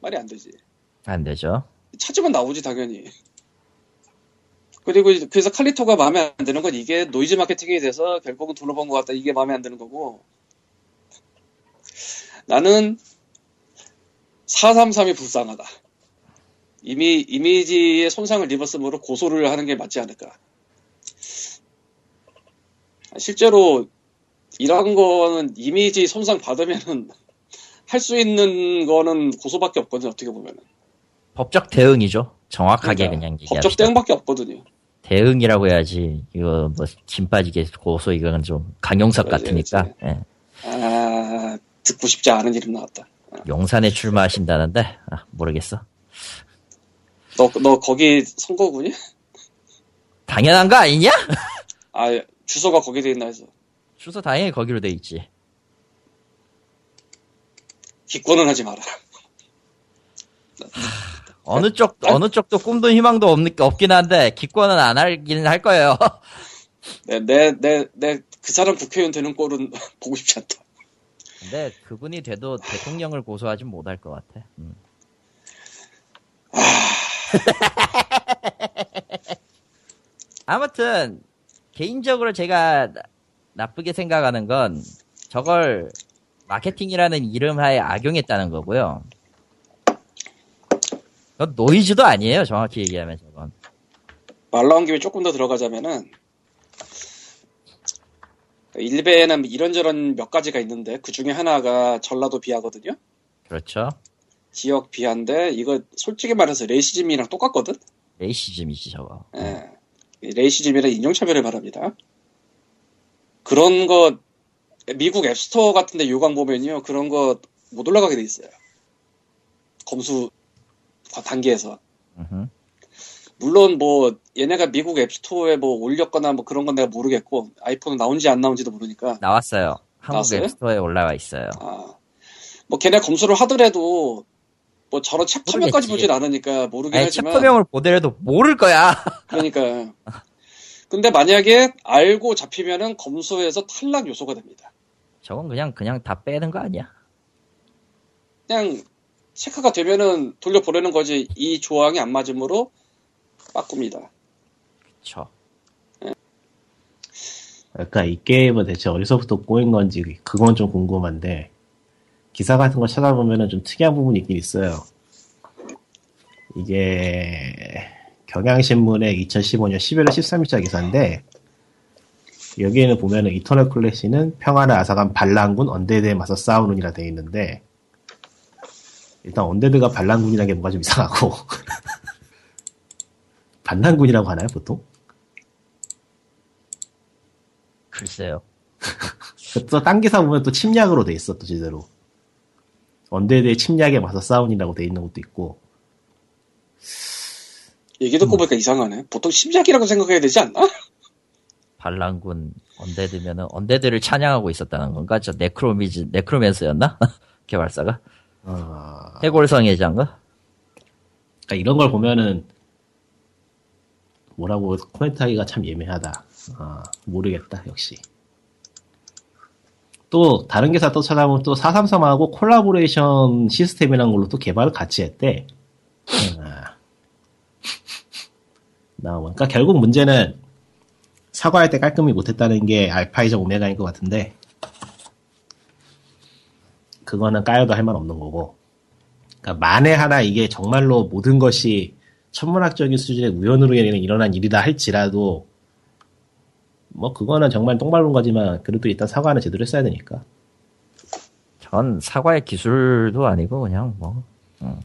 말이 안 되지. 안 되죠. 찾으면 나오지 당연히. 그리고 그래서 칼리토가 마음에 안 드는 건 이게 노이즈 마케팅이 돼서 결국은 돈을 번 것 같다 이게 마음에 안 드는 거고 나는 433이 불쌍하다. 이미 이미지의 손상을 입었으므로 고소를 하는 게 맞지 않을까. 실제로 이런 거는 이미지 손상 받으면은 할 수 있는 거는 고소밖에 없거든 어떻게 보면은. 법적 대응이죠. 정확하게 그러니까 그냥 법적. 대응밖에 없거든요. 대응이라고 해야지. 이거 뭐진 빠지게 고소 이건 좀 강용석 그러지, 같으니까. 그러지. 예. 아, 듣고 싶지 않은 이름 나왔다. 용산에 출마하신다는데 아, 모르겠어. 너, 너 거기 선거구니? 당연한 거 아니냐? 아, 주소가 거기 돼 있나 해서. 주소 당연히 거기로 돼 있지. 기권은 하지 마라. 어느 쪽 어느 쪽도 꿈도 희망도 없, 없긴 한데 기권은 안 하긴 할 거예요. 내, 내, 내, 내, 그 사람 국회의원 되는 꼴은 보고 싶지 않다. 근데 그분이 돼도 대통령을 고소하진 못할 것 같아. 음. 아무튼 개인적으로 제가 나- 나쁘게 생각하는 건 저걸 마케팅이라는 이름하에 악용했다는 거고요. 그건 노이즈도 아니에요, 정확히 얘기하면 저건. 말 나온 김에 조금 더 들어가자면은, 일베에는 이런저런 몇 가지가 있는데, 그 중에 하나가 전라도 비하거든요? 그렇죠. 지역 비하인데, 이거 솔직히 말해서 레이시즘이랑 똑같거든? racism이지 저거. 예. 이 racism이랑 인종차별을 말합니다. 그런 거, 미국 앱스토어 같은데 요강 보면요, 그런 거 못 올라가게 돼 있어요. 검수 단계에서. 음흠. 물론 뭐 얘네가 미국 앱스토어에 뭐 올렸거나 뭐 그런 건 내가 모르겠고 아이폰은 나온지 안 나온지도 모르니까 나왔어요. 한국 나왔어요? 앱스토어에 올라와 있어요. 아 뭐 걔네 검수를 하더라도 뭐 저런 챕터명까지. 보진 않으니까 모르긴 아니, 하지만 챕터명을 보더라도 모를 거야. 그러니까 근데 만약에 알고 잡히면은 검수에서 탈락 요소가 됩니다. 저건 그냥 그냥 다 빼는 거 아니야? 그냥 체크가 되면은 돌려보내는 거지 이 조항이 안 맞으므로 바꿉니다. 그쵸. 그러니까 이 게임은 대체 어디서부터 꼬인 건지 그건 좀 궁금한데 기사 같은 거 찾아보면은 좀 특이한 부분이 있긴 있어요. 이게 경향신문의 2015년 11월 13일자 기사인데 여기에는 보면은 이터널 클래시는 평화를 앗아간 반란군 undead에 맞서 싸우는이라 되어 있는데 일단 undead가 반란군이라는 게 뭔가 좀 이상하고 반란군이라고 하나요 보통? 글쎄요. 또 딴 기사 보면 또 침략으로 돼 있어 또 제대로 undead의 침략에 맞서 싸운이라고 돼 있는 것도 있고 얘기 듣고 보니까 이상하네. 보통 심작이라고 생각해야 되지 않나? 반란군 undead면은 undead를 찬양하고 있었다는 건가? 저 네크로미즈 네크로맨스였나? 개발사가 어, 해골성애자인가? 그러니까 이런 걸 보면은 뭐라고 코멘트하기가 참 예매하다. 아, 모르겠다 역시. 또 다른 기사 또 찾아보면 또 433하고 콜라보레이션 시스템이라는 걸로 또 개발을 같이 했대. 아. 나오니까 결국 문제는 사과할 때 깔끔히 못했다는 게 알파이자 오메가인 것 같은데 그거는 까여도 할 말 없는 거고. 그러니까 만에 하나 이게 정말로 모든 것이 천문학적인 수준의 우연으로 일어난 일이다 할지라도 뭐 그거는 정말 똥밟은 거지만 그래도 일단 사과는 제대로 했어야 되니까. 전 사과의 기술도 아니고 그냥 뭐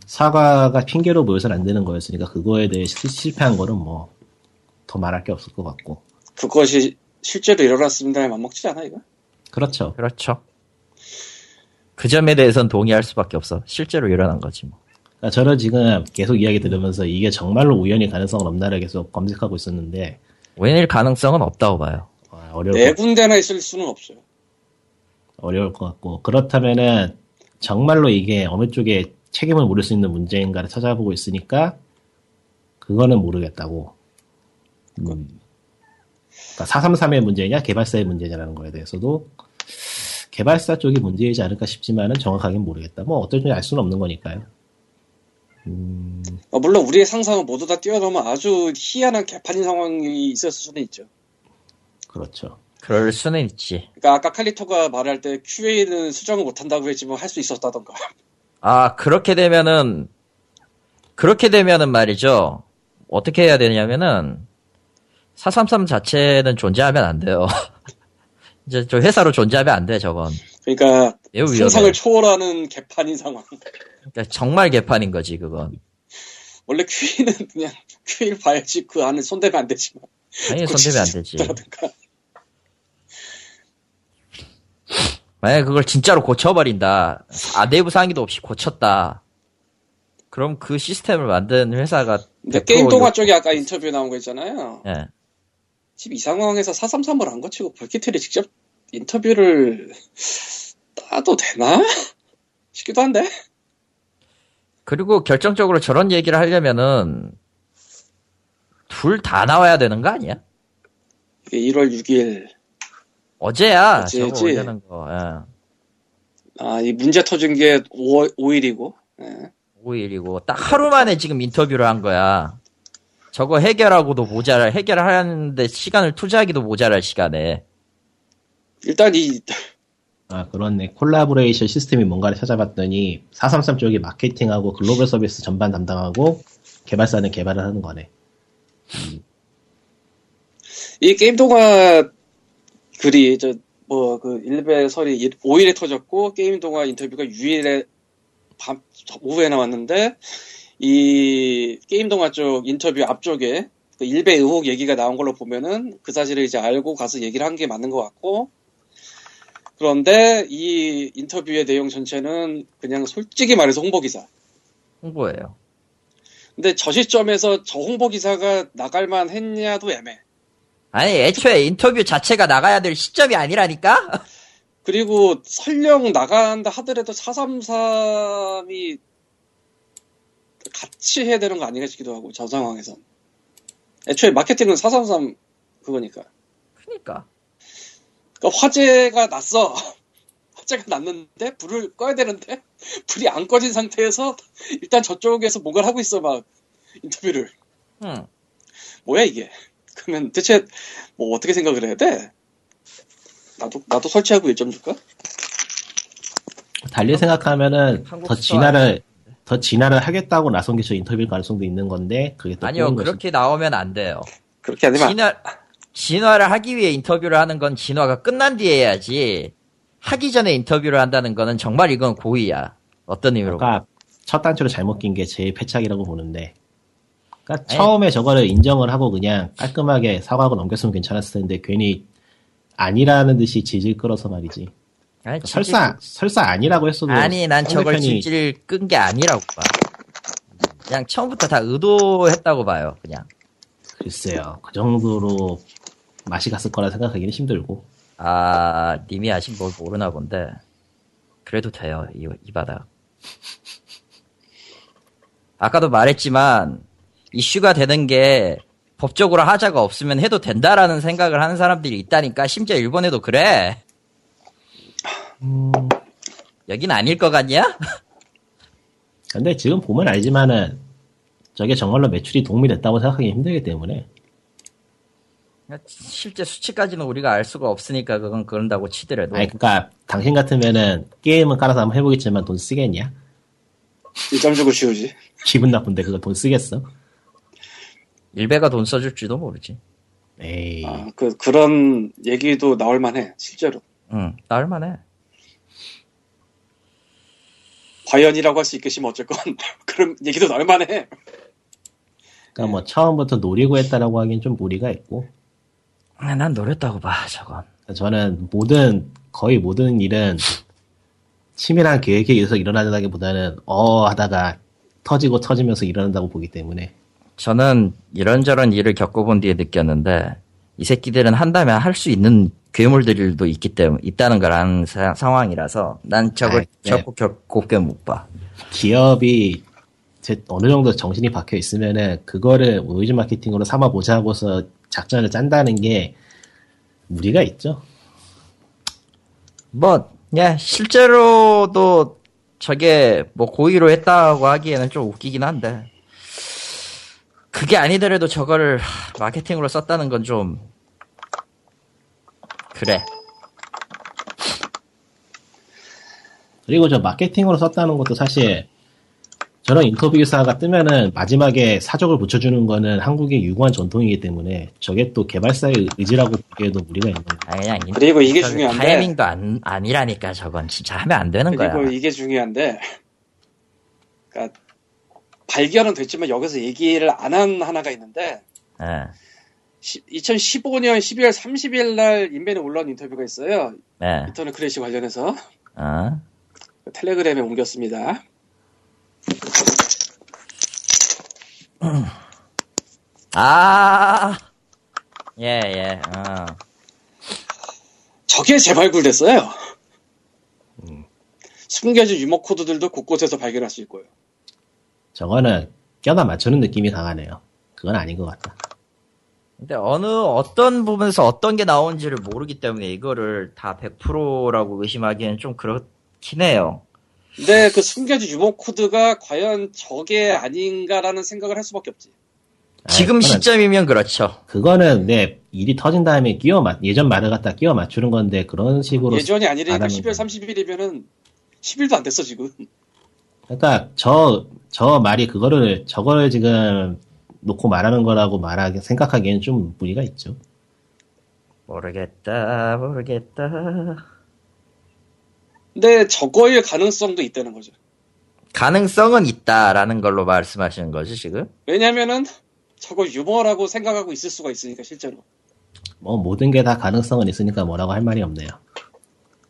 사과가 핑계로 보여서는 안 되는 거였으니까 그거에 대해 실- 실패한 거는 뭐 더 말할 게 없을 것 같고. 그것이 실제로 일어났습니다에 맞먹지 않아 이거? 그렇죠. 그렇죠. 그 점에 대해서는 동의할 수밖에 없어. 실제로 일어난 거지 뭐. 그러니까 저는 지금 계속 이야기 들으면서 이게 정말로 우연히 가능성은 없나를 계속 검색하고 있었는데 웬일 가능성은 없다고 봐요. 아, 어려울 네것 군데나 있을 수는 없어요. 어려울 것 같고 그렇다면은 정말로 이게 어느 쪽에 책임을 물을 수 있는 문제인가를 찾아보고 있으니까 그거는 모르겠다고. 음. 그러니까 433의 문제냐 개발사의 문제냐라는 거에 대해서도 개발사 쪽이 문제이지 않을까 싶지만은 정확하게 모르겠다. 뭐 어떨지 알 수는 없는 거니까요. 음, 어, 물론 우리의 상상은 모두 다 뛰어넘은 아주 희한한 개판인 상황이 있었을 수는 있죠. 그렇죠. 그럴 수는 있지. 그러니까 아까 칼리토가 말할 때 QA는 수정을 못한다고 했지만 할 수 있었다던가. 아, 그렇게 되면은, 그렇게 되면은 말이죠. 어떻게 해야 되냐면은, 433 자체는 존재하면 안 돼요. 이제 저 회사로 존재하면 안 돼, 저건. 그러니까 매우. 상상을 초월하는 개판인 상황. 그러니까 정말 개판인 거지, 그건. 원래 QE는 그냥 QE를 봐야지 그 안에 손대면 안 되지만. 당연히 손대면 안 되지. 만약에 그걸 진짜로 고쳐버린다. 아, 내부 상의도 없이 고쳤다. 그럼 그 시스템을 만든 회사가 근데 100% 게임 동화 욕- 쪽에 아까 인터뷰 나온 거 있잖아요. 예. 지금 이 상황에서 433을 안 거치고 벌키트리 직접 인터뷰를 따도 되나? 싶기도 한데. 그리고 결정적으로 저런 얘기를 하려면은 둘 다 나와야 되는 거 아니야? 이게 1월 6일. 어제야 어제지. 저거 올리는 거. 예. 아, 이 문제 터진 게 5, 5일이고. 예. 5일이고 딱 하루 만에 지금 인터뷰를 한 거야. 저거 해결하고도 모자랄 해결하는데 시간을 투자하기도 모자랄 시간에 일단 이, 아, 그렇네. 콜라보레이션 시스템이 뭔가를 찾아봤더니 433 쪽이 마케팅하고 글로벌 서비스 전반 담당하고 개발사는 개발을 하는 거네. 이 게임 동화 글이, 저, 뭐, 그, 일베 설이 5일에 터졌고, 게임 동화 인터뷰가 6일에 밤, 오후에 나왔는데, 이 게임 동화 쪽 인터뷰 앞쪽에 그 일베 의혹 얘기가 나온 걸로 보면은 그 사실을 이제 알고 가서 얘기를 한 게 맞는 것 같고, 그런데 이 인터뷰의 내용 전체는 그냥 솔직히 말해서 홍보 기사. 홍보예요. 근데 저 시점에서 저 홍보 기사가 나갈만 했냐도 애매. 아니 애초에 인터뷰 자체가 나가야 될 시점이 아니라니까? 그리고 설령 나간다 하더라도 433이 같이 해야 되는 거 아닌가 싶기도 하고 저 상황에선 애초에 마케팅은 433 그거니까. 그니까. 그러니까 화재가 났어. 화재가 났는데 불을 꺼야 되는데 불이 안 꺼진 상태에서 일단 저쪽에서 뭔가를 하고 있어 막. 인터뷰를. 응. 뭐야 이게. 그러면 대체 뭐 어떻게 생각을 해야 돼? 나도 나도 설치하고 1점 줄까? 달리 생각하면은 한국 더. 진화를 더 진화를 하겠다고 나선 게 저 인터뷰일 가능성도 있는 건데 그게 또 아니요. 그렇게 나오면 안 돼요. 그렇게 안 되면 안- 진화 진화를 하기 위해 인터뷰를 하는 건 진화가 끝난 뒤에 해야지. 하기 전에 인터뷰를 한다는 거는 정말 이건 고의야. 어떤 의미로? 그러니까 첫 단추를 잘못 낀 게 제일 패착이라고 보는데. 그러니까 아니. 처음에 저거를 인정을 하고 그냥 깔끔하게 사과하고 넘겼으면 괜찮았을 텐데 괜히 아니라는 듯이 질질 끌어서 말이지. 아니, 그러니까 설사 설사 아니라고 했어도 아니 난 저걸 질질 끈 게 아니라고 봐. 그냥 처음부터 다 의도했다고 봐요. 그냥 글쎄요 그 정도로 맛이 갔을 거라 생각하기는 힘들고 아 님이 아직 뭘 모르나 본데 그래도 돼요 이, 이 바닥. 아까도 말했지만 이슈가 되는 게 법적으로 하자가 없으면 해도 된다라는 생각을 하는 사람들이 있다니까 심지어 일본에도 그래. 음, 여긴 아닐 것 같냐? 근데 지금 보면 알지만은 저게 정말로 매출이 도움이 됐다고 생각하기 힘들기 때문에 실제 수치까지는 우리가 알 수가 없으니까 그건 그런다고 치더라도 아니 그니까 당신 같으면은 게임은 깔아서 한번 해보겠지만 돈 쓰겠냐? 1점 주고 지우지 기분 나쁜데 그거 돈 쓰겠어? 일베가 돈 써줄지도 모르지. 에이 아, 그, 그런 얘기도 나올 만해, 실제로. 응, 나을만해. 과연이라고 할 수 있겠지만 어쨌건, 그런 얘기도 나올 만해. 그러니까 뭐 처음부터 노리고 했다라고 하긴 좀 무리가 있고 아, 난 노렸다고 봐, 저건. 저는 모든 거의 모든 일은 치밀한 계획에 의해서 일어나다기보다는 어 하다가 터지고 터지면서 일어난다고 보기 때문에 저는 이런저런 일을 겪어본 뒤에 느꼈는데, 이 새끼들은 한다면 할 수 있는 괴물들도 있기 때문에, 있다는 걸 아는 사- 상황이라서, 난 저걸 아이, 네. 겨- 곱게 못 봐. 기업이 제 어느 정도 정신이 박혀 있으면은 그거를 노이즈 마케팅으로 삼아 보자 하고서 작전을 짠다는 게 무리가 있죠. 뭐, 예, 실제로도 저게 뭐 고의로 했다고 하기에는 좀 웃기긴 한데, 그게 아니더라도 저거를 마케팅으로 썼다는 건 좀, 그래. 그리고 저 마케팅으로 썼다는 것도 사실 저런 인터뷰 기사가 뜨면은 마지막에 사족을 붙여주는 거는 한국의 유구한 전통이기 때문에 저게 또 개발사의 의지라고 보기에도 무리가 있는 거예요. 아, 그냥 그리고 이게 중요한데- 타이밍도 안, 아니라니까 저건 진짜 하면 안 되는 거야. 그리고 이게 중요한데, 그니까, 발견은 됐지만 여기서 얘기를 안 한 하나가 있는데 예. 2015년 12월 30일 날 인벤에 올라온 인터뷰가 있어요. 예. 이터널 클래시 관련해서 어? 텔레그램에 옮겼습니다. 아, 예, 예, 어. 저게 재발굴됐어요. 숨겨진 유머 코드들도 곳곳에서 발견할 수 있고요. 저거는 껴다 맞추는 느낌이 강하네요. 그건 아닌 것 같다. 근데 어느, 어떤 부분에서 어떤 게 나온지를 모르기 때문에 이거를 다 100%라고 의심하기엔 좀 그렇긴 해요. 근데 그 숨겨진 유머 코드가 과연 저게 아닌가라는 생각을 할 수밖에 없지. 지금 아이, 그거는- 시점이면 그렇죠. 그거는 내 일이 터진 다음에 끼워 맞 예전 말을 갖다 끼워 맞추는 건데 그런 식으로 예전이 아니라니까 안 하는 12월 30일이면은 10일도 안 됐어 지금. 그러니까 저 저 말이 그거를 저거를 지금 놓고 말하는 거라고 말하기 생각하기에는 좀 무리가 있죠. 모르겠다, 모르겠다. 근데 저거일 가능성도 있다는 거죠. 가능성은 있다라는 걸로 말씀하시는 거지, 지금? 왜냐면은 저거 유머라고 생각하고 있을 수가 있으니까 실제로. 뭐 모든 게 다 가능성은 있으니까 뭐라고 할 말이 없네요.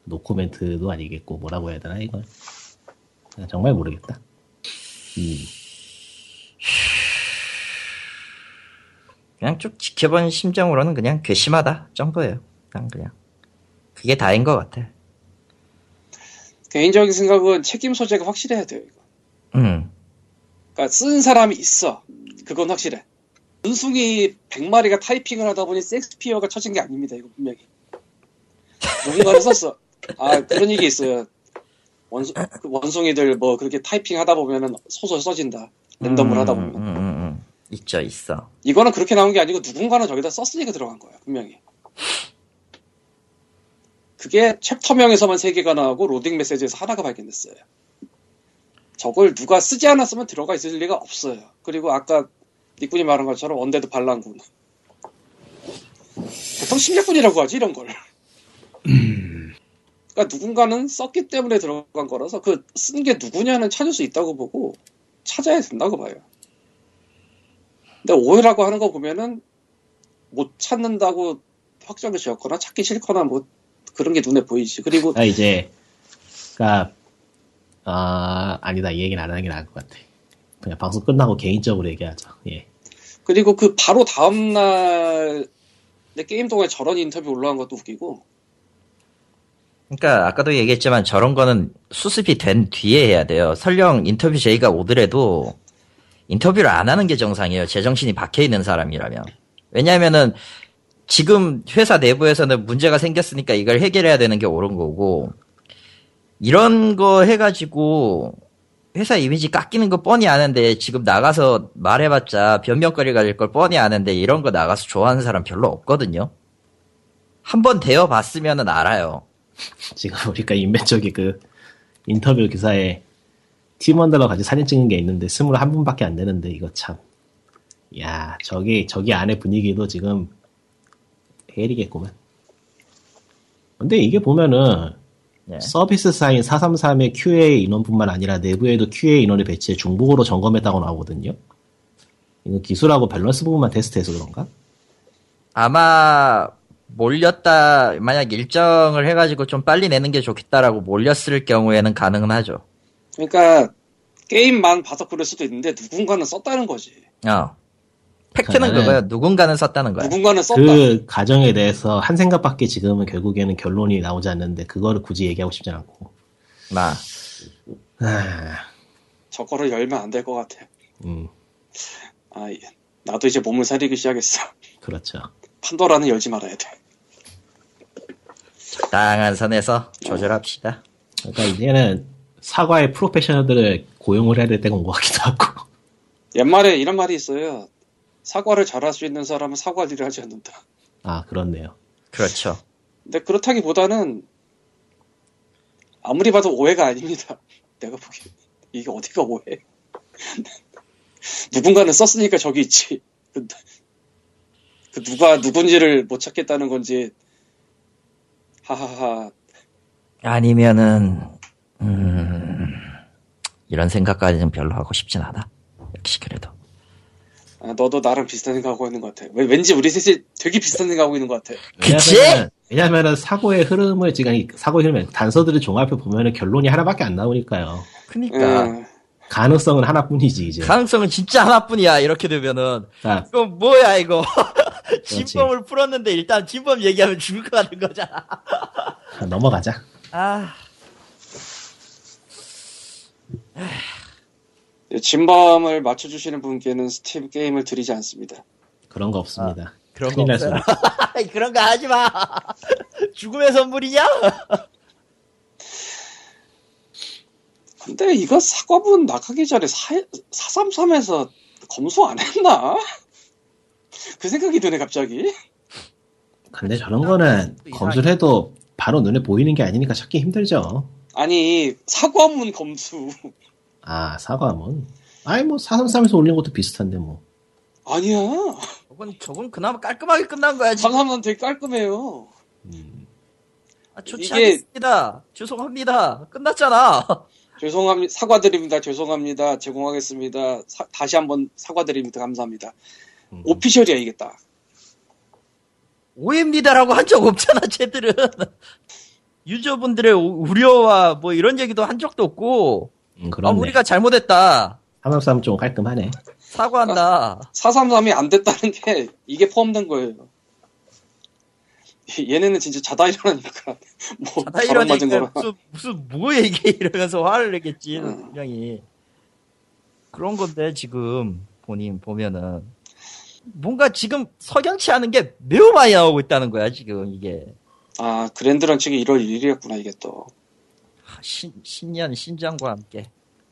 노코멘트도 아니겠고 뭐라고 해야 되나 그냥 정말 모르겠다. 음, 그냥 쭉 지켜본 심정으로는 그냥 괘씸하다 정도예요. 그냥, 그냥. 그게 다인 것 같아. 개인적인 생각은 책임 소재가 확실해야 돼요. 이거. 음. 그러니까 쓴 사람이 있어. 그건 확실해. 은숭이 100마리가 타이핑을 하다 보니 섹스피어가 쳐진 게 아닙니다. 이거 분명히. 누군가는 썼어. 아 그런 얘기 있어요. 원숭, 그 원숭이들 뭐 그렇게 타이핑 하다 보면은 소설 써진다. 랜덤을 음, 하다 보면. 음, 음, 음. 있죠, 있어. 이거는 그렇게 나온 게 아니고 누군가는 저기다 썼으니까 들어간 거야. 분명히. 그게 챕터명에서만 3개가 나오고 로딩 메시지에서 하나가 발견됐어요. 저걸 누가 쓰지 않았으면 들어가 있을 리가 없어요. 그리고 아까 니꾼이 말한 것처럼 undead 반란군. 보통 침략군이라고 하지 이런 걸. 그러니까 누군가는 썼기 때문에 들어간 거라서 그 쓴 게 누구냐는 찾을 수 있다고 보고 찾아야 된다고 봐요. 근데 오해라고 하는 거 보면은 못 찾는다고 확정을 지었거나 찾기 싫거나 뭐 그런 게 눈에 보이지. 그리고 아 이제 그니까 아 아니다 이 얘기는 안 하는 게 나을 것 같아. 그냥 방송 끝나고 개인적으로 얘기하죠. 예. 그리고 그 바로 다음 날 내 게임 동안 저런 인터뷰 올라온 것도 웃기고 그러니까 아까도 얘기했지만 저런 거는 수습이 된 뒤에 해야 돼요. 설령 인터뷰 제의가 오더라도 인터뷰를 안 하는 게 정상이에요. 제정신이 박혀 있는 사람이라면. 왜냐하면은 지금 회사 내부에서는 문제가 생겼으니까 이걸 해결해야 되는 게 옳은 거고 이런 거 해가지고 회사 이미지 깎이는 거 뻔히 아는데 지금 나가서 말해봤자 변명거리가 될 걸 뻔히 아는데 이런 거 나가서 좋아하는 사람 별로 없거든요. 한번 대어봤으면은 알아요. 지금 우리가 쪽에 그 인터뷰 기사에 팀원들과 같이 사진 찍는 게 있는데 스물 한 분밖에 안 되는데 이거 참. 야 저기 저기 안에 분위기도 지금 헤리겠구만. 근데 이게 보면은 예. 서비스 사인 433의 QA 인원뿐만 아니라 내부에도 QA 인원을 배치해 중복으로 점검했다고 나오거든요. 이거 기술하고 밸런스 부분만 테스트해서 그런가? 아마 몰렸다 만약 일정을 해가지고 좀 빨리 내는 게 좋겠다라고 몰렸을 경우에는 가능은 하죠. 그러니까 게임만 봐서 그럴 수도 있는데 누군가는 썼다는 거지. 어. 팩트는 그거예요. 누군가는 썼다는 거야. 누군가는 썼다. 그 가정에 대해서 한 생각밖에 지금은 결국에는 결론이 나오지 않는데 그거를 굳이 얘기하고 싶지 않고. 마. 아, 저거를 열면 안 될 것 같아. 음, 아, 예. 나도 이제 몸을 사리기 시작했어. 그렇죠. 판도라는 열지 말아야 돼. 다양한 선에서 조절합시다. 그러니까 이제는 사과의 프로페셔널들을 고용을 해야 될 때가 온 것 같기도 하고. 옛말에 이런 말이 있어요. 사과를 잘할 수 있는 사람은 사과할 일을 하지 않는다. 아, 그렇네요. 그렇죠. 근데 그렇다기보다는 아무리 봐도 오해가 아닙니다. 내가 보기엔 이게 어디가 오해? 누군가는 썼으니까 저기 있지. 그, 그 누가 누군지를 못 찾겠다는 건지 하하하 아니면은 음, 이런 생각까지는 별로 하고 싶진 않아. 역시 그래도. 아, 너도 나랑 비슷한 생각하고 있는 것 같아. 왜, 왠지 우리 셋이 되게 비슷한 생각하고 있는 것 같아. 그치? 왜냐면은, 사고의 흐름을 지금 사고의 흐름을 단서들을 종합해 보면은 결론이 하나밖에 안 나오니까요. 그니까. 음, 가능성은 하나뿐이지 이제. 가능성은 진짜 하나뿐이야, 이렇게 되면은. 자, 이거 뭐야, 이거. 진범을 풀었는데 일단 진범 얘기하면 죽을 것 같은 거잖아. 넘어가자. 아, 진범을 맞춰주시는 분께는 스팀 게임을 드리지 않습니다. 그런 거 없습니다. 그런 거 없어요. 그런 거 하지 마. 죽음의 선물이냐? 근데 이거 사과분 낙하기 전에 4, 433에서 검수 안 했나? 그 생각이 드네 갑자기. 근데 저런 거는 검수를 해도 바로 눈에 보이는 게 아니니까 찾기 힘들죠. 아니 사과문 검수. 아, 사과문. 아이, 뭐, 433에서 올린 것도 비슷한데, 뭐. 아니야. 저건, 저건 그나마 깔끔하게 끝난 거야, 지금. 333 되게 깔끔해요. 아, 좋지 이게- 않습니다. 죄송합니다. 끝났잖아. 죄송합니다. 사과드립니다. 죄송합니다. 제공하겠습니다. 사- 다시 한번 사과드립니다. 감사합니다. 음. 오피셜이야 이게 딱. 오해입니다라고 한 적 없잖아, 쟤들은. 유저분들의 우- 우려와 뭐 이런 얘기도 한 적도 없고, 음, 아, 그렇네. 우리가 잘못했다. 333 좀 깔끔하네. 사과한다. 433이 안 됐다는 게 이게 포함된 거예요. 얘네는 진짜 자다 일어나니까 뭐 자다 거라. 무슨, 무슨 뭐 얘기해 이러면서 화를 내겠지, 음. 분명히. 그런 건데, 지금, 본인 보면은. 뭔가 지금 석연치 않은 게 매우 많이 나오고 있다는 거야, 지금, 이게. 아 그랜드런 측이 1월 1일이었구나 이게 또. 아, 신, 신년 신장과 함께.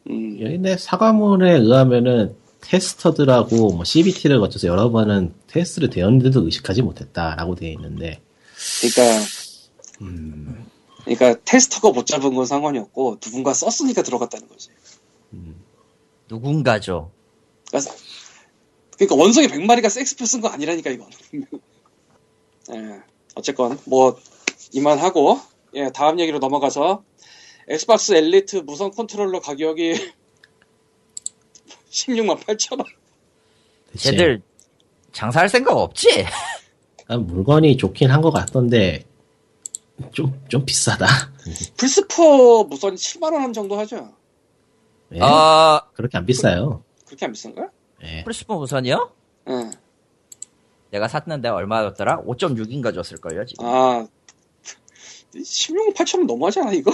음, 여기네 사과문에 의하면은 테스터들하고 뭐 CBT를 거쳐서 여러 번은 테스트를 되었는데도 의식하지 못했다라고 되어 있는데 그러니까 음, 그러니까 테스터가 못 잡은 건 상관이 없고 누군가 썼으니까 들어갔다는 거지. 누군가죠. 그러니까, 그러니까 원성이 100마리가 섹스표 쓴 거 아니라니까 이건. 예, 어쨌건 뭐 이만하고 예, 다음 얘기로 넘어가서 엑스박스 엘리트 무선 컨트롤러 가격이 16만 8천 원. 대체 쟤들 장사할 생각 없지? 아, 물건이 좋긴 한 것 같던데 좀 좀 비싸다. 플스4 무선 7만 원 정도 하죠. 예? 아, 그렇게 안 비싸요. 그 렇게 안 비싼가? 예. 플스4 무선이요? 예. 내가 샀는데 얼마였더라? 5.6인가 줬을걸요, 지금. 아 16만 8천 원 너무하지 않아 이거?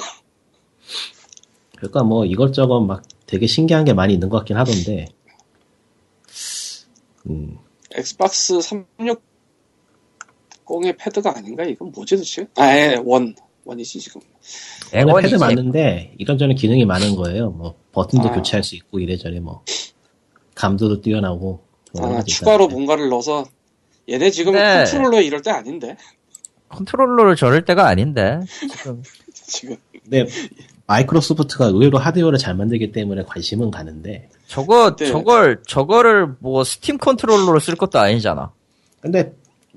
그러니까 뭐 이것저것 막 되게 신기한 게 많이 있는 것 같긴 하던데. 음, 엑스박스 360의 패드가 아닌가 이건 뭐지 도대체? 아 예 원. 원이지 지금. 원래 액원이지. 패드 맞는데 이런저런 기능이 많은 거예요. 뭐 버튼도 아. 교체할 수 있고 이래저래 뭐 감도도 뛰어나고 아, 가지 추가로 있다는데. 뭔가를 넣어서 얘네 지금 네. 컨트롤러에 이럴 때 아닌데 컨트롤러를 저럴 때가 아닌데. 지금. 지금 근데 마이크로소프트가 의외로 하드웨어를 잘 만들기 때문에 관심은 가는데 저거, 네. 저걸, 저거를 뭐 스팀 컨트롤러로 쓸 것도 아니잖아. 근데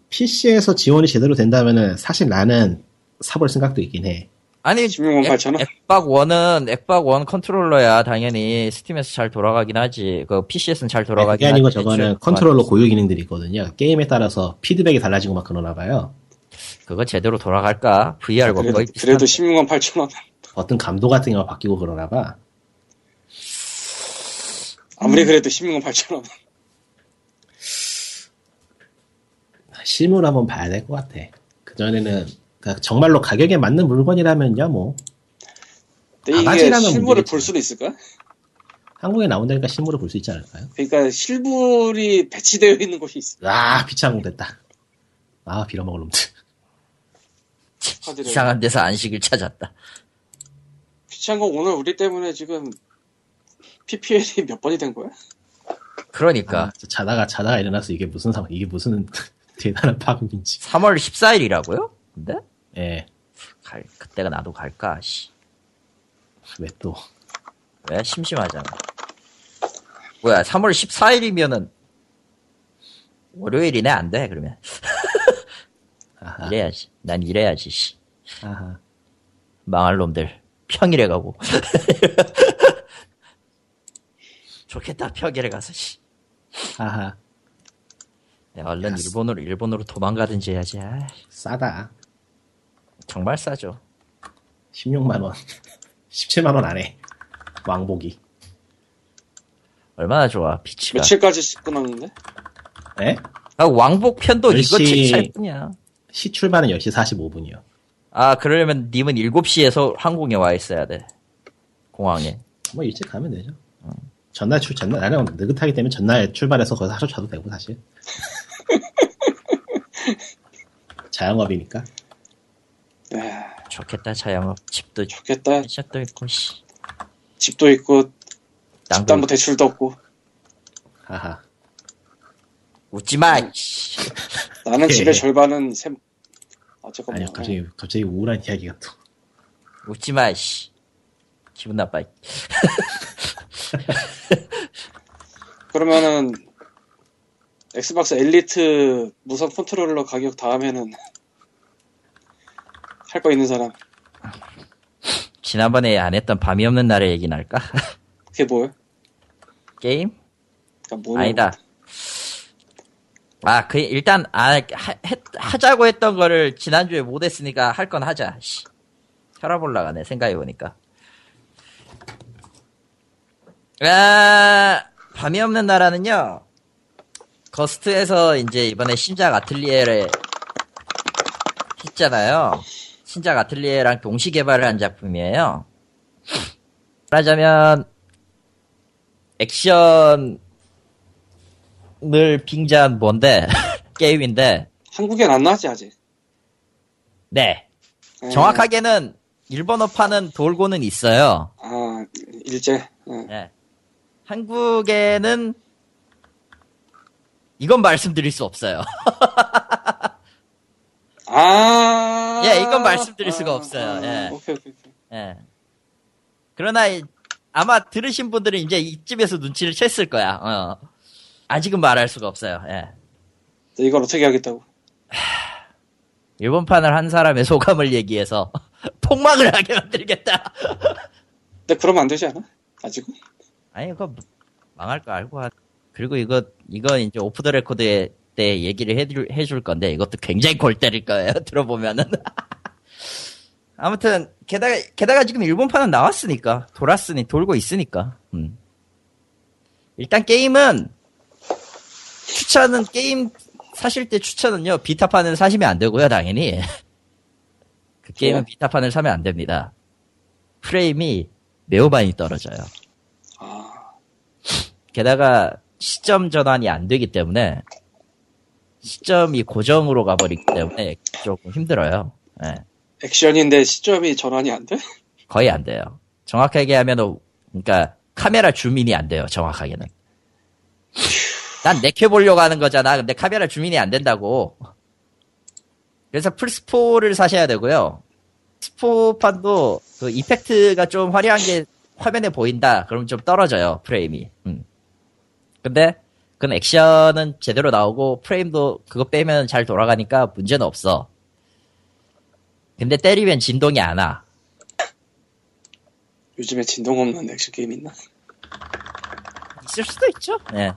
PC에서 지원이 제대로 된다면은 사실 나는 사볼 생각도 있긴 해. 아니, 16만 8천 원? 액박 1은, 액박 1 컨트롤러야, 당연히. 스팀에서 잘 돌아가긴 하지. 그, PC에서는 잘 돌아가긴 그게 아니고 하지. 저거는. 컨트롤러 고유 기능들이 있거든요. 게임에 따라서 피드백이 달라지고 막 그러나 봐요. 그거 제대로 돌아갈까? 그래도, 거의 그래도 비슷한. 16만 8천 원 어떤 감도 같은 게 바뀌고 그러나 봐. 아무리 그래도 16만 8천 원 실물 한번 봐야 될 것 같아. 그전에는 그러니까 정말로 가격에 맞는 물건이라면요, 뭐 이게 실물을. 볼 수는 있을까? 한국에 나온다니까 실물을 볼 수 있지 않을까요? 그러니까 실물이 배치되어 있는 곳이 있어 아, 비창공 됐다. 아, 빌어먹을 놈들. 이상한 데서 안식을 찾았다. 귀찮은 거 오늘 우리 때문에 지금 PPL이 몇 번이 된 거야? 그러니까. 아, 자다가 자다가 일어나서 이게 무슨 상황, 이게 무슨 대단한 파국인지. 3월 14일이라고요? 근데? 예, 갈, 그때가 나도 갈까, 씨. 왜 또. 왜? 심심하잖아. 뭐야, 3월 14일이면은, 월요일이네, 안 돼, 그러면. 아하, 이래야지. 난 이래야지, 씨. 아하. 망할 놈들. 평일에 가고. 좋겠다 평일에 가서 씨. 하하. 내가 얼른 야, 일본으로 일본으로 도망가든지 해야지. 아, 싸다. 정말 싸죠. 16만원. 17만원 안에. 왕복이. 얼마나 좋아 피치가. 며칠까지 끊었는데? 에? 아, 왕복 편도 이거 찰 뿐이야. 시 출발은 10시 45분이요. 아 그러려면 님은 7시에서 항공에 와 있어야 돼. 공항에. 뭐 일찍 가면 되죠. 전날 출, 전날, 나는 느긋하기 때문에 전날 출발해서 거기서 하루 자도 되고, 사실. 자영업이니까. 에, 좋겠다 자영업 집도 좋겠다. 펜션도 있고 씨. 집도 있고, 땅도 집담보 대출도 없고. 하하. 웃지 마. 씨. 나는 예. 집의 절반은 샘. 아, 잠깐만. 아니요, 갑자기, 갑자기 우울한 이야기가 또. 웃지 마. 씨. 기분 나빠. 그러면은, 엑스박스 엘리트 무선 컨트롤러 가격 다음에는, 할 거 있는 사람. 지난번에 안 했던 밤이 없는 날의 얘기 날까? 그게 뭐예요? 게임? 그러니까 아니다. 아, 그, 일단, 아, 하, 했- 하자고 했던 거를 지난주에 못했으니까 할 건 하자. 씨. 혈압 올라가네, 생각해보니까. 아, 밤이 없는 나라는요, 거스트에서 이제 이번에 신작 아틀리에를 했잖아요. 신작 아틀리에랑 동시 개발을 한 작품이에요. 말하자면, 액션, 을 빙자한 뭔데 게임인데 한국엔 안 나왔지, 아직. 네 에, 정확하게는 일본어판은 돌고는 있어요 아, 일제. 예. 네. 한국에는 이건 말씀드릴 수 없어요 아. 예, 이건 말씀드릴 수가 없어요. 예. 오케이, 오케이, 오케이. 예. 그러나 이- 아마 들으신 분들은 이제 이쯤에서 눈치를 챘을 거야 어. 아직은 말할 수가 없어요 예. 이걸 어떻게 하겠다고? 일본 판을 한 사람의 소감을 얘기해서 폭망을 하게 만들겠다 근데 그러면 안 되지 않아? 아직은? 아니 그거 망할 거 알고 하... 그리고 이거 이거 이제 off the record 때 얘기를 해줄, 해줄 건데 이것도 굉장히 골 때릴 거예요 들어보면은 아무튼 게다가 게다가 지금 일본판은 나왔으니까 돌았으니 돌고 있으니까 음. 일단 게임은 추천은 게임 사실 때 추천은요 비타판은 사시면 안 되고요 당연히 그 게임은 비타판을 사면 안 됩니다 프레임이 매우 많이 떨어져요 아, 게다가 시점 전환이 안 되기 때문에 시점이 고정으로 가버리기 때문에 조금 힘들어요. 예, 액션인데 시점이 전환이 안 돼? 거의 안 돼요. 정확하게 하면 그러니까 카메라 줌인이 안 돼요. 정확하게는. 난 내켜 보려고 하는 거잖아. 근데 카메라 줌인이 안 된다고. 그래서 플스4를 사셔야 되고요. 스포판도 그 이펙트가 좀 화려한 게 화면에 보인다. 그럼 좀 떨어져요. 프레임이. 음. 근데 그건 액션은 제대로 나오고 프레임도 그거 빼면 잘 돌아가니까 문제는 없어. 근데 때리면 진동이 안 와. 요즘에 진동 없는 액션 게임 있나? 있을 수도 있죠. 네.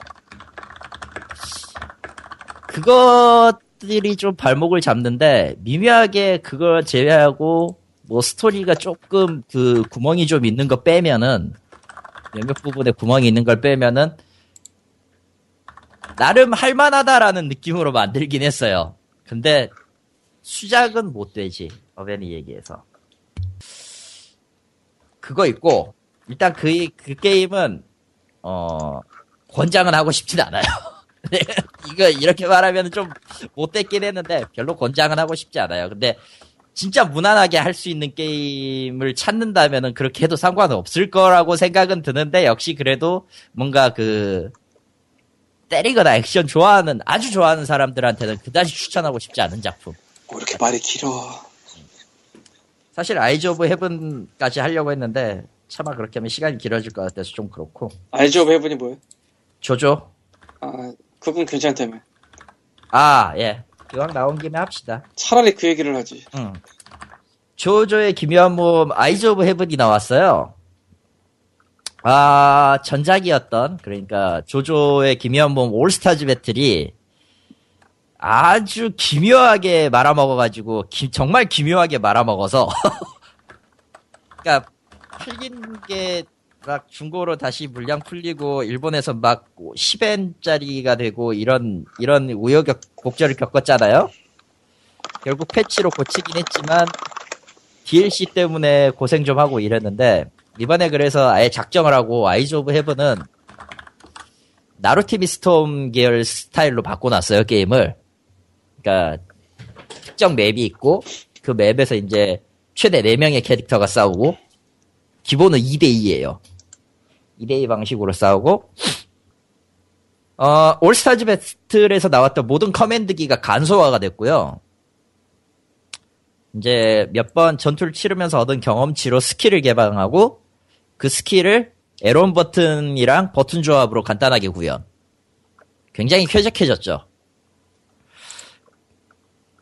그것들이 좀 발목을 잡는데 미묘하게 그걸 제외하고 뭐 스토리가 조금 그 구멍이 좀 있는 거 빼면은 몇몇 부분에 구멍이 있는 걸 빼면은 나름 할만하다라는 느낌으로 만들긴 했어요. 근데 수작은 못 되지. 어벤이 얘기해서. 그거 있고 일단 그, 그 게임은 어 권장은 하고 싶진 않아요. 네, 이거 이렇게 말하면 좀 못됐긴 했는데 별로 권장은 하고 싶지 않아요. 근데 진짜 무난하게 할 수 있는 게임을 찾는다면은 그렇게 해도 상관은 없을 거라고 생각은 드는데 역시 그래도 뭔가 그 때리거나 액션 좋아하는 아주 좋아하는 사람들한테는 그다지 추천하고 싶지 않은 작품. 뭐 이렇게 말이 길어. 사실 Eyes of Heaven까지 하려고 했는데 차마 그렇게 하면 시간이 길어질 것 같아서 좀 그렇고 Eyes of Heaven이 뭐예요? 조조 아, 그분 괜찮다며. 아예 기왕 나온 김에 합시다 차라리 그 얘기를 하지. 응. 조조의 기묘한 모험 Eyes of Heaven이 나왔어요 아, 전작이었던, 그러니까, 조조의 기묘한 모험 All Stars Battle이 아주 기묘하게 말아먹어가지고, 기- 정말 기묘하게 말아먹어서, 그러니까, 풀린 게, 막 중고로 다시 물량 풀리고, 일본에서 막 10엔짜리가 되고, 이런, 이런 우여곡절을 겪었잖아요? 결국 패치로 고치긴 했지만, DLC 때문에 고생 좀 하고 이랬는데, 이번에 그래서 아예 작정을 하고 Eyes of Heaven은 나루티밋 Storm 계열 스타일로 바꿔놨어요 게임을 그러니까 특정 맵이 있고 그 맵에서 이제 최대 4명의 캐릭터가 싸우고 기본은 2대2예요 2대2 방식으로 싸우고 어, All Stars Battle에서 나왔던 모든 커맨드기가 간소화가 됐고요 이제 몇 번 전투를 치르면서 얻은 경험치로 스킬을 개방하고 그 스킬을 L1 버튼이랑 버튼 조합으로 간단하게 구현. 굉장히 쾌적해졌죠.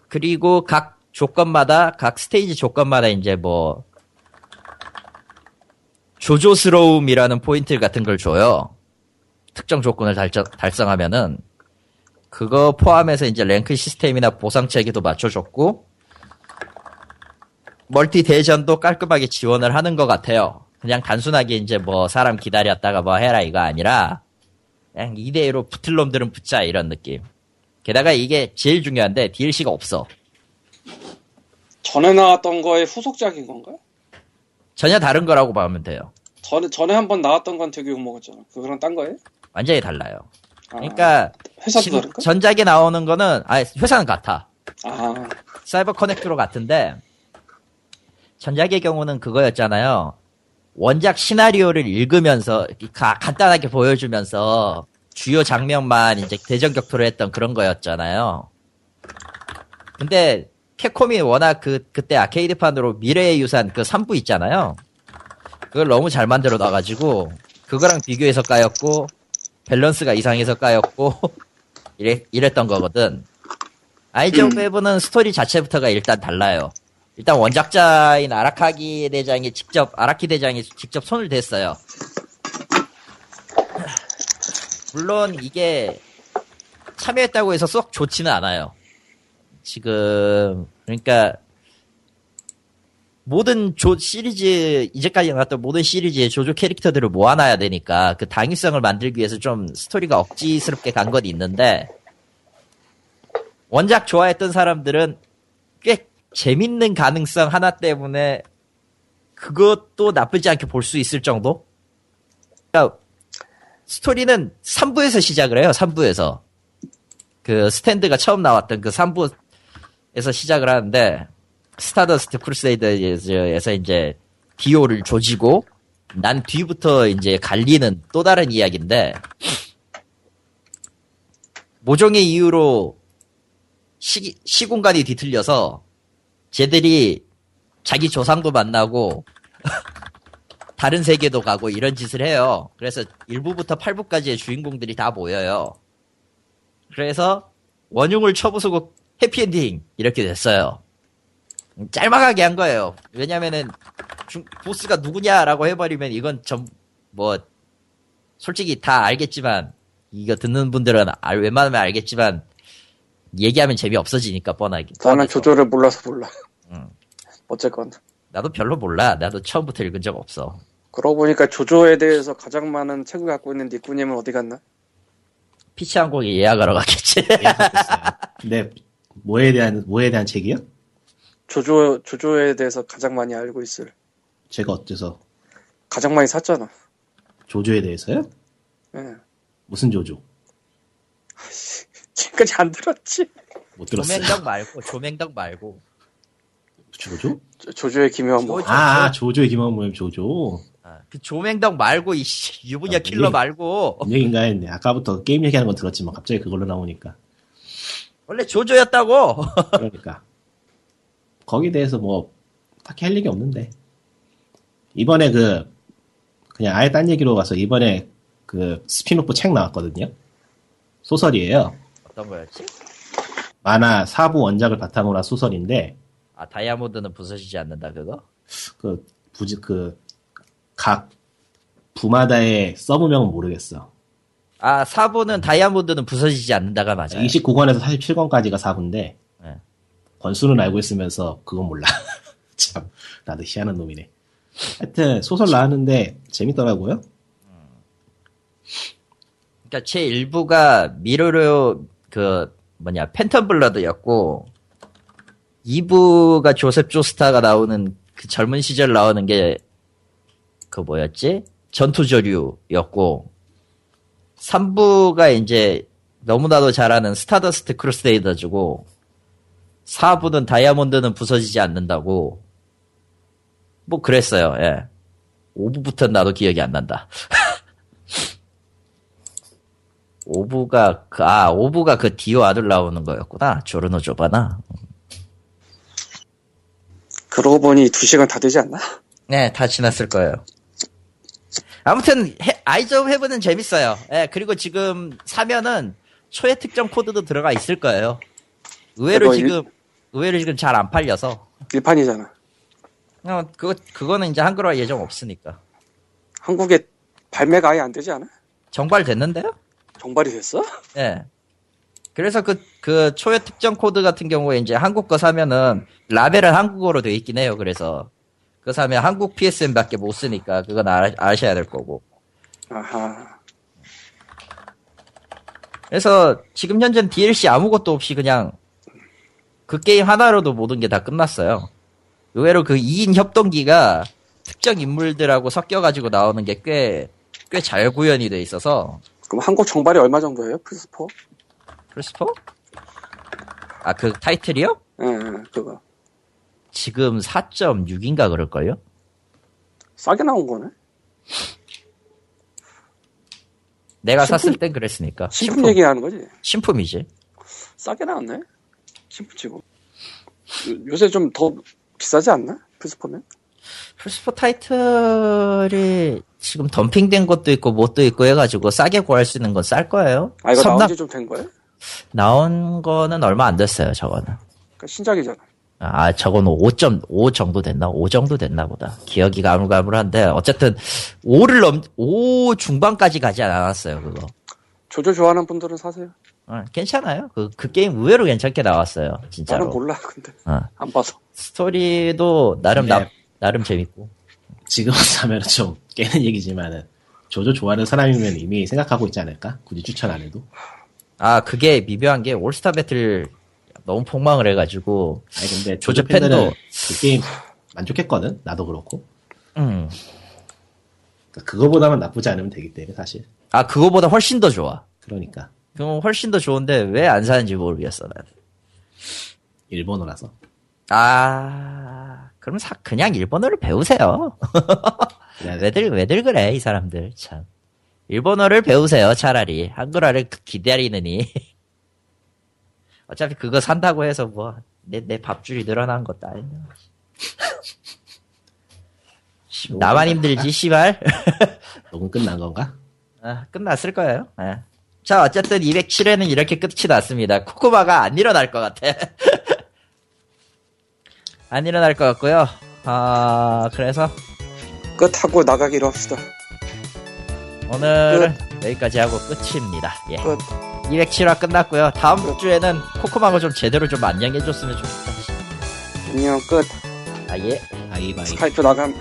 그리고 각 조건마다, 각 스테이지 조건마다 이제 뭐, 조조스러움이라는 포인트 같은 걸 줘요. 특정 조건을 달성, 달성하면은, 그거 포함해서 이제 랭크 시스템이나 보상 체계도 맞춰줬고, 멀티 대전도 깔끔하게 지원을 하는 것 같아요. 그냥 단순하게 이제 뭐 사람 기다렸다가 뭐 해라 이거 아니라 그냥 2대1로 붙을 놈들은 붙자 이런 느낌. 게다가 이게 제일 중요한데 DLC가 없어. 전에 나왔던 거의 후속작인 건가요? 전혀 다른 거라고 보면 돼요. 전에 전에 한 번 나왔던 건 되게 욕먹었잖아. 그거랑 딴 거예요? 완전히 달라요. 아, 그러니까 회사도 신- 다른가? 전작에 나오는 거는 아 회사는 같아. 아, 사이버 커넥트로 같은데 전작의 경우는 그거였잖아요. 원작 시나리오를 읽으면서 가- 간단하게 보여주면서 주요 장면만 이제 대전 격투를 했던 그런 거였잖아요. 근데 캡콤이 워낙 그 그때 아케이드판으로 미래의 유산 그 3부 있잖아요. 그걸 너무 잘 만들어 놔가지고 그거랑 비교해서 까였고 밸런스가 이상해서 까였고 이래, 이랬던 거거든. Eyes of Heaven은 스토리 자체부터가 일단 달라요. 일단 원작자인 아라카기 대장이 직접 아라키 대장이 직접 손을 댔어요. 물론 이게 참여했다고 해서 썩 좋지는 않아요. 지금 그러니까 모든 조 시리즈 이제까지 나왔던 모든 시리즈의 조조 캐릭터들을 모아놔야 되니까 그 당위성을 만들기 위해서 좀 스토리가 억지스럽게 간 건 있는데 원작 좋아했던 사람들은 꽤 재밌는 가능성 하나 때문에 그것도 나쁘지 않게 볼 수 있을 정도? 그러니까 스토리는 3부에서 시작을 해요. 3부에서. 그 스탠드가 처음 나왔던 그 3부 에서 시작을 하는데 Stardust Crusader에서 이제 디오를 조지고 난 뒤부터 이제 갈리는 또 다른 이야기인데 모종의 이유로 시, 시공간이 뒤틀려서 쟤들이 자기 조상도 만나고 다른 세계도 가고 이런 짓을 해요. 그래서 1부부터 8부까지의 주인공들이 다 모여요. 그래서 원흉을 쳐부수고 해피엔딩 이렇게 됐어요. 짤막하게 한 거예요. 왜냐면은 중- 보스가 누구냐라고 해버리면 이건 좀뭐 솔직히 다 알겠지만 이거 듣는 분들은 알, 웬만하면 알겠지만 얘기하면 재미 없어지니까 뻔하게. 나는 뻔해서. 조조를 몰라서 몰라. 응. 어쨌건. 나도 별로 몰라. 나도 처음부터 읽은 적 없어. 그러고 보니까 조조에 대해서 가장 많은 책을 갖고 있는 니꾸님은 어디 갔나? 피치 항공에 예약하러 갔겠지. 근데 뭐에 대한 뭐에 대한 책이요? 조조, 조조에 대해서 가장 많이 알고 있을. 제가 어째서 가장 많이 샀잖아. 조조에 대해서요? 예. 무슨 조조? 지금까지 안 들었지? 못 들었어요. 조맹덕 말고 조맹덕 말고. 조조? 조- 조조의 기묘한 뭐. 조조. 아, 조조의 김원 모임 조조. 아, 그 조맹덕 말고 이 씨, 유부녀 아, 킬러 얘기- 말고 뭔 얘기인가 했네. 아까부터 게임 얘기하는 건 들었지만 갑자기 그걸로 나오니까. 원래 조조였다고. 그러니까. 거기에 대해서 뭐, 딱히 할 얘기 없는데. 이번에 그, 그냥 아예 딴 얘기로 가서 이번에 그 스핀오프 책 나왔거든요. 소설이에요. 어떤 거였지? 만화 4부 원작을 바탕으로 한 소설인데, 아 다이아몬드는 부서지지 않는다 그거? 그, 부지, 그, 각, 부마다의 서브명은 모르겠어. 아, 4부는 다이아몬드는 부서지지 않는다가 맞아요. 29권에서 47권까지가 4부인데 네. 권수는 알고 있으면서 그건 몰라. 참 나도 희한한 놈이네. 하여튼 소설 나왔는데 재밌더라고요. 그러니까 제 1부가 미로로 그 뭐냐 팬텀 블러드였고 2부가 조셉 조스타가 나오는 그 젊은 시절 나오는 게 그 뭐였지 전투조류였고 3부가 이제 너무나도 잘하는 Stardust Crusaders고 4부는 다이아몬드는 부서지지 않는다고 뭐 그랬어요. 예. 5부부터는 나도 기억이 안 난다. 5부가 그, 아 5부가 그 디오 아들 나오는 거였구나 조르노 조바나 그러고 보니 2시간 다 되지 않나? 네 다 지났을 거예요 아무튼 해- Eyes of Heaven은 재밌어요 예 그리고 지금 사면은 초회 특정 코드도 들어가 있을 거예요 의외로 그거 일- 지금 의외로 지금 잘 안 팔려서 일판이잖아. 어 그거 그거는 이제 한글화 예정 없으니까 한국에 발매가 아예 안 되지 않아? 정발 됐는데요 정발이 됐어? 예. 그래서 그, 그 초회 특정 코드 같은 경우에 이제 한국 거 사면은 라벨은 한국어로 돼 있긴 해요. 그래서 그거 사면 한국 PSN 밖에 못 쓰니까 그건 아, 아셔야 될 거고. 아하. 그래서 지금 현재는 DLC 아무것도 없이 그냥 그 게임 하나로도 모든 게 다 끝났어요. 의외로 그 2인 협동기가 특정 인물들하고 섞여가지고 나오는 게 꽤, 꽤 잘 구현이 돼 있어서 그럼 한국 정발이 얼마 정도예요? 플스4? 플스포? 아, 그 타이틀이요? 예, 예, 그거. 지금 4.6인가 그럴걸요? 싸게 나온 거네? 내가 신품- 샀을 땐 그랬으니까. 신품 얘기하는 거지? 신품이지. 싸게 나왔네? 신품 치고. 요- 요새 좀 더 비싸지 않나? 플스4면? 플스포 타이틀이 지금 덤핑된 것도 있고 뭣도 있고 해가지고 싸게 구할 수 있는 건 쌀 거예요. 아, 이거 나온 선납- 지좀 된 거예요? 나온 거는 얼마 안 됐어요, 저거는. 그러니까 신작이잖아. 아, 저거는 5.5 정도 됐나? 5 정도 됐나 보다. 기억이 가물가물한데, 어쨌든, 5를 넘, 5 중반까지 가지 않았어요, 그거. 조조 좋아하는 분들은 사세요. 어, 괜찮아요. 그, 그 게임 의외로 괜찮게 나왔어요, 나는 진짜로. 몰라, 근데. 어. 안 봐서. 스토리도 나름 네. 나, 나름 재밌고. 지금 사면 좀 깨는 얘기지만은 조조 좋아하는 사람이면 이미 생각하고 있지 않을까? 굳이 추천 안 해도. 아, 그게 미묘한 게 올스타 배틀 너무 폭망을 해가지고, 아니 근데 팬들은 팬도- 그 게임 만족했거든. 나도 그렇고. 음. 그러니까 그거보다는 나쁘지 않으면 되기 때문에 사실. 아, 그거보다 훨씬 더 좋아. 그러니까 그럼 훨씬 더 좋은데 왜 안 사는지 모르겠어, 나는. 일본어라서. 아, 그럼 사, 그냥 일본어를 배우세요. 그냥 왜들, 왜들 그래, 이 사람들, 참. 일본어를 배우세요, 차라리. 한글화를 기다리느니. 어차피 그거 산다고 해서 뭐, 내, 내 밥줄이 늘어난 것도 아니야. 씨, 나만 힘들지, 씨발. 녹음 끝난 건가? 아, 끝났을 거예요. 예. 자, 어쨌든 207회는 이렇게 끝이 났습니다. 코코마가 안 일어날 것 같아. 안 일어날 것 같고요. 아, 그래서 끝하고 나가기로 합시다. 오늘은 여기까지 하고 끝입니다. 예. 끝. 207화 끝났고요. 다음 주에는 코코마고 좀 제대로 좀 안녕해줬으면 좋겠다. 안녕 끝. 아예. 아이바이. 스카이프 나감.